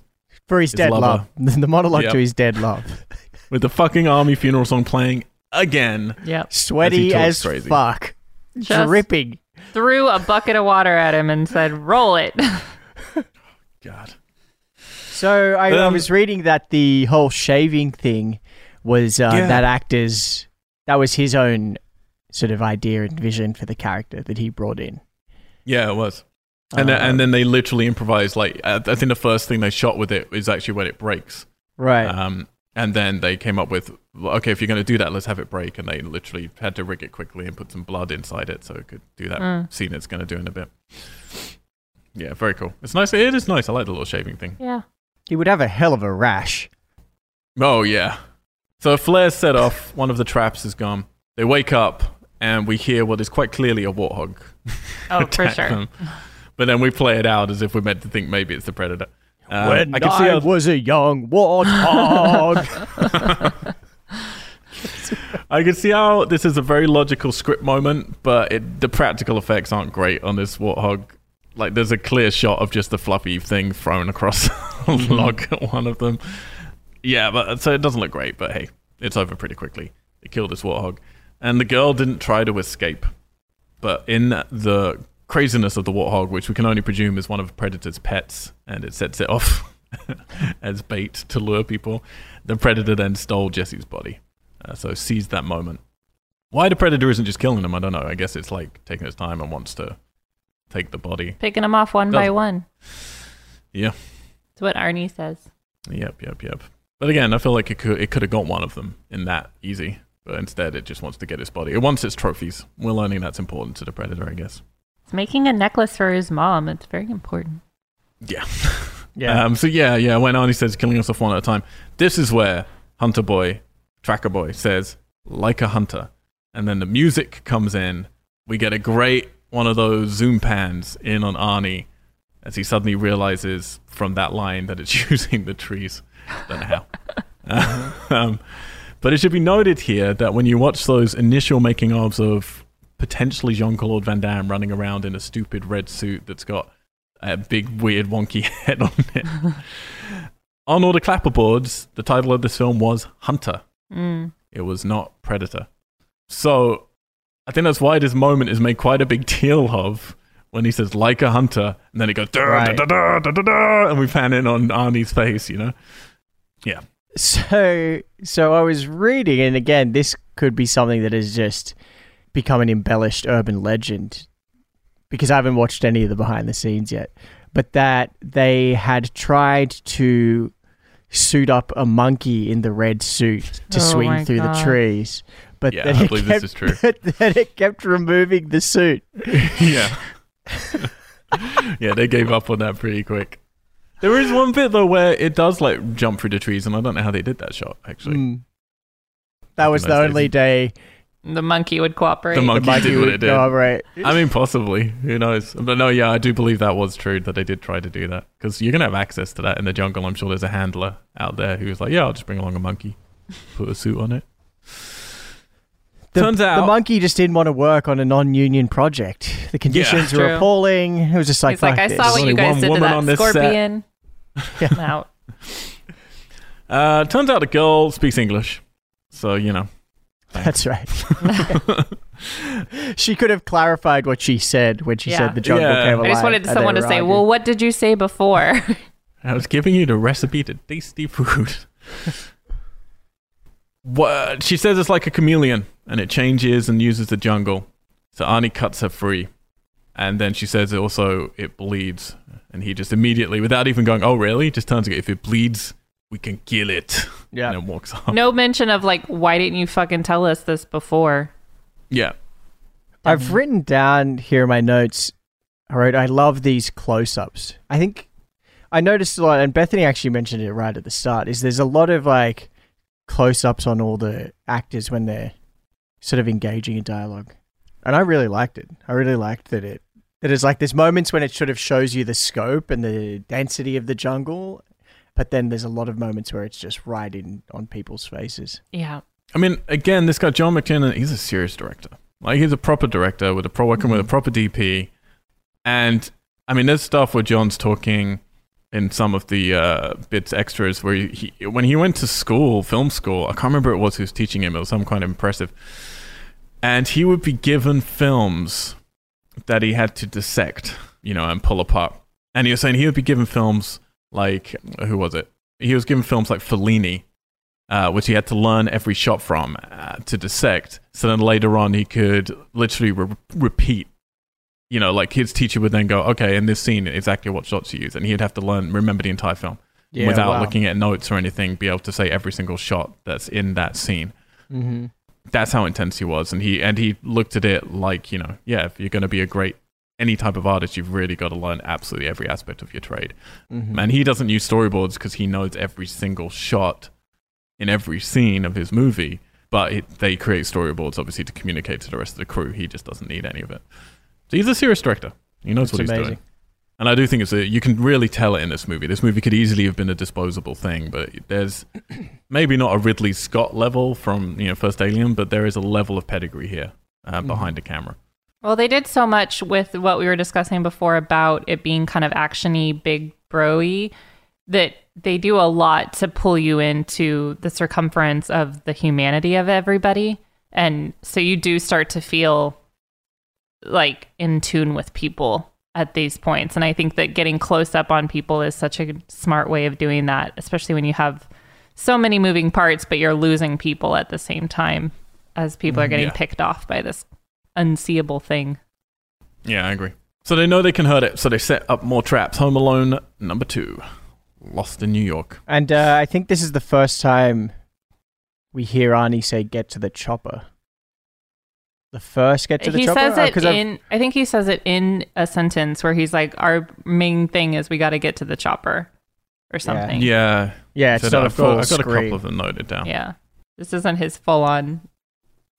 For his His dead lover. love. The monologue Yep. to his dead love. with the fucking army funeral song playing again. Yep. Sweaty talks as fuck. Just- Dripping. Threw a bucket of water at him and said, "Roll it." God. So I, I Um, was reading that the whole shaving thing was uh, Yeah. that actor's that was his own sort of idea and vision for the character that he brought in. Yeah, it was. And, then, Uh, and then they literally improvised. Like, I I think the first thing they shot with it is actually when it breaks. right, Um, and then they came up with, okay, if you're going to do that, let's have it break. And they literally had to rig it quickly and put some blood inside it so it could do that Mm. scene it's going to do in a bit. Yeah, very cool. It's nice. It is nice. I like the little shaving thing. yeah. He would have a hell of a rash. Oh yeah. So a flare set off. One of the traps is gone. They wake up and we hear what is quite clearly a warthog. Oh, for sure. them. But then we play it out as if we're meant to think maybe it's the predator. Uh, when I I, can see how was a young warthog. I can see how this is a very logical script moment, but it, the practical effects aren't great on this warthog. Like, there's a clear shot of just the fluffy thing thrown across a log at one of them. Yeah, but so it doesn't look great, but hey, it's over pretty quickly. It killed this warthog. And the girl didn't try to escape. But in the craziness of the warthog, which we can only presume is one of Predator's pets, and it sets it off as bait to lure people, the Predator then stole Jesse's body. Uh, so seized that moment. Why the Predator isn't just killing them, I don't know. I guess it's like taking its time and wants to take the body. Picking them off one by Doesn't- one. Yeah. It's what Arnie says. Yep, yep, yep. But again, I feel like it could it could have got one of them in that easy. But instead, it just wants to get his body. It wants its trophies. We're learning that's important to the Predator, I guess. It's making a necklace for his mom. It's very important. Yeah. yeah, Um, so yeah, yeah. When Arnie says killing us off one at a time, this is where Hunter Boy, Tracker Boy says like a hunter, and then the music comes in. We get a great one of those zoom pans in on Arnie as he suddenly realizes from that line that it's using the trees. Don't know how. Uh, um, but it should be noted here that when you watch those initial making ofs of potentially Jean Claude Van Damme running around in a stupid red suit that's got a big, weird, wonky head on it. on all the clapperboards, the title of this film was Hunter. Mm. It was not Predator. So I think that's why this moment is made quite a big deal of when he says like a hunter, and then he goes da da Right. da da da da da, and we pan in on Arnie's face. You know, Yeah. So, so I was reading, and again, this could be something that has just become an embellished urban legend because I haven't watched any of the behind the scenes yet. But that they had tried to suit up a monkey in the red suit to Oh swing through God. the trees, but Yeah, that I it believe kept, this is true. that it kept removing the suit. yeah, yeah. They gave up on that pretty quick. There is one bit though where it does like jump through the trees, and I don't know how they did that shot actually. Mm. That was the those days. only day The monkey would cooperate. The the monkey monkey did what would it did. cooperate. I mean, possibly. Who knows? But no, yeah, I do believe that was true that they did try to do that because you're gonna have access to that in the jungle. I'm sure there's a handler out there who's like, "Yeah, I'll just bring along a monkey, put a suit on it." The, Turns out- the monkey just didn't want to work on a non-union project. The conditions were True. appalling. It was just like, He's like, "Fuck I this." saw what Only you guys one did to woman on that this set." scorpion. I'm out. Uh, turns out the girl speaks English, so you know. That's right. she could have clarified what she said when she Yeah. said the jungle Yeah. came alive. I just wanted and they someone to were say, arguing. "Well, what did you say before?" I was giving you the recipe to tasty food. What she says it's like a chameleon, and it changes and uses the jungle. So Arnie cuts her free, and then she says it also it bleeds, and he just immediately, without even going, "Oh, really?" just turns to go, "If it bleeds, we can kill it," yeah. and then walks off. no mention of like, why didn't you fucking tell us this before? Yeah, I've written down here in my notes. I wrote, I love these close-ups. I think I noticed a lot, and Bethany actually mentioned it right at the start. Is there's a lot of like close-ups on all the actors when they're sort of engaging in dialogue, and I really liked it. I really liked that it that it's like there's moments when it sort of shows you the scope and the density of the jungle, but then there's a lot of moments where it's just right in on people's faces. Yeah. I mean, again, this guy John McTiernan, he's a serious director. Like he's a proper director with a pro working with a mm-hmm. proper DP, and I mean, there's stuff where John's talking in some of the uh, bits extras where he, he when he went to school, film school. I can't remember it was who was teaching him. It was some kind of impressive, and he would be given films that he had to dissect, you know, and pull apart. And he was saying he would be given films like who was it? He was given films like Fellini, uh, which he had to learn every shot from uh, to dissect. So then later on, he could literally re- repeat. You know, like his teacher would then go, "Okay, in this scene, exactly what shots you use," and he'd have to learn, remember the entire film without wow. looking at notes or anything, be able to say every single shot that's in that scene. Mm-hmm. That's how intense he was, and he and he looked at it like, you know, yeah, if you're going to be a great any type of artist, you've really got to learn absolutely every aspect of your trade. Mm-hmm. And he doesn't use storyboards because he knows every single shot in every scene of his movie. But it, they create storyboards, obviously, to communicate to the rest of the crew. He just doesn't need any of it. So he's a serious director. He knows It's what he's amazing. doing. And I do think it's a, you can really tell it in this movie. This movie could easily have been a disposable thing, but there's maybe not a Ridley Scott level from you know First Alien, but there is a level of pedigree here uh, Mhm. behind the camera. Well, they did so much with what we were discussing before about it being kind of actiony, big broy, that they do a lot to pull you into the circumference of the humanity of everybody, and so you do start to feel like in tune with people at these points. And I think that getting close up on people is such a smart way of doing that, especially when you have so many moving parts, but you're losing people at the same time as people are getting Yeah. picked off by this unseeable thing. Yeah, I agree. So they know they can hurt it, so they set up more traps. Home Alone number two, Lost in New York. And uh, I think this is the first time we hear Arnie say "get to the chopper." The first "get to the he chopper." says Uh, it 'cause I've- in I think he says it in a sentence where he's like our main thing is we got to get to the chopper or something. Yeah, yeah, it's so not a I've full got, I've got a couple of them noted down. Yeah. This isn't his full on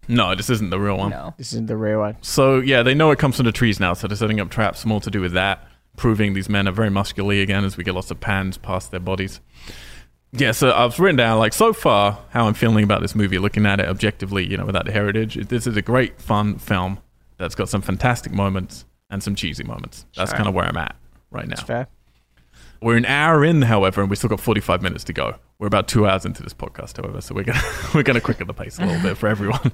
No, this isn't the real one. no. This isn't the real one. So yeah, they know it comes from the trees now, so they're setting up traps more to do with that, proving these men are very muscular again as we get lots of pans past their bodies. Yeah, so I've written down like so far how I'm feeling about this movie, looking at it objectively, you know, without the heritage. This is a great fun film that's got some fantastic moments and some cheesy moments. That's Sure. kind of where I'm at right now. It's fair. We're an hour in, however, and we still got 45 minutes to go. We're about two hours into this podcast, however, so we're gonna we're gonna quicken the pace a little bit for everyone.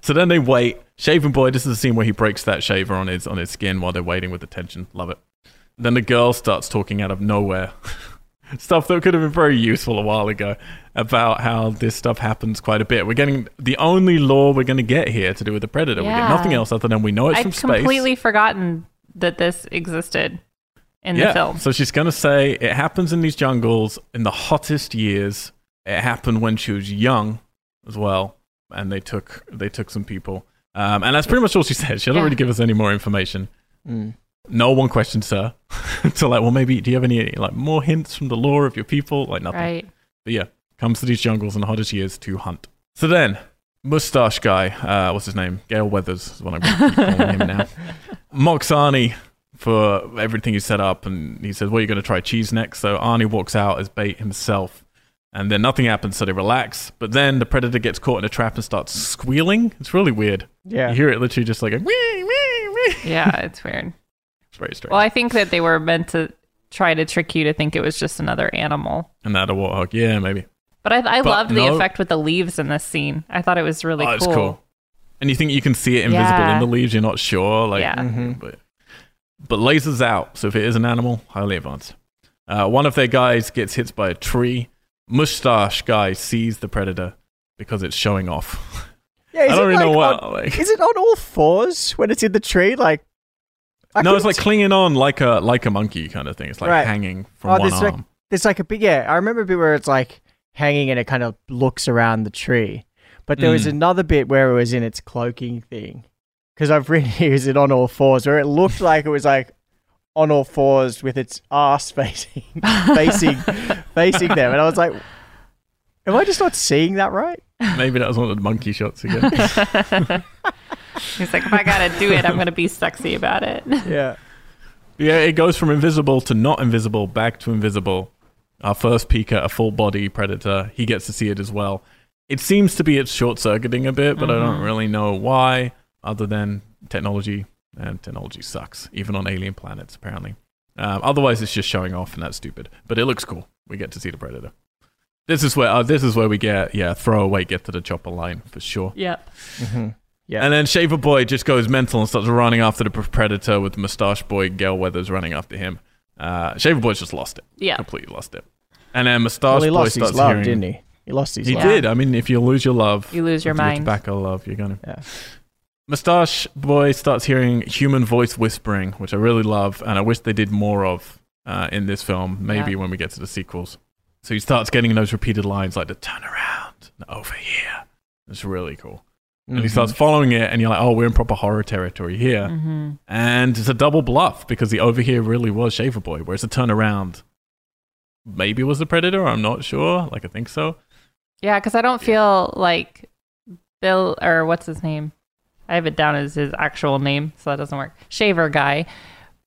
So then they wait. Shaving boy. This is the scene where he breaks that shaver on his on his skin while they're waiting with the tension. Love it. Then the girl starts talking out of nowhere. stuff that could have been very useful a while ago about how this stuff happens quite a bit. We're getting the only lore we're going to get here to do with the predator. We get nothing else other than we know it's I'd space. completely forgotten that this existed in the film. So she's going to say it happens in these jungles in the hottest years. It happened when she was young as well, and they took they took some people. Um, and that's pretty much all she said. She doesn't Yeah. really give us any more information. Mm. No one questions her. so like, well, maybe do you have any like more hints from the lore of your people? Like nothing. Right. But yeah, comes to these jungles in the hottest years to hunt. So then, mustache guy, uh, what's his name? Gale Weathers is what I'm calling him now. Mocks Arnie for everything he set up, and he says, "Well, you're going to try cheese next." So Arnie walks out as bait himself, and then nothing happens. So they relax, but then the predator gets caught in a trap and starts squealing. It's really weird. Yeah. You hear it literally just like a wee wee wee. Yeah, it's weird. It's very strange. Well, I think that they were meant to try to trick you to think it was just another animal. and that a warthog, yeah, maybe. But I, I But loved the effect with the leaves in this scene. I thought it was really oh, cool. it's cool. And you think you can see it invisible Yeah. in the leaves? You're not sure, like. Yeah. Mhm. but but lasers out. So if it is an animal, highly advanced. Uh, one of their guys gets hit by a tree. Mustache guy sees the predator because it's showing off. Yeah, is I don't it really know like what. on- like, is it on all fours when it's in the tree? Like, I no, it's like clinging on like a like a monkey kind of thing. It's like Right. hanging from Oh, one there's like- arm. There's like a bit, yeah. I remember a bit where it's like hanging and it kind of looks around the tree. But there was Mm. another bit where it was in its cloaking thing. Because I've written here, is it on all fours? Where it looked like it was like on all fours with its ass facing, facing, facing them. And I was like, am I just not seeing that right? Maybe that was one of the monkey shots again. He's like, if I gotta do it, I'm gonna be sexy about it. Yeah. yeah, it goes from invisible to not invisible, back to invisible. Our first peek at a full body predator. He gets to see it as well. It seems to be it's short circuiting a bit, but I don't Mhm. really know why, other than technology. And technology sucks, even on alien planets, apparently. Um, otherwise, it's just showing off, and that's stupid. But it looks cool. We get to see the predator. This is where uh, this is where we get yeah throwaway get to the chopper line for sure. Yep. hmm Yeah. And then Shaver Boy just goes mental and starts running after the predator with Mustache Boy Gale Weathers running after him. Uh, Shaver Boy's just lost it, Yeah. completely lost it. And then Mustache well, Mustache he Boy lost starts his love, hearing. didn't he? He lost his He love. Yeah. did. I mean, if you lose your love, You lose your with mind. tobacco love, you're gonna. Yeah. Mustache Boy starts hearing human voice whispering, which I really love, and I wish they did more of uh, in this film. Maybe Yeah. when we get to the sequels. So he starts getting those repeated lines like the turn around, over here. It's really cool. And he Mhm. starts following it, and you're like, oh, we're in proper horror territory here. hmm And it's a double bluff because the over here really was Shaver Boy, whereas the turn around maybe was the Predator. I'm not sure. Like, I think so. Yeah, because I don't feel like Bill or what's his name. I have it down as his actual name, so that doesn't work. Shaver guy.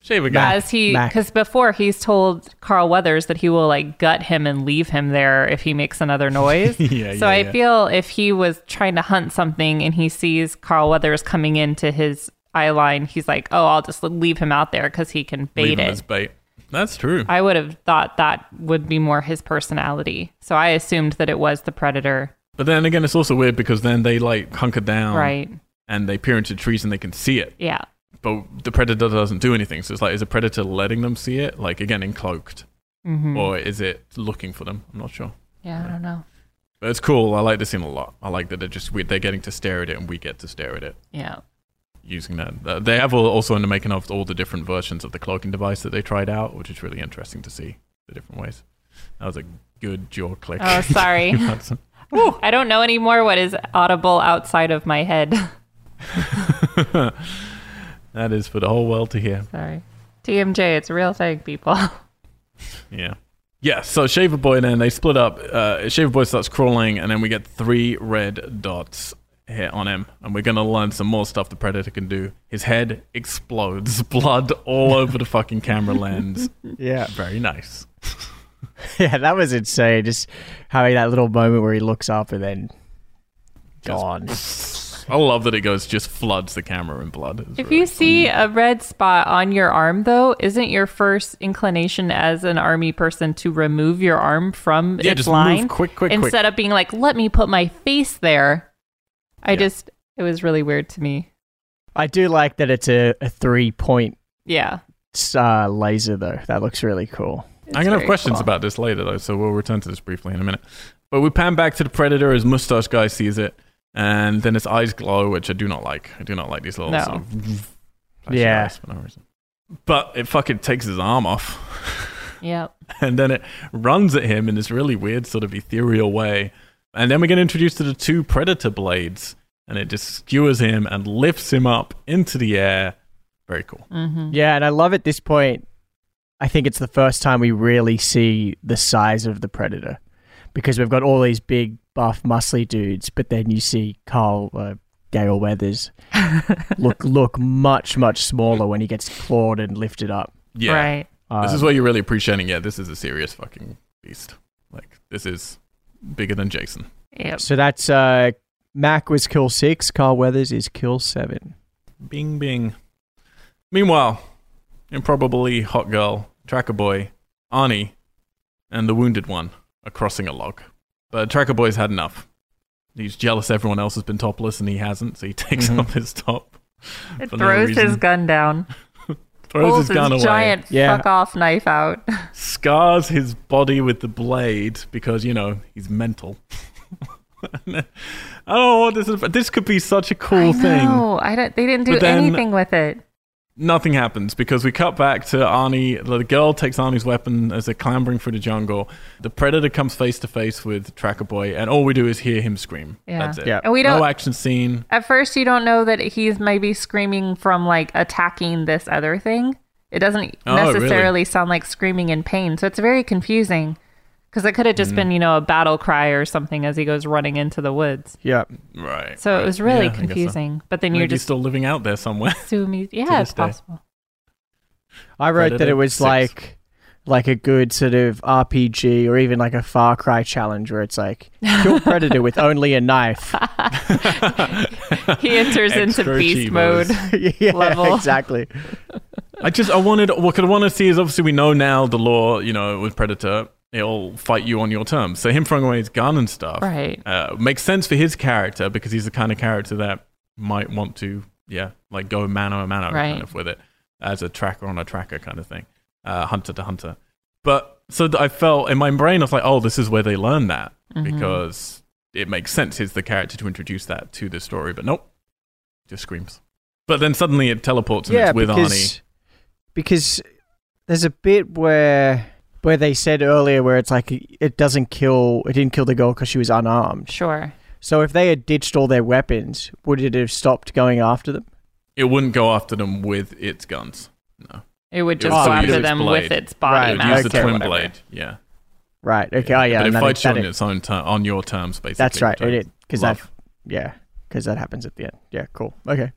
Shaver guy. As he, because before he's told Carl Weathers that he will like gut him and leave him there if he makes another noise. yeah, so yeah, I yeah. feel if he was trying to hunt something and he sees Carl Weathers coming into his eye line, he's like, "Oh, I'll just leave him out there because he can bait Leave him it." as bait. That's true. I would have thought that would be more his personality. So I assumed that it was the predator, But then again, it's also weird because then they like hunker down right? and they peer into trees and they can see it. Yeah. But the predator doesn't do anything. So it's like, is a predator letting them see it? Like, again, in cloaked? hmm Or is it looking for them? I'm not sure. yeah, I don't know. But it's cool. I like this scene a lot. I like that they're just, we, they're getting to stare at it and we get to stare at it. Yeah. using that. Uh, they have all, also in the making of all the different versions of the cloaking device that they tried out, which is really interesting to see the different ways. That was a good jaw click. Oh, sorry. I don't know anymore what is audible outside of my head. that is for the whole world to hear. Sorry. TMJ, it's a real thing, people. Yeah. Yeah, so Shaver Boy then they split up. Uh, Shaver Boy starts crawling, and then we get three red dots here on him, and we're gonna learn some more stuff the Predator can do. His head explodes, blood all over the fucking camera lens. Yeah. Very nice. Yeah, that was insane. Just having that little moment where he looks up and then Just- gone. I love that it goes just floods the camera in blood. It's If really you see a red spot on your arm, though, isn't your first inclination as an army person to remove your arm from Yeah, its just line move quick, quick, quick. instead of being like, "Let me put my face there"? I Yeah. just It was really weird to me. I do like that it's a, a three point Yeah. uh, laser though. That looks really cool. It's I'm gonna have questions cool. about this later though, so we'll return to this briefly in a minute. But we pan back to the predator as mustache guy sees it, and then his eyes glow, which I do not like. I do not like these little No. sort of Yeah. eyes for no reason. But it fucking takes his arm off. Yep. and then it runs at him in this really weird sort of ethereal way. And then we get introduced to the two predator blades, and it just skewers him and lifts him up into the air. Very cool. Mm-hmm. Yeah, and I love at this point. I think it's the first time we really see the size of the predator because we've got all these big, buff, muscly dudes, but then you see Carl uh, Gale Weathers look look much much smaller when he gets clawed and lifted up. Yeah. Right. This is Um, what you're really appreciating. Yeah, this is a serious fucking beast. Like, this is bigger than Jason. Yeah. So that's uh, Mac was kill six. Carl Weathers is kill seven. Bing, bing. Meanwhile, improbably hot girl, tracker boy, Arnie, and the wounded one are crossing a log. But tracker boy's had enough. He's jealous everyone else has been topless and he hasn't, so he takes Mhm. off his top. It for no throws his gun down. Throws pulls his gun away. giant Yeah. fuck off knife out. scars his body with the blade because you know he's mental. I don't know what this is. This could be such a cool I thing. know. I don't. They didn't do then- anything with it. Nothing happens because we cut back to Arnie. The girl takes Arnie's weapon as they're clambering through the jungle. The predator comes face to face with Tracker Boy, and all we do is hear him scream. Yeah. That's it. Yeah. And we don't. No action scene. At first, you don't know that he's maybe screaming from like attacking this other thing. It doesn't Oh, really? necessarily sound like screaming in pain. So it's very confusing because it could have Mm. just been, you know, a battle cry or something as he goes running into the woods. Yeah, Right. So right. it was really Yeah, I guess so. confusing. But then Maybe you're just still living out there somewhere. assuming, yeah, it's day. possible. I wrote that it was six. like like a good sort of RPG or even like a Far Cry challenge where it's like kill predator with only a knife. He enters into beast mode. yeah, Level. exactly. I just I wanted what I want to see is obviously we know now the lore you know with Predator he'll fight you on your terms. So him throwing away his gun and stuff Right. uh, makes sense for his character because he's the kind of character that might want to yeah like go mano a mano Right. kind of with it as a tracker on a tracker kind of thing, uh, hunter to hunter. But so th- I felt in my brain I was like oh this is where they learn that Mhm. because it makes sense. He's the character to introduce that to the story, but nope, just screams. But then suddenly it teleports and yeah, it's with because Arnie. because there's a bit where where they said earlier where it's like it doesn't kill it didn't kill the girl because she was unarmed. Sure. So if they had ditched all their weapons, would it have stopped going after them? It wouldn't go after them with its guns. No, It would It just would go after them blade. with its body Right, it mass. would use okay, the twin whatever. blade. Yeah, Right. Okay. Oh, yeah. but it and then fights you on it- its own ter- on your terms, basically. That's right. which I It because that yeah because that happens at the end. Yeah. Cool. Okay.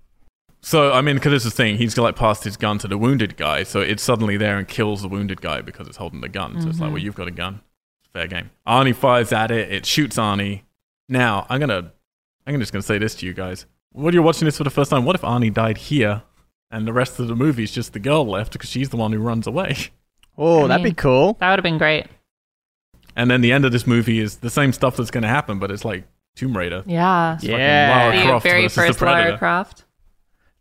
So I mean, because this is the thing, he's like passed his gun to the wounded guy, so it's suddenly there and kills the wounded guy because it's holding the gun. So it's like, well, mm-hmm. you've got a gun, fair game. Arnie fires at it, it shoots Arnie. Now I'm gonna, I'm just gonna say this to you guys: when you're watching this for the first time, what if Arnie died here, and the rest of the movie is just the girl left because she's the one who runs away? Oh, I that'd be mm. cool. That would have been great. And then the end of this movie is the same stuff that's gonna happen, but it's like Tomb Raider. Yeah. It's Yeah. Lara The Croft very versus the first Predator. Lara Croft.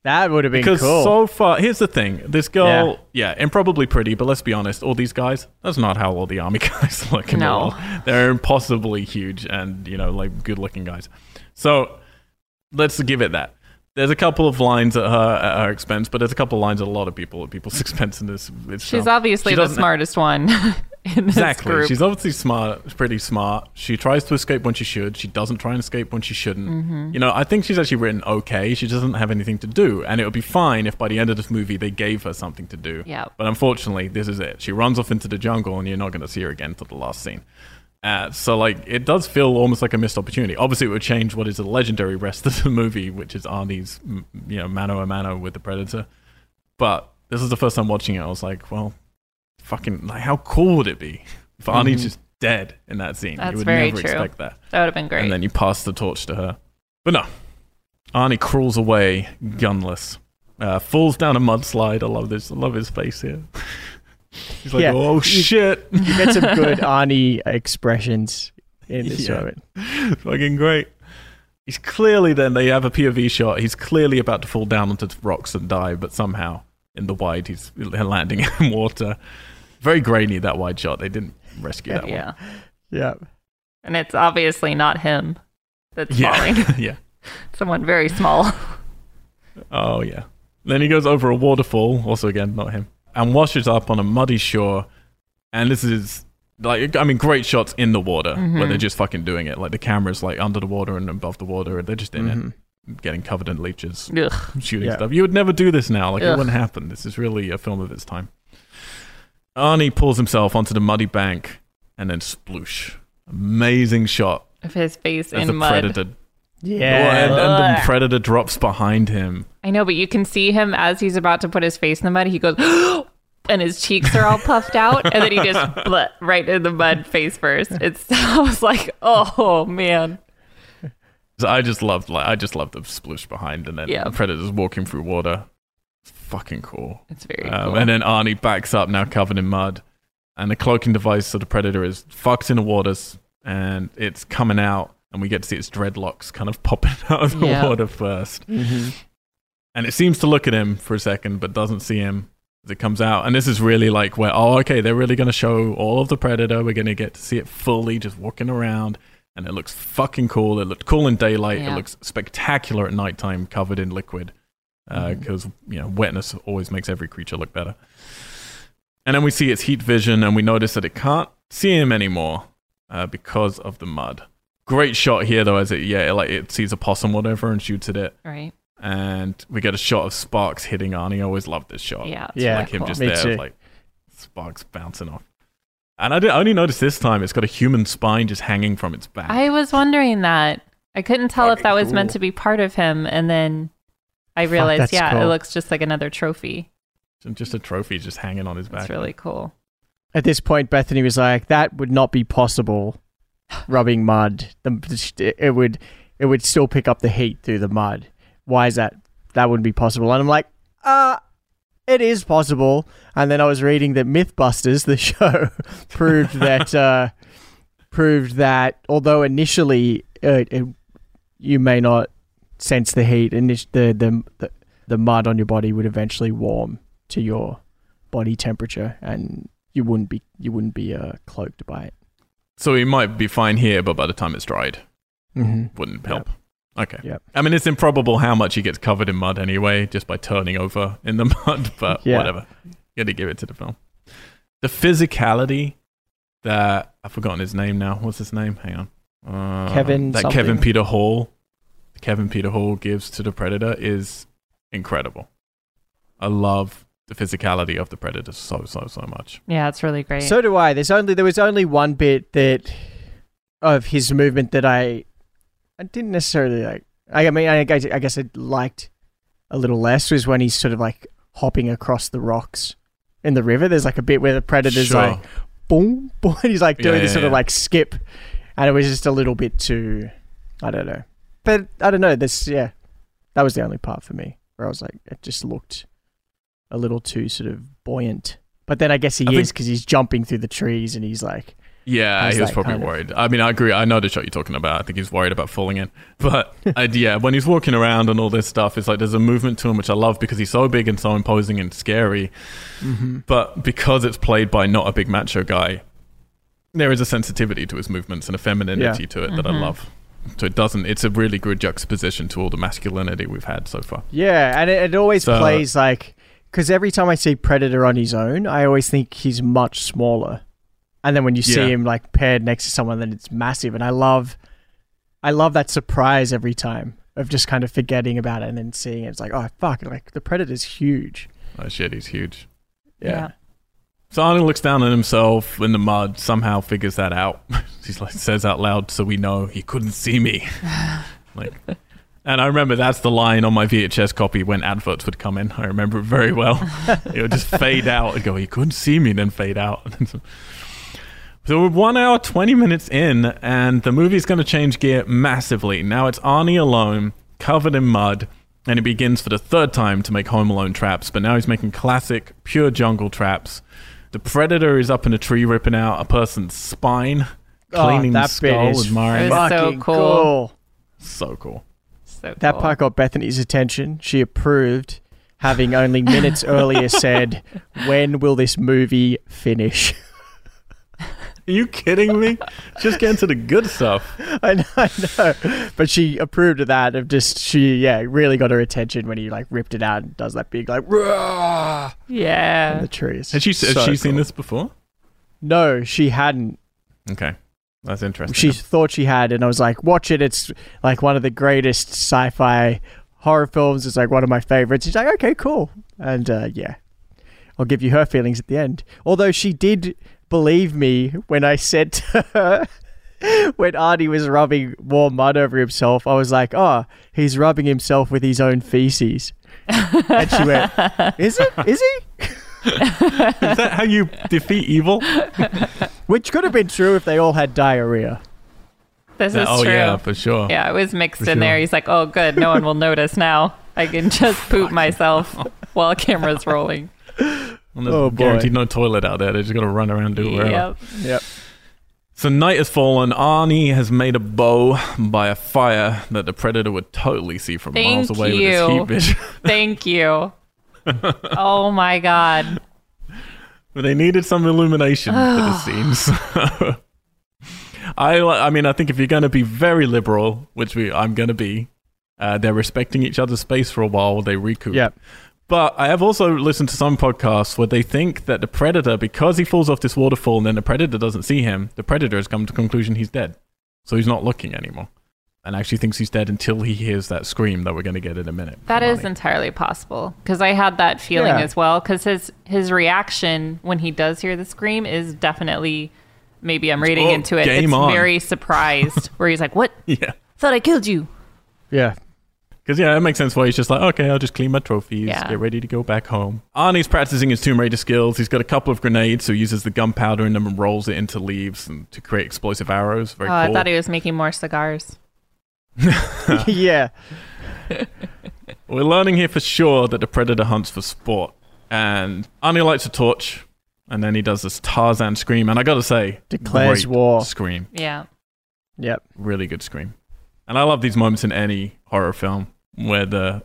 That would have been Because cool. so far, here's the thing: this girl, yeah. improbably pretty, but let's be honest, all these guys, that's not how all the army guys look in No. the. They're impossibly huge and you know, like good-looking guys. So let's give it that. There's a couple of lines at her at her expense, but there's a couple of lines at a lot of people at people's expense in this. this She's film. obviously She the smartest one in this Exactly. group. She's obviously smart, pretty smart. She tries to escape when she should. She doesn't try and escape when she shouldn't. Mm-hmm. You know, I think she's actually written okay. She doesn't have anything to do, and it would be fine if by the end of this movie they gave her something to do. yeah. But unfortunately, this is it. She runs off into the jungle, and you're not going to see her again till the last scene. Uh, so, like, it does feel almost like a missed opportunity. Obviously, it would change what is a legendary rest of the movie, which is Arnie's, you know, mano a mano with the Predator. But this is the first time watching it. I was like, well, fucking, like, how cool would it be if Arnie's Mhm. just dead in that scene? That's you would very never true. expect that. That would have been great. And then you pass the torch to her. But no. Arnie crawls away gunless. Uh, falls down a mudslide. I love this. I love his face here. He's like, Yeah. oh You- shit. you get some good Arnie expressions in this Yeah. moment. Fucking great. He's clearly then they have a POV shot. He's clearly about to fall down onto the rocks and die, but somehow in the wide he's landing in water. Very grainy that wide shot. They didn't rescue that one. Yeah. Yeah. And it's obviously not him that's Yeah. falling. yeah. Someone very small. Oh yeah. Then he goes over a waterfall, also again not him, and washes up on a muddy shore. And this is like I mean, great shots in the water where they're just fucking doing it. Like the camera's like under the water and above the water, and they're just in Mhm. it, getting covered in leeches, Ugh. shooting Yeah. stuff. You would never do this now. Like it wouldn't happen. This is really a film of its time. Arnie pulls himself onto the muddy bank and then sploosh. Amazing shot Of his face as in the mud. predator. Yeah. and, and the predator drops behind him. I know, but you can see him as he's about to put his face in the mud. He goes, and his cheeks are all puffed out, and then he just bleh, right in the mud face first. It's I was like, oh man, So I just loved like I just loved the sploosh behind and then Yeah. the predators walking through water. It's fucking cool. it's very Um, cool. And then Arnie backs up now covered in mud. And the cloaking device of the predator is fucked in the waters and it's coming out and we get to see its dreadlocks kind of popping out of the Yeah. water first. Mhm. And it seems to look at him for a second but doesn't see him as it comes out. And this is really like where oh okay, they're really gonna show all of the predator. We're gonna get to see it fully just walking around. And it looks fucking cool. It looked cool in daylight. It looks spectacular at nighttime, covered in liquid. Because you know wetness always makes every creature look better. And then we see its heat vision, and we notice that it can't see him anymore uh, because of the mud. Great shot here, though, as it yeah, it, like it sees a possum, whatever, and shoots at it. right? And we get a shot of Sparks hitting Arnie. I always loved this shot. Yeah, it's Yeah, like him cool. just Me there, too. like Sparks bouncing off. And I, did, I only noticed this time it's got a human spine just hanging from its back. I was wondering that. I couldn't tell if that was meant to be part of him, and then I realized, that's yeah, it looks just like another trophy. just a trophy just hanging on his back. That's really cool. At this point, Bethany was like, "That would not be possible." Rubbing mud, the, it would it would still pick up the heat through the mud. Why is that? That wouldn't be possible. And I'm like, uh it is possible. And then I was reading that MythBusters, the show, proved that uh, proved that although initially uh, it, you may not sense the heat, and the, the the the mud on your body would eventually warm to your body temperature, and you wouldn't be you wouldn't be uh, cloaked by it. So he might be fine here, but by the time it's dried, Mm-hmm. wouldn't help. Okay. Yep. I mean, it's improbable how much he gets covered in mud anyway, just by turning over in the mud, but Yeah. whatever. Got to give it to the film. The physicality that I've forgotten his name now. What's his name? Hang on. Uh, Kevin That something. Kevin Peter Hall. Kevin Peter Hall gives to the Predator is incredible. I love the physicality of the Predator so so so much. Yeah, it's really great. So do I. There's only there was only one bit that of his movement that I I didn't necessarily like. I mean, I guess, I guess I liked a little less was when he's sort of like hopping across the rocks in the river. There's like a bit where the predator's Sure. like boom, boom, and he's like doing Yeah, this yeah, sort of like skip, and it was just a little bit too. I don't know, but I don't know. This yeah, that was the only part for me where I was like, it just looked a little too sort of buoyant. But then I guess he I is think- because he's jumping through the trees and he's like, Yeah, How's he was that probably kind of- worried. I mean, I agree. I know the shot you're talking about. I think he's worried about falling in. But I, yeah, when he's walking around and all this stuff, it's like there's a movement to him which I love because he's so big and so imposing and scary. But because it's played by not a big macho guy, there is a sensitivity to his movements and a femininity Yeah. to it that I Mhm. love. So it doesn't. It's a really good juxtaposition to all the masculinity we've had so far. yeah, and it, it always So- plays like because every time I see Predator on his own, I always think he's much smaller, and then when you see him like paired next to someone, then it's massive, and I love, I love that surprise every time of just kind of forgetting about it and then seeing it. It's like, oh fuck, like the Predator's huge. Oh shit, he's huge. yeah. So Arnold looks down at himself in the mud, somehow figures that out. he like says out loud, so we know he couldn't see me. like and I remember that's the line on my VHS copy when adverts would come in. I remember it very well. it would just fade out and go, he couldn't see me, then fade out. so we're one hour, 20 minutes in, and the movie's going to change gear massively. Now it's Arnie alone, covered in mud, and he begins for the third time to make Home Alone traps, but now he's making classic, pure jungle traps. The predator is up in a tree ripping out a person's spine, Oh, cleaning that the bit skull, is admiring. It was so cool. cool. So cool. So That cool. part got Bethany's attention. She approved, having only minutes earlier said, "When will this movie finish?" Are you kidding me? Just get into the good stuff. I know, I know, but she approved of that. Of just she, yeah, really got her attention when he like ripped it out and does that big like "Roar!" in Yeah. the trees. Has she, has So she seen this before? No, she hadn't. Okay. That's interesting. She thought she had, and I was like, "Watch it! It's like one of the greatest sci-fi horror films. It's like one of my favorites." She's like, "Okay, cool," and uh, yeah, I'll give you her feelings at the end. Although she did believe me when I said to her when Arnie was rubbing warm mud over himself, I was like, "Oh, he's rubbing himself with his own feces," and she went, "Is it? Is he?" Is that how you defeat evil? Which could have been true if they all had diarrhea. This is oh true. yeah, for sure. Yeah, it was mixed For in there. He's like, "Oh, good, no one will notice now. I can just poop myself while camera's rolling." And there's Oh, boy. guaranteed no toilet out there. They just got to run around and do it wherever. Yep. Yep. So night has fallen. Arnie has made a bow by a fire that the predator would totally see from miles Thank away with his heat vision. Thank you. oh my god. but they needed some illumination for the scenes. I, I mean, I think if you're going to be very liberal, which we, I'm going to be, uh, they're respecting each other's space for a while while they recoup. Yep. But I have also listened to some podcasts where they think that the predator, because he falls off this waterfall and then the predator doesn't see him, the predator has come to the conclusion he's dead. So he's not looking anymore. And actually thinks he's dead until he hears that scream that we're going to get in a minute. That from is Arnie. entirely possible because I had that feeling Yeah. as well. Because his his reaction when he does hear the scream is definitely maybe I'm reading Oh, into it. game it's on. very surprised where he's like, "What? Yeah. Thought I killed you." Yeah. Because, yeah, it makes sense why he's just like, okay, I'll just clean my trophies, Yeah. get ready to go back home. Arnie's practicing his Tomb Raider skills. He's got a couple of grenades, so he uses the gunpowder in them and rolls it into leaves and to create explosive arrows. Very oh, I thought he was making more cigars. yeah. We're learning here for sure that the predator hunts for sport. And Arnie lights a torch, and then he does this Tarzan scream. And I gotta say, Declares war. Scream. Yeah. Yep. Really good scream. And I love these moments in any horror film where the,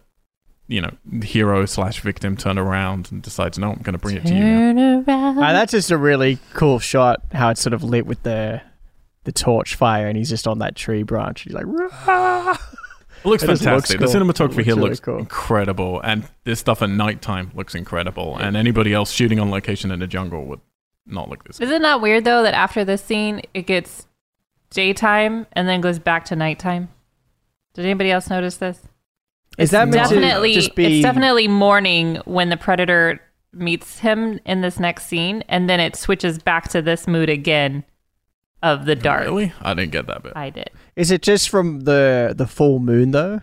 you know, hero slash victim turn around and decides, no, I'm gonna bring it to you now. Around. Uh, that's just a really cool shot. How it's sort of lit with the the torch fire, and he's just on that tree branch. He's like, "Rah!" It looks It just looks fantastic. cool. The cinematography It looks here really looks cool. incredible, and this stuff at nighttime looks incredible. And anybody else shooting on location in the jungle would not look this. Isn't that weird though that after this scene it gets daytime and then goes back to nighttime? Did anybody else notice this? Is that meant to definitely just be? it's definitely morning when the predator meets him in this next scene and then it switches back to this mood again of the dark. Really? I didn't get that bit. I did. Is it just from the the full moon though?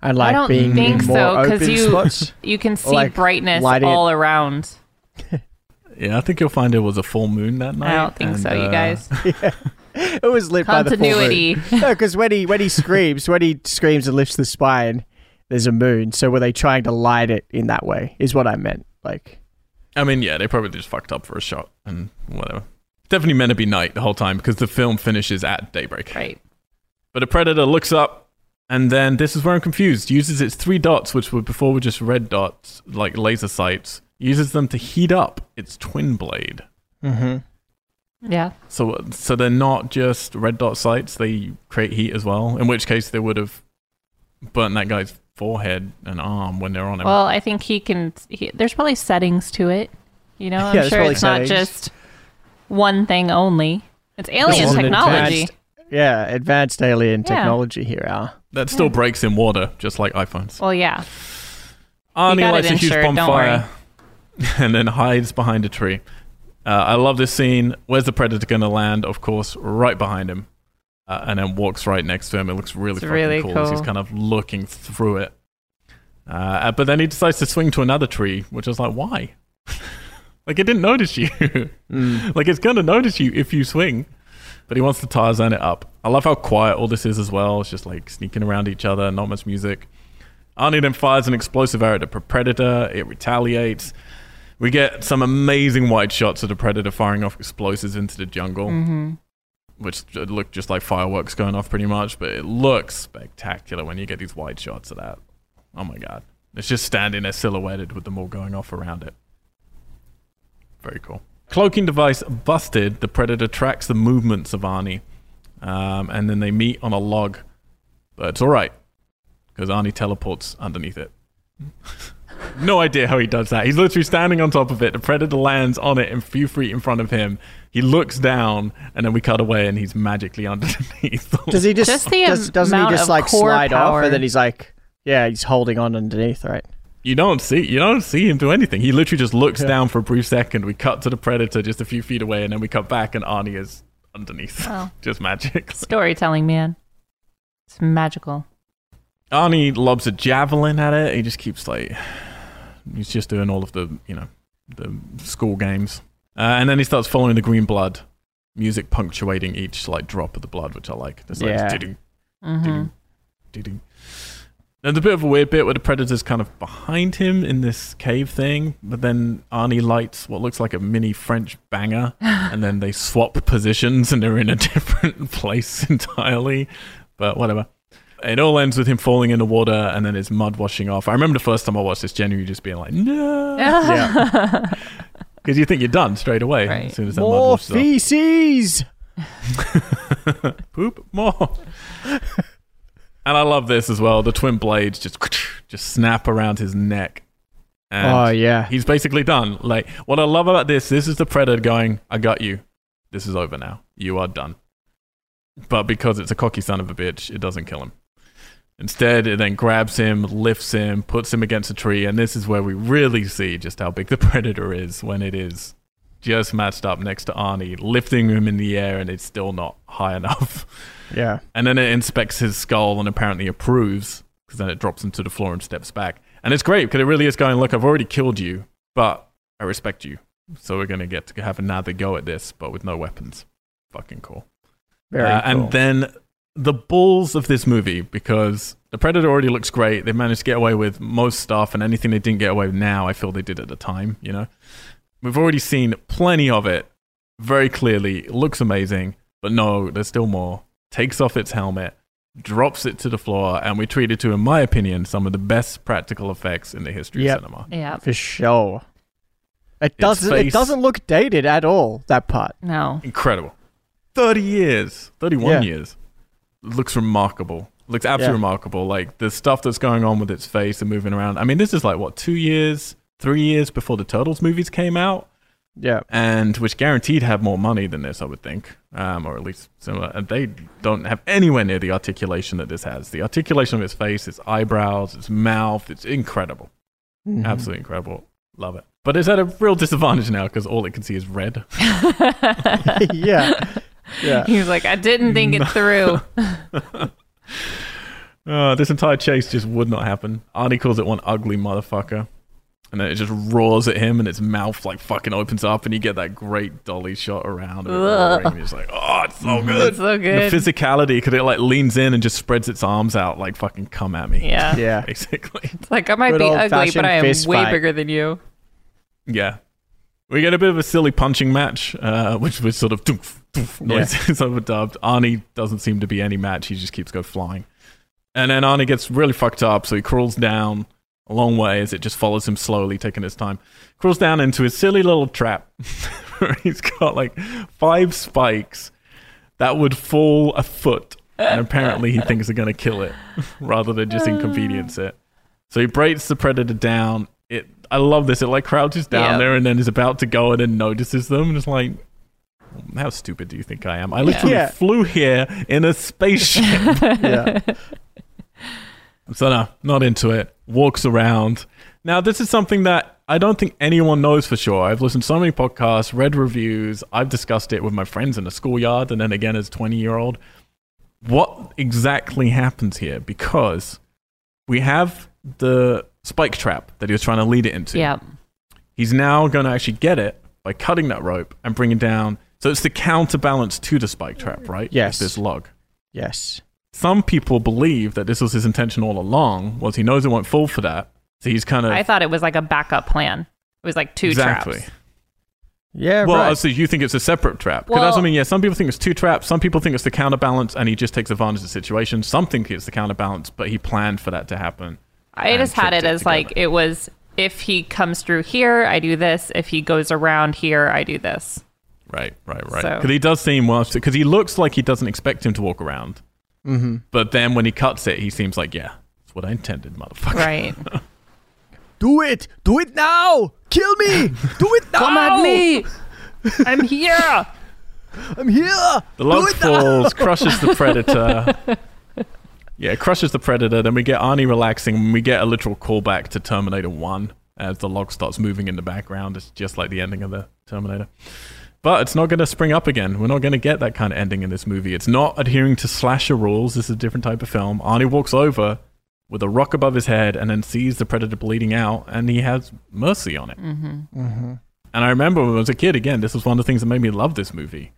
And like don't being think in more so, 'cause open you- spots. You can see like, brightness lighting all around. Yeah, I think you'll find it was a full moon that night. I don't think and, so, you uh, guys. it was lit by the full Continuity. moon. No, because when he when he screams, when he screams and lifts the spine, there's a moon. So were they trying to light it in that way? Is what I meant. Like, I mean, yeah, they probably just fucked up for a shot and whatever. Definitely meant to be night the whole time because the film finishes at daybreak. right. But the predator looks up, and then this is where I'm confused. Uses its three dots, which were before were just red dots, like laser sights. Uses them to heat up its twin blade. mm-hmm. Yeah. So, so they're not just red dot sights; they create heat as well. In which case, they would have burnt that guy's forehead and arm when they're on him. Well, I think he can. He, there's probably settings to it. You know, I'm Yeah, sure probably it's not just one thing only. It's This alien technology. advanced- yeah, advanced alien Yeah. technology here. Al. that still yeah. breaks in water, just like iPhones. Well, yeah. Arnie got lights it a huge insured, don't bonfire and then hides behind a tree. Uh, I love this scene. Where's the predator going to land? Of course, right behind him. Uh, and then walks right next to him. It looks really It's fucking really cool, as he's kind of looking through it. Uh, but then he decides to swing to another tree, which is like, why? like, it didn't notice you. Mm. like, it's going to notice you if you swing. But he wants to Tarzan it up. I love how quiet all this is as well. It's just like sneaking around each other, not much music. Arnie then fires an explosive arrow at the predator. It retaliates. We get some amazing wide shots of the predator firing off explosives into the jungle. hmm which look just like fireworks going off pretty much, but it looks spectacular when you get these wide shots of that. Oh my god. It's just standing there silhouetted with them all going off around it. Very cool. Cloaking device busted. The predator tracks the movements of Arnie, um, and then they meet on a log. But it's all right because Arnie teleports underneath it. no idea how he does that. He's literally standing on top of it. The predator lands on it a few feet in front of him. He looks down, and then we cut away, and he's magically underneath. Does he just, Just the does, doesn't he just like core slide off power. and then he's like, yeah, he's holding on underneath, right? you don't see you don't see him do anything. He literally just looks Yeah. down for a brief second. We cut to the predator just a few feet away, and then we cut back, and Arnie is underneath. Wow. Oh. just magic. Storytelling, man. It's magical. Arnie lobs a javelin at it. He just keeps like he's just doing all of the you know the school games, uh, and then he starts following the green blood, music punctuating each like drop of the blood, which I like. There's like Yeah. doo-doo, hmm doo-doo, doo-doo. There's a bit of a weird bit where the predator's kind of behind him in this cave thing, but then Arnie lights what looks like a mini French banger, and then they swap positions and they're in a different place entirely. But whatever. It all ends with him falling in the water and then his mud washing off. I remember the first time I watched this, genuinely just being like, no. Yeah. Because you think you're done straight away Right. as soon as that mud More washes off. feces. Poop more. and I love this as well. The twin blades just just snap around his neck. And oh yeah. he's basically done. Like what I love about this, this is the predator going, I got you. This is over now. You are done. But because it's a cocky son of a bitch, it doesn't kill him. Instead, it then grabs him, lifts him, puts him against a tree, and this is where we really see just how big the predator is when it is just matched up next to Arnie, lifting him in the air, and it's still not high enough. Yeah. And then it inspects his skull and apparently approves because then it drops him to the floor and steps back. And it's great because it really is going, look, I've already killed you, but I respect you. So we're going to get to have another go at this, but with no weapons. Fucking cool. Very Uh, cool. And then the balls of this movie because the Predator already looks great. They managed to get away with most stuff, and anything they didn't get away with now, I feel they did at the time. You know, we've already seen plenty of it. Very clearly, it looks amazing, but no, there's still more. Takes off its helmet, drops it to the floor, and we treated to, in my opinion, some of the best practical effects in the history Yep. of cinema. Yeah. for sure. It doesn't. face- It doesn't look dated at all. That part. No. Incredible. 30 years, 31 Yeah. years. Looks remarkable. Looks absolutely Yeah. remarkable. Like the stuff that's going on with its face and moving around. I mean, this is like what, two years, three years before the Turtles movies came out, Yeah. and which guaranteed have more money than this, I would think, um, or at least similar. And they don't have anywhere near the articulation that this has. The articulation of its face, its eyebrows, its mouth, it's incredible. Mhm. Absolutely incredible. Love it. But it's at a real disadvantage now because all it can see is red. yeah. Yeah. He was like, I didn't think it through. Uh, this entire chase just would not happen. Arnie calls it one ugly motherfucker. And then it just roars at him and its mouth like fucking opens up and you get that great dolly shot around of it roaring. And it's like, oh, it's so good. It's so And good. The physicality, because it like leans in and just spreads its arms out like fucking come at me. yeah. Yeah. Basically. It's like, I might Good be ugly, old-fashioned but I am way fight. bigger than you. Yeah. We get a bit of a silly punching match, uh, which was sort of doof, doof noises overdubbed. Arnie doesn't seem to be any match. He just keeps go flying. And then Arnie gets really fucked up, so he crawls down a long way as it just follows him slowly, taking his time. Crawls down into his silly little trap where he's got like five spikes that would fall a foot. And apparently he thinks they're going to kill it rather than just inconvenience it. So he breaks the predator down. It I love this. It like crouches down Yeah. there and then is about to go and then notices them and it's like how stupid do you think I am? I literally Yeah. flew here in a spaceship. Yeah. so no, not into it. Walks around. Now this is something that I don't think anyone knows for sure. I've listened to so many podcasts, read reviews, I've discussed it with my friends in the schoolyard and then again as a 20 year old. What exactly happens here? Because we have the spike trap that he was trying to lead it into. Yeah. He's now going to actually get it by cutting that rope and bringing it down. So it's the counterbalance to the spike trap, right? Yes. This log. Yes. Some people believe that this was his intention all along. Was he knows it won't fall for that, so he's kind of I thought it was like a backup plan. It was like two exactly. traps. Yeah, Well, right. so you think it's a separate trap? Because that's Well- what I mean. Yeah, some people think it's two traps. Some people think it's the counterbalance, and he just takes advantage of the situation. Some think it's the counterbalance, but he planned for that to happen. I just had it it as like it was if he comes through here, I do this. If he goes around here, I do this. Right, right, right. So- Because he does seem well, because he looks like he doesn't expect him to walk around, mm-hmm. but then when he cuts it, he seems like, yeah, that's what I intended, motherfucker. Right. Do it! Do it now! Kill me! Do it now! Come at me. I'm here. I'm here! The log Do it now! falls, crushes the predator. Yeah, it crushes the predator. Then we get Arnie relaxing. and We get a literal callback to Terminator 1 as the log starts moving in the background. It's just like the ending of the Terminator. But it's not going to spring up again. We're not going to get that kind of ending in this movie. It's not adhering to slasher rules. This is a different type of film. Arnie walks over with a rock above his head and then sees the predator bleeding out, and he has mercy on it. hmm Mm-hmm. And I remember when I was a kid, again, this was one of the things that made me love this movie.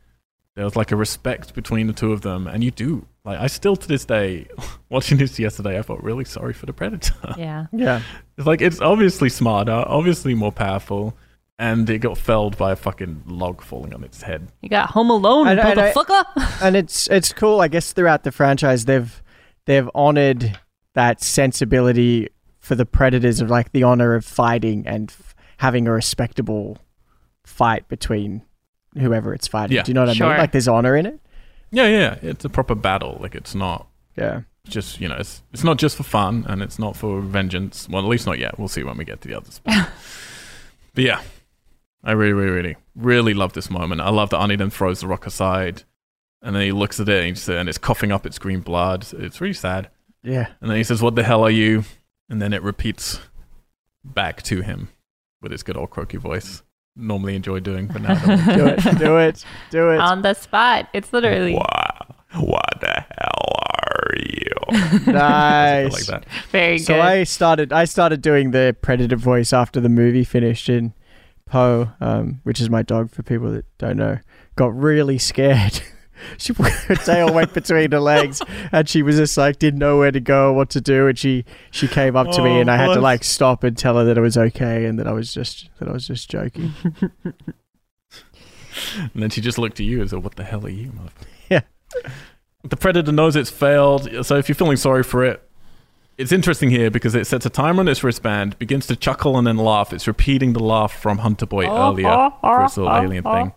There was like a respect between the two of them, and you do. Like, I still to this day, watching this yesterday, I felt really sorry for the Predator. Yeah. Yeah. it's like, it's obviously smarter, obviously more powerful, and it got felled by a fucking log falling on its head. You got Home Alone, And- and I- motherfucker. and it's it's cool. I guess throughout the franchise, they've they've honored that sensibility for the predators of like the honor of fighting and f- having a respectable fight between whoever it's fighting. Yeah. Do you know what I Sure. mean? Like there's honor in it. Yeah, yeah, it's a proper battle. Like, it's not Yeah. just, you know, it's, it's not just for fun, and it's not for vengeance. Well, at least not yet. We'll see when we get to the others. but yeah, I really, really, really, really love this moment. I love that Arnie then throws the rock aside, and then he looks at it and, and it's coughing up its green blood. It's really sad. Yeah. And then he says, "What the hell are you?" And then it repeats back to him with its good old croaky voice. Normally enjoy doing, but now I don't. Do it. Do it. Do it. On the spot. It's literally wow, what the hell are you? nice. like that. very So good. I started I started doing the predator voice after the movie finished and Poe, um, which is my dog for people that don't know, got really scared. she put her tail went between her legs and she was just like didn't know where to go, what to do, and she she came up to me Oh, and I had to oh, like stop and tell her that it was okay and that I was just that I was just joking. And then she just looked at you and said, What the hell are you. Yeah. The predator knows it's failed, so if you're feeling sorry for it, it's interesting here because it sets a timer on its wristband, begins to chuckle and then laugh. It's repeating the laugh from Hunter Boy Oh, earlier ah, for its ah, little alien thing.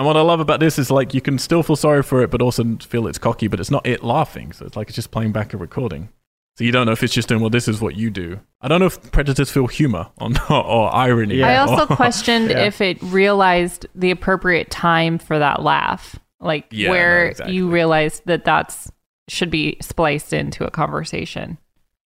And what I love about this is like you can still feel sorry for it, but also feel it's cocky, but it's not it laughing. So it's like it's just playing back a recording. So you don't know if it's just doing, well, this is what you do. I don't know if predators feel humor or, not, or irony. Yeah. I also or- questioned Yeah. if it realized the appropriate time for that laugh, like Yeah, no, where exactly. you realized that that's should be spliced into a conversation.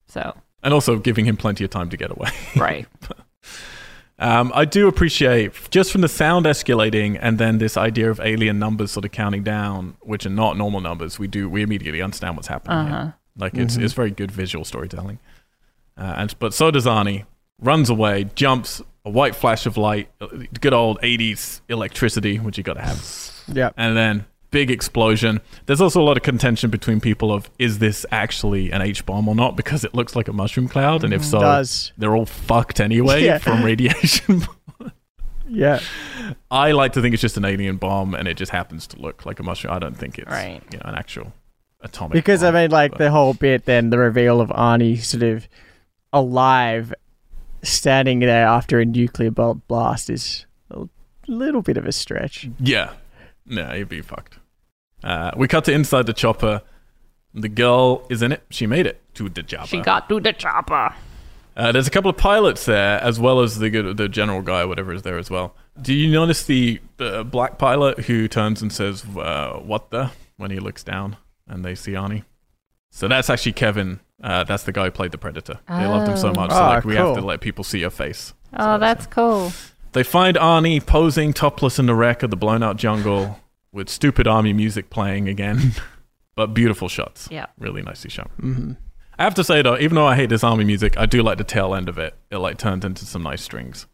So and also giving him plenty of time to get away. right, Um, I do appreciate just from the sound escalating and then this idea of alien numbers sort of counting down, which are not normal numbers. We do we immediately understand what's happening. uh here. huh, Like it's Mhm. it's very good visual storytelling. Uh, and but so does Arnie. Runs away, jumps, a white flash of light, uh, good old '80s electricity, which you got to have, yeah. and then big explosion. There's also a lot of contention between people of is this actually an H bomb or not because it looks like a mushroom cloud, and if mm-hmm. so, Does. they're all fucked anyway Yeah. from radiation. Yeah. I like to think it's just an alien bomb, and it just happens to look like a mushroom. I don't think it's Right. you know an actual atomic. Because I mean, like but- the whole bit, then the reveal of Arnie sort of alive, standing there after a nuclear bl- blast is a little bit of a stretch. Yeah. No, you'd be fucked. Uh, we cut to inside the chopper. The girl is in it. She made it to the chopper. she got to the chopper. Uh, there's a couple of pilots there, as well as the the general guy, whatever is there as well. Do you notice the, the black pilot who turns and says, uh, "What the?" when he looks down and they see Arnie? So that's actually Kevin. Uh, that's the guy who played the Predator. They loved him so Oh. much, so Ah, like we have to let people see her face. Oh, So- that's so- cool. They find Arnie posing topless in the wreck of the blown out jungle with stupid army music playing again. but beautiful shots. Yeah. Really nicely shot. hmm I have to say though, even though I hate this army music, I do like the tail end of it. It like turns into some nice strings.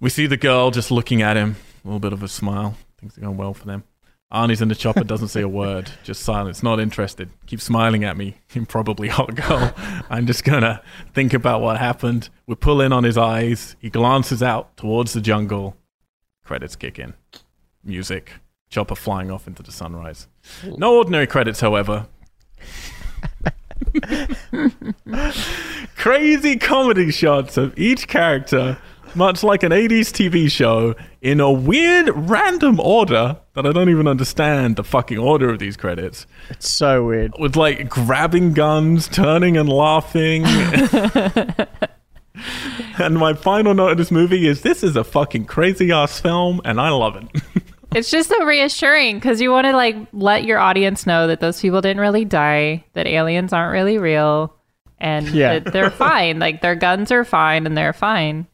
We see the girl just looking at him, a little bit of a smile. Things are going well for them. Arnie's in the chopper, doesn't say a word, just silence, not interested. Keeps smiling at me, improbably hot girl. I'm just gonna think about what happened. We pull in on his eyes. He glances out towards the jungle, Credits kick in. Music. Chopper flying off into the sunrise. No ordinary credits, however. Crazy comedy shots of each character, much like an 80s TV show, in a weird random order that I don't even understand the fucking order of these credits. It's so weird. With like grabbing guns, turning and laughing. and my final note of this movie is this is a fucking crazy ass film and I love it. It's just so reassuring because you want to like let your audience know that those people didn't really die, that aliens aren't really real, and Yeah. that they're fine. Like their guns are fine and they're fine.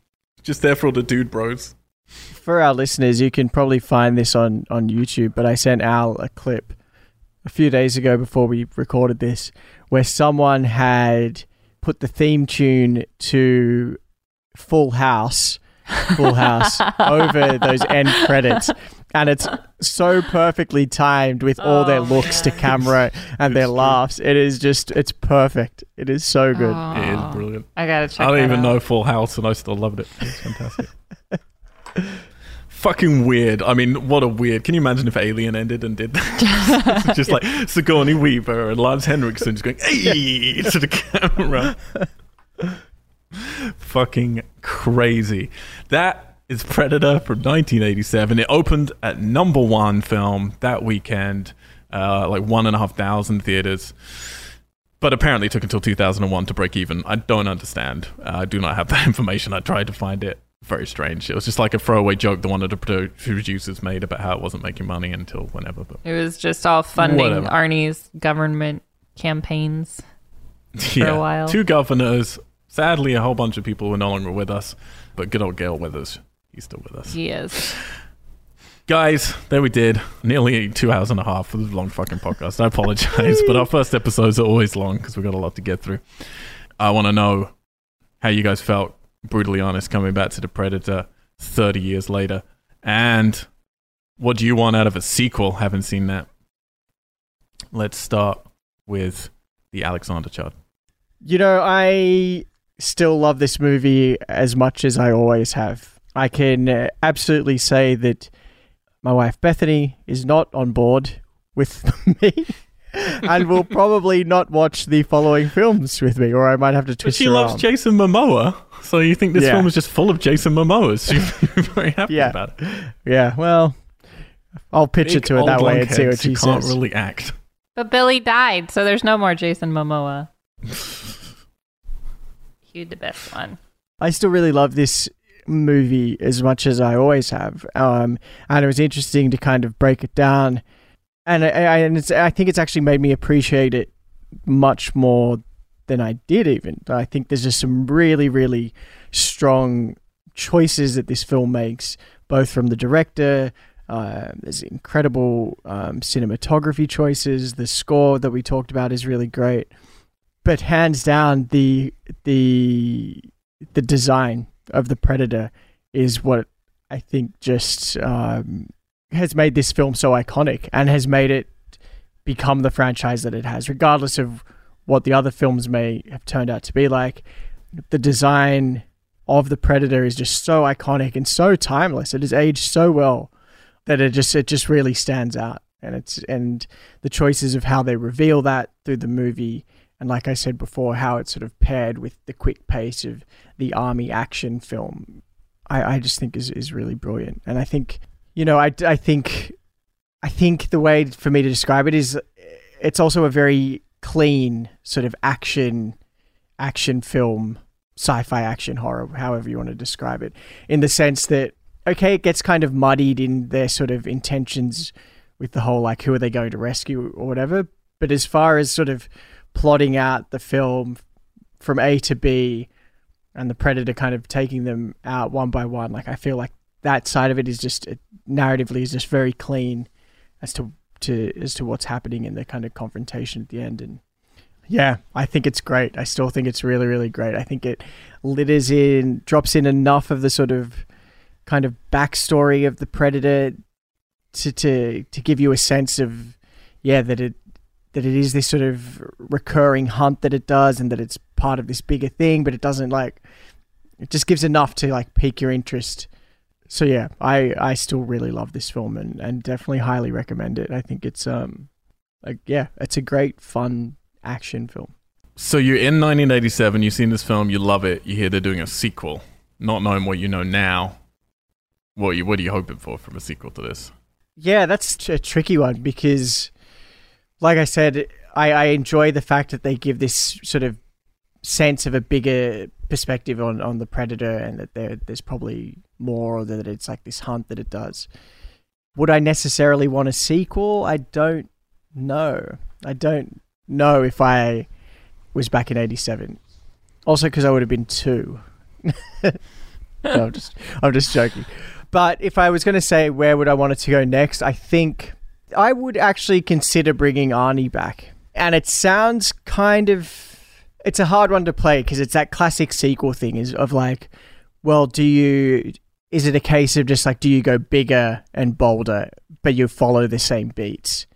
Just there for all the dude bros. For our listeners, you can probably find this on, on YouTube, but I sent Al a clip a few days ago before we recorded this where someone had put the theme tune to Full House, Full House over those end credits. And it's so perfectly timed with all their Oh, looks to camera and their true. laughs. It is just, it's perfect. It is so good. It is brilliant. I gotta check. I don't even out. know Full House and I still loved it. It's fantastic. Fucking weird. I mean, what a weird. Can you imagine if Alien ended and did that? just like Sigourney Weaver and Lance Henriksen just going, hey, to the camera. Fucking crazy. That is Predator from 1987. It opened at number one film that weekend, uh, like one and a half thousand theaters. But apparently it took until 2001 to break even. I don't understand. Uh, I do not have that information. I tried to find it. Very strange. It was just like a throwaway joke the one of the producers made about how it wasn't making money until whenever. But It was just all funding Whatever. Arnie's government campaigns. a while. two governors. Sadly, a whole bunch of people were no longer with us. But good old Carl Weathers, he's still with us. He is. Guys, there we did. Nearly two hours and a half for this long fucking podcast. I apologize, but our first episodes are always long because we've got a lot to get through. I want to know how you guys felt, brutally honest, coming back to The Predator 30 years later. And what do you want out of a sequel? Haven't seen that. Let's start with the Alexander Chud. You know, I still love this movie as much as I always have. I can uh, absolutely say that my wife Bethany is not on board with me and will probably not watch the following films with me, or I might have to But twist she her loves arm. Jason Momoa. So you think this Yeah. film is just full of Jason Momoas? She's very happy Yeah. about it. yeah, well, I'll pitch it to her that way and see what she can't says. really act. But Billy died, so there's no more Jason Momoa. He the best one. I still really love this movie as much as I always have. Um, and it was interesting to kind of break it down. And I, I, and I think it's actually made me appreciate it much more than I did even. I think there's just some really, really strong choices that this film makes, both from the director. Uh, there's incredible um, cinematography choices. The score that we talked about is really great, but hands down, the the the design of the predator is what I think just um, has made this film so iconic and has made it become the franchise that it has, regardless of what the other films may have turned out to be like. The design of the predator is just so iconic and so timeless. It has aged so well that it just it just really stands out. And it's and the choices of how they reveal that through the movie and like I said before, how it's sort of paired with the quick pace of the army action film, I, I just think is, is really brilliant. And I think, you know, I, I think, I think the way for me to describe it is it's also a very clean sort of action, action film, sci-fi action horror, however you want to describe it, in the sense that, okay, it gets kind of muddied in their sort of intentions with the whole, like, who are they going to rescue or whatever. But as far as sort of plotting out the film from A to B and the predator kind of taking them out one by one. Like I feel like that side of it is just it, narratively is just very clean as to to as to what's happening in the kind of confrontation at the end. And yeah I think it's great. I still think it's really really great. I think it litters in drops in enough of the sort of kind of backstory of the predator to to to give you a sense of yeah that it that it is this sort of recurring hunt that it does and that it's part of this bigger thing but it doesn't like it just gives enough to like pique your interest so yeah, I I still really love this film and and definitely highly recommend it. I think it's um like yeah, it's a great fun action film. So you're in 1987. You've seen this film. You love it. You hear they're doing a sequel, not knowing what you know now. What you what are you hoping for from a sequel to this? Yeah, that's a tricky one because, like I said, I, I enjoy the fact that they give this sort of sense of a bigger perspective on, on the predator and that there there's probably more or that it's like this hunt that it does. Would I necessarily want a sequel? I don't know. I don't know if I was back in 87. Also because I would have been 2. no, I'm just I'm just joking. But if I was going to say where would I want it to go next, I think I would actually consider bringing Arnie back. And it sounds kind of it's a hard one to play because it's that classic sequel thing is of like, well, do you is it a case of just like do you go bigger and bolder, but you follow the same beats?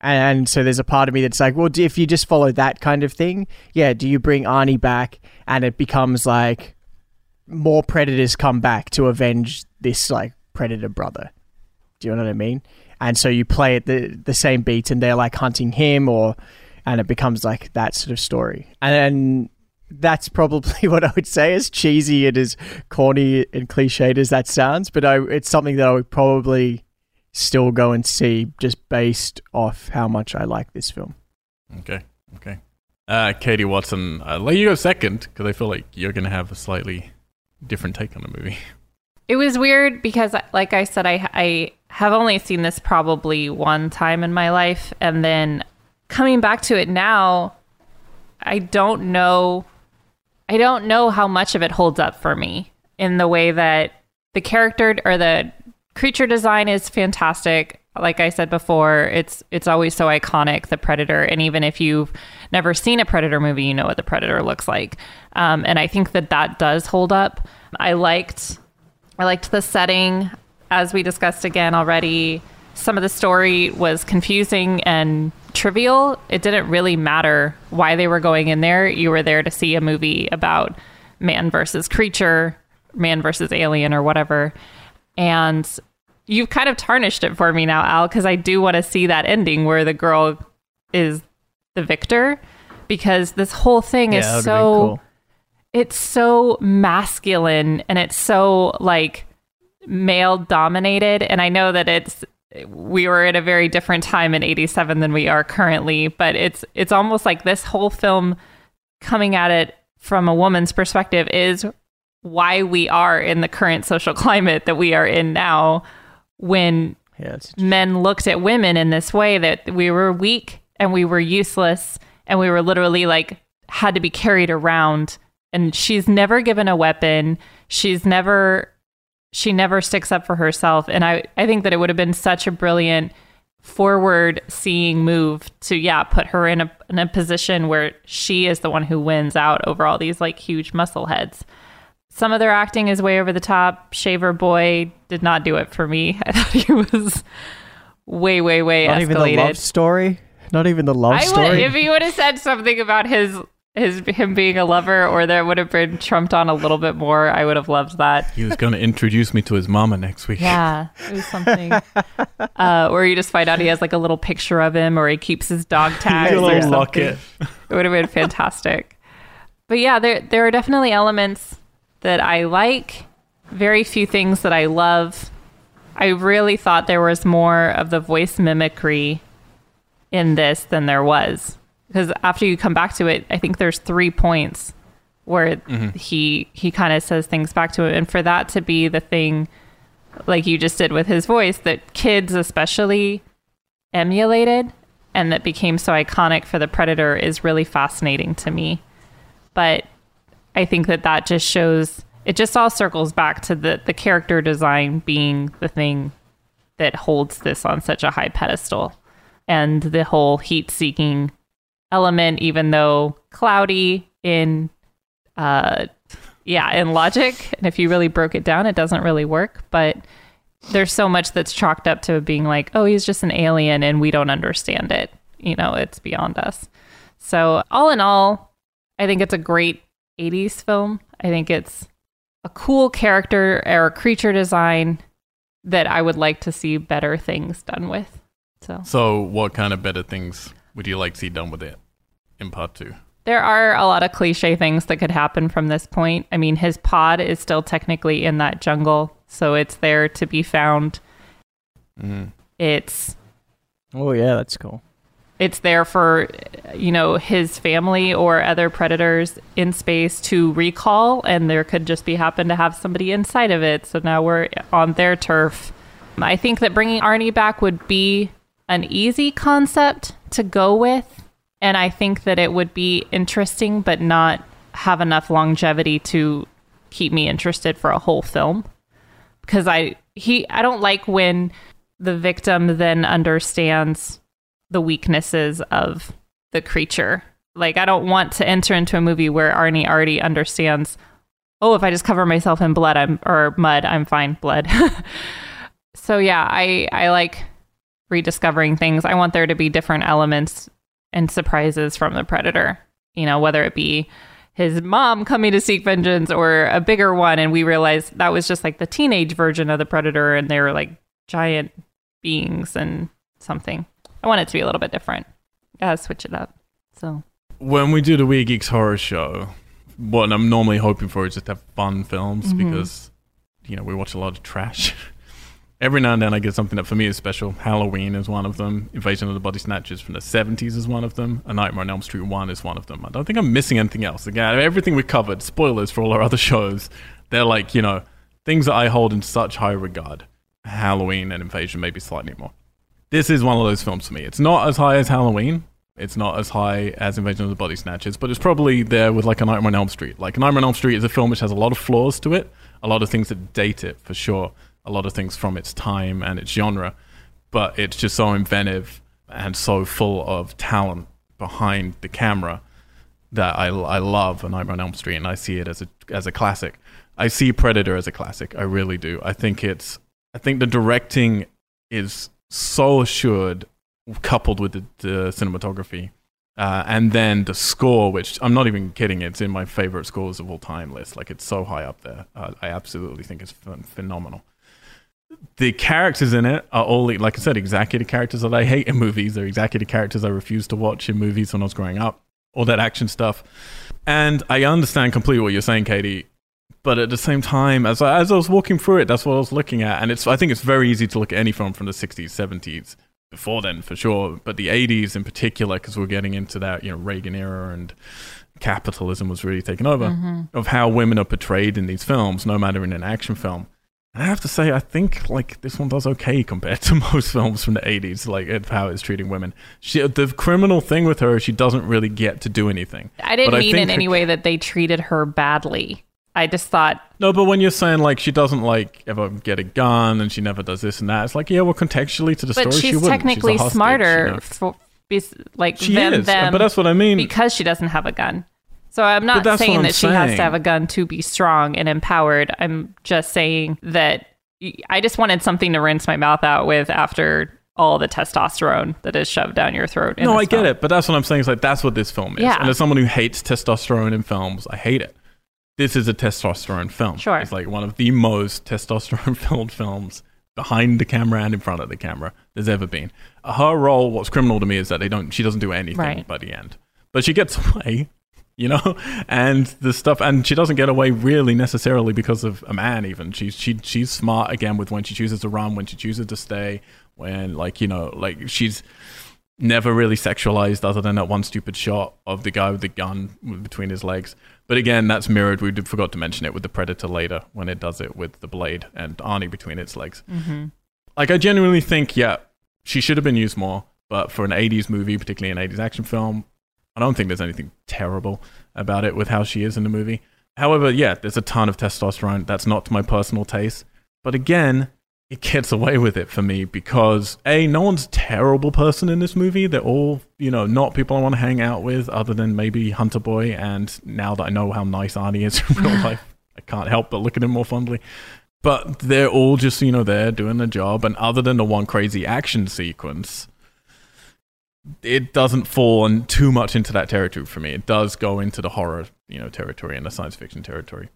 And so there's a part of me that's like, well, if you just follow that kind of thing, yeah, do you bring Arnie back and it becomes like more predators come back to avenge this like predator brother? Do you know what I mean? And so you play it the the same beat, and they're like hunting him or and it becomes like that sort of story. And that's probably what I would say, as cheesy and as corny and cliched as that sounds. But I, it's something that I would probably still go and see just based off how much I like this film. Okay, okay. Uh, Katie Watson, I'll let you go second because I feel like you're going to have a slightly different take on the movie. It was weird because, like I said, I I have only seen this probably one time in my life, and then coming back to it now, I don't know. I don't know how much of it holds up for me in the way that the character or the creature design is fantastic. Like I said before, it's it's always so iconic, the predator, and even if you've never seen a predator movie, you know what the predator looks like. Um, and I think that that does hold up. I liked I liked the setting, as we discussed again already. Some of the story was confusing and trivial. It didn't really matter why they were going in there. You were there to see a movie about man versus creature, man versus alien, or whatever. And you've kind of tarnished it for me now, Al, because I do want to see that ending where the girl is the victor, because this whole thing Yeah, is that would've been so cool. It's so masculine and it's so like male dominated and i know that it's we were in a very different time in 87 than we are currently but it's it's almost like this whole film coming at it from a woman's perspective is why we are in the current social climate that we are in now when Yeah, men looked at women in this way that we were weak and we were useless and we were literally like had to be carried around and she's never given a weapon she's never she never sticks up for herself and i i think that it would have been such a brilliant forward seeing move to yeah put her in a in a position where she is the one who wins out over all these like huge muscle heads some of their acting is way over the top. Shaver Boy did not do it for me. I thought he was way, way, way not escalated. even the love story. Not even the love I would, story. if he would have said something about his his him being a lover, or there would have been trumped on a little bit more, I would have loved that. He was going to introduce me to his mama next week. Yeah, it was something. uh, or you just find out he has like a little picture of him, or he keeps his dog tags or something. locket. It would have been fantastic. But yeah, there there are definitely elements that I like, very few things that I love. I really thought there was more of the voice mimicry in this than there was. Because after you come back to it, I think there's three points where mm-hmm. he he kind of says things back to him. And for that to be the thing like you just did with his voice that kids especially emulated and that became so iconic for the predator is really fascinating to me. But i think that that just shows it just all circles back to the the character design being the thing that holds this on such a high pedestal. And the whole heat seeking element even though cloudy in uh yeah in logic and if you really broke it down it doesn't really work but there's so much that's chalked up to being like, oh, he's just an alien and we don't understand it. You know, it's beyond us. So, all in all, I think it's a great 80s film. I think it's a cool character or creature design that I would like to see better things done with. So So, what kind of better things would you like to see done with it in part two? there are a lot of cliche things that could happen from this point. I mean, his pod is still technically in that jungle, so it's there to be found. Mm. It's Oh yeah, that's cool. it's there for you know his family or other predators in space to recall and there could just be happen to have somebody inside of it so now we're on their turf i think that bringing arnie back would be an easy concept to go with and i think that it would be interesting but not have enough longevity to keep me interested for a whole film because i he i don't like when the victim then understands the weaknesses of the creature. Like I don't want to enter into a movie where Arnie already understands, oh, if I just cover myself in blood, I'm or mud, I'm fine, blood. so yeah, I I like rediscovering things. I want there to be different elements and surprises from the predator. You know, whether it be his mom coming to seek vengeance or a bigger one and we realized that was just like the teenage version of the predator and they were like giant beings and something. I want it to be a little bit different. Gotta switch it up. So When we do the Weird Geeks horror show, what I'm normally hoping for is just to have fun films Mhm. because, you know, we watch a lot of trash. Every now and then I get something that for me is special. Halloween is one of them. Invasion of the Body Snatchers from the 70s is one of them. A Nightmare on Elm Street 1 is one of them. I don't think I'm missing anything else. Again, everything we covered, spoilers for all our other shows, they're like, you know, things that I hold in such high regard. Halloween and Invasion, maybe slightly more. This is one of those films for me. It's not as high as Halloween. It's not as high as Invasion of the Body Snatchers, but it's probably there with like a Nightmare on Elm Street. Like Nightmare on Elm Street is a film which has a lot of flaws to it, a lot of things that date it for sure, a lot of things from its time and its genre, but it's just so inventive and so full of talent behind the camera that I, I love A Nightmare on Elm Street and I see it as a as a classic. I see Predator as a classic. I really do. I think it's I think the directing is so assured, coupled with the, the cinematography, uh, and then the score, which I'm not even kidding. It's in my favorite scores of all time list. Like it's so high up there. Uh, I absolutely think it's ph- phenomenal. The characters in it are all, like I said, exactly the characters that I hate in movies. They're exactly the characters I refused to watch in movies when I was growing up. All that action stuff, and I understand completely what you're saying, Katie but at the same time, as I, as I was walking through it, that's what I was looking at, and it's I think it's very easy to look at any film from the '60s, '70s, before then for sure, but the '80s in particular, because we're getting into that you know Reagan era and capitalism was really taking over mm-hmm. of how women are portrayed in these films, no matter in an action film. I have to say, I think like this one does okay compared to most films from the '80s, like of how it's treating women. She, the criminal thing with her, she doesn't really get to do anything. I didn't But mean think in her- any way that they treated her badly. I just thought No, but when you're saying like she doesn't like ever get a gun and she never does this and that, it's like yeah, well, contextually to the but story, she she's wouldn't. technically she's hostage, smarter you know? for like She than is, them but that's what I mean. because she doesn't have a gun. So I'm not saying I'm that she has to have a gun to be strong and empowered. I'm just saying that I just wanted something to rinse my mouth out with after all the testosterone that is shoved down your throat. in no, I get film. it, but that's what I'm saying. It's like that's what this film is. Yeah. And as someone who hates testosterone in films, I hate it. This is a testosterone film. Sure. it's like one of the most testosterone-filled films behind the camera and in front of the camera there's ever been. Her role, what's criminal to me, is that they don't. She doesn't do anything Right. by the end, but she gets away. You know, and the stuff, and she doesn't get away really necessarily because of a man. Even she's she she's smart again with when she chooses to run, when she chooses to stay, when like you know, like she's never really sexualized other than that one stupid shot of the guy with the gun between his legs. But again, that's mirrored. We forgot to mention it with the Predator later when it does it with the blade and Arnie between its legs. Mm-hmm. Like, I genuinely think, yeah, she should have been used more. But for an 80s movie, particularly an 80s action film, I don't think there's anything terrible about it with how she is in the movie. However, yeah, there's a ton of testosterone. That's not to my personal taste. But again, it gets away with it for me because A, no one's a terrible person in this movie. They're all, you know, not people I want to hang out with other than maybe Hunter Boy. And now that I know how nice Arnie is in real life, I can't help but look at him more fondly. But they're all just, you know, there doing their job. And other than the one crazy action sequence, it doesn't fall on too much into that territory for me. It does go into the horror, you know, territory and the science fiction territory.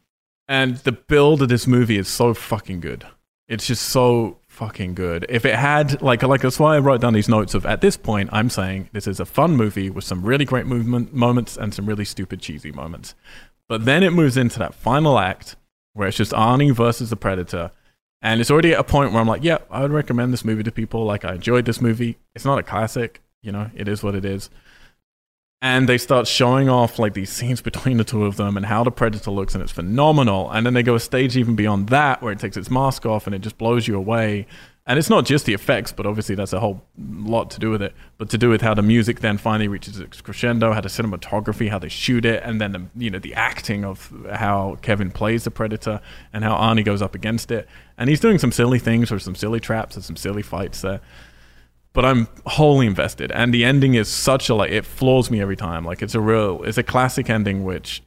And the build of this movie is so fucking good. It's just so fucking good. If it had like like that's why I wrote down these notes of at this point I'm saying this is a fun movie with some really great movement moments and some really stupid cheesy moments. But then it moves into that final act where it's just Arnie versus the Predator. And it's already at a point where I'm like, yeah, I would recommend this movie to people. Like, I enjoyed this movie. It's not a classic, you know, it is what it is. And they start showing off like these scenes between the two of them and how the Predator looks, and it's phenomenal. And then they go a stage even beyond that where it takes its mask off and it just blows you away. And it's not just the effects, but obviously that's a whole lot to do with it. But to do with how the music then finally reaches its crescendo, how the cinematography, how they shoot it, and then the you know the acting of how Kevin plays the predator and how Arnie goes up against it. And he's doing some silly things or some silly traps and some silly fights there. But I'm wholly invested, and the ending is such a like it floors me every time. Like it's a real, it's a classic ending, which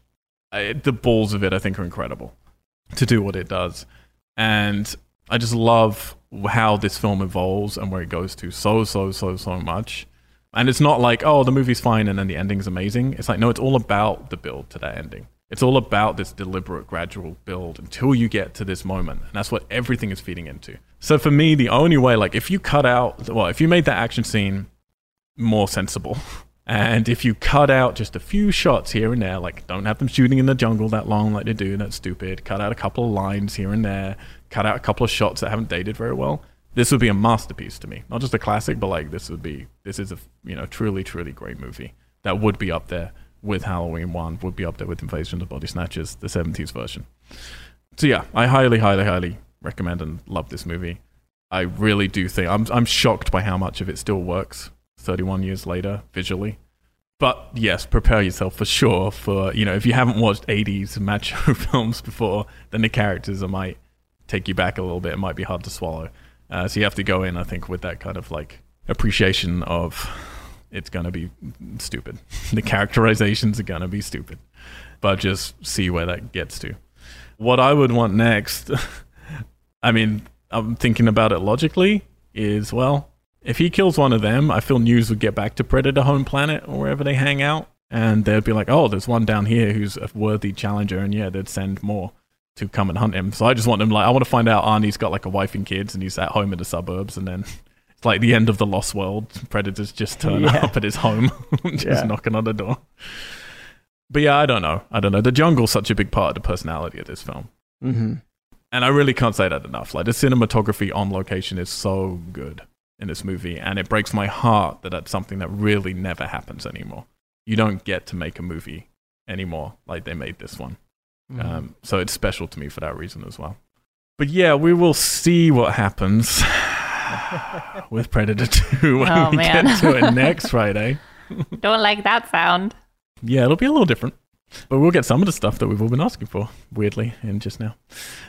I, the balls of it I think are incredible to do what it does, and I just love how this film evolves and where it goes to so so so so much. And it's not like oh the movie's fine and then the ending's amazing. It's like no, it's all about the build to that ending. It's all about this deliberate, gradual build until you get to this moment, and that's what everything is feeding into. So for me, the only way, like if you cut out, well, if you made that action scene more sensible. And if you cut out just a few shots here and there, like don't have them shooting in the jungle that long like they do, that's stupid. Cut out a couple of lines here and there cut out a couple of shots that haven't dated very well, this would be a masterpiece to me. Not just a classic, but like this would be this is a you know truly truly great movie that would be up there with Halloween One, would be up there with Invasion of the Body Snatchers, the '70s version. So yeah, I highly highly highly recommend and love this movie. I really do think I'm I'm shocked by how much of it still works 31 years later visually. But yes, prepare yourself for sure for you know if you haven't watched 80s macho films before, then the characters might take you back a little bit. It might be hard to swallow. Uh, so you have to go in, I think, with that kind of like appreciation of it's going to be stupid. the characterizations are going to be stupid, but just see where that gets to. What I would want next, I mean, I'm thinking about it logically, is well, if he kills one of them, I feel news would get back to Predator home planet or wherever they hang out. And they'd be like, oh, there's one down here who's a worthy challenger. And yeah, they'd send more to come and hunt him. So I just want him like I want to find out Arnie's got like a wife and kids and he's at home in the suburbs and then like the end of the Lost World. Predators just turn yeah. up at his home, just yeah. knocking on the door. But yeah, I don't know. I don't know. The jungle's such a big part of the personality of this film. Mm-hmm. And I really can't say that enough. Like the cinematography on location is so good in this movie, and it breaks my heart that that's something that really never happens anymore. You don't get to make a movie anymore like they made this one. Mm. Um, so it's special to me for that reason as well. But yeah, we will see what happens with Predator 2 when oh, we man. get to it next Friday. Don't like that sound. Yeah, it'll be a little different. But we'll get some of the stuff that we've all been asking for, weirdly, in just now.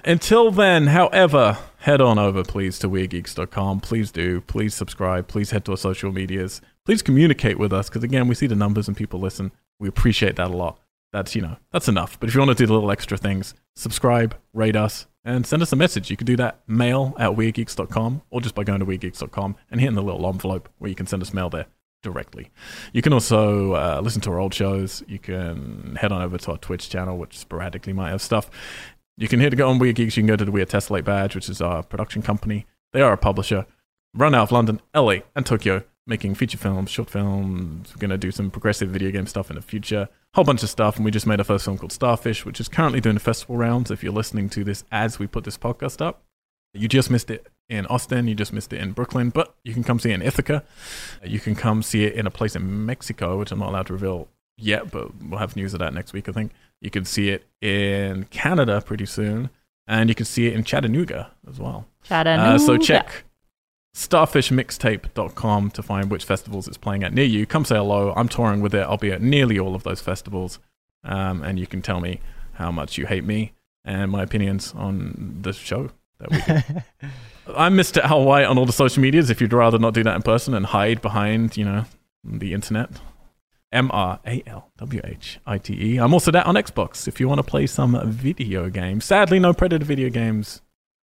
Until then, however, head on over, please, to WeirdGeeks.com. Please do. Please subscribe. Please head to our social medias. Please communicate with us, because again, we see the numbers and people listen. We appreciate that a lot that's you know that's enough but if you want to do the little extra things subscribe rate us and send us a message. You can do that. Mail at weirdgeeks.com or just by going to weirdgeeks.com and hitting the little envelope where you can send us mail there directly. You can also uh, listen to our old shows. You can head on over to our twitch channel which sporadically might have stuff. You can hit to go on weird geeks. You can go to the weird tessellate badge which is our production company. They are a publisher run out of london la and tokyo making feature films, short films. We're going to do some progressive video game stuff in the future. Whole bunch of stuff. And we just made our first film called Starfish, which is currently doing the festival rounds. If you're listening to this as we put this podcast up, you just missed it in Austin. You just missed it in Brooklyn, but you can come see it in Ithaca. You can come see it in a place in Mexico, which I'm not allowed to reveal yet, but we'll have news of that next week, I think. You can see it in Canada pretty soon, and you can see it in Chattanooga as well. Chattanooga. Uh, so check starfishmixtape.com to find which festivals it's playing at near you. Come say hello. I'm touring with it. I'll be at nearly all of those festivals. Um, and you can tell me how much you hate me and my opinions on the show that we I'm Mr. Al White on all the social medias if you'd rather not do that in person and hide behind, you know, the internet. M R A L W H I T E. I'm also that on Xbox if you want to play some video games. Sadly, no Predator video games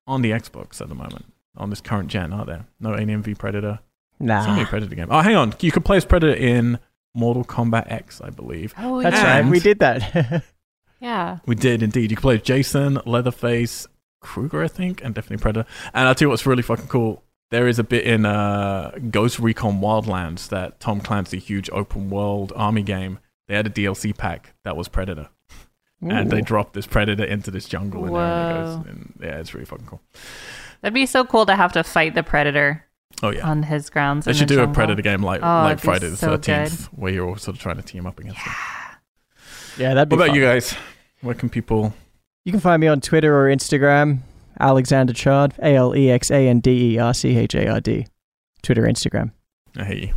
on the Xbox at the moment on this current gen, are there? No Alien v Predator. Nah. So many Predator game. Oh, hang on. You could play as Predator in Mortal Kombat X, I believe. Oh, That's right. We did that. Yeah. We did indeed. You can play as Jason, Leatherface, Krueger, I think, and definitely Predator. And I'll tell you what's really fucking cool. There is a bit in uh, Ghost Recon Wildlands that Tom Clancy, huge open world army game. They had a DLC pack that was Predator, and they dropped this Predator into this jungle in there. And it goes, and yeah, it's really fucking cool. That'd be so cool to have to fight the predator Oh yeah, on his grounds. they should the do a. Predator game like Oh, like Friday the so Thirteenth, where you're all sort of trying to team up against them. yeah, that'd be What about fun. you guys? Where can people? You can find me on Twitter or Instagram, Alexander Chard, A L E X A N D E R C H A R D. Twitter, Instagram. I hate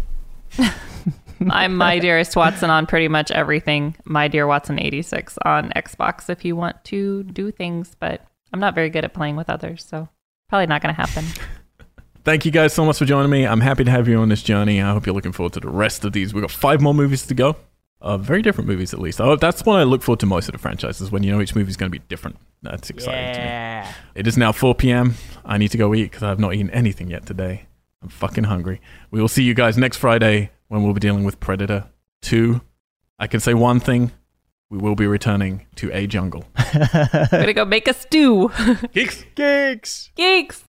you. I'm my dearest Watson on pretty much everything. My dear Watson 86 on Xbox if you want to do things, but I'm not very good at playing with others, so probably not going to happen. Thank you guys so much for joining me. I'm happy to have you on this journey. I hope you're looking forward to the rest of these. We've got five more movies to go. Uh, very different movies, at least. Oh, that's what I look forward to most of the franchises when you know each movie is going to be different. That's exciting to me. Yeah. It is now 4 p.m. I need to go eat because I have not eaten anything yet today. I'm fucking hungry. We will see you guys next Friday when we'll be dealing with Predator 2. I can say one thing we will be returning to a jungle. I'm going to go make a stew. Geeks! Gigs. Geeks!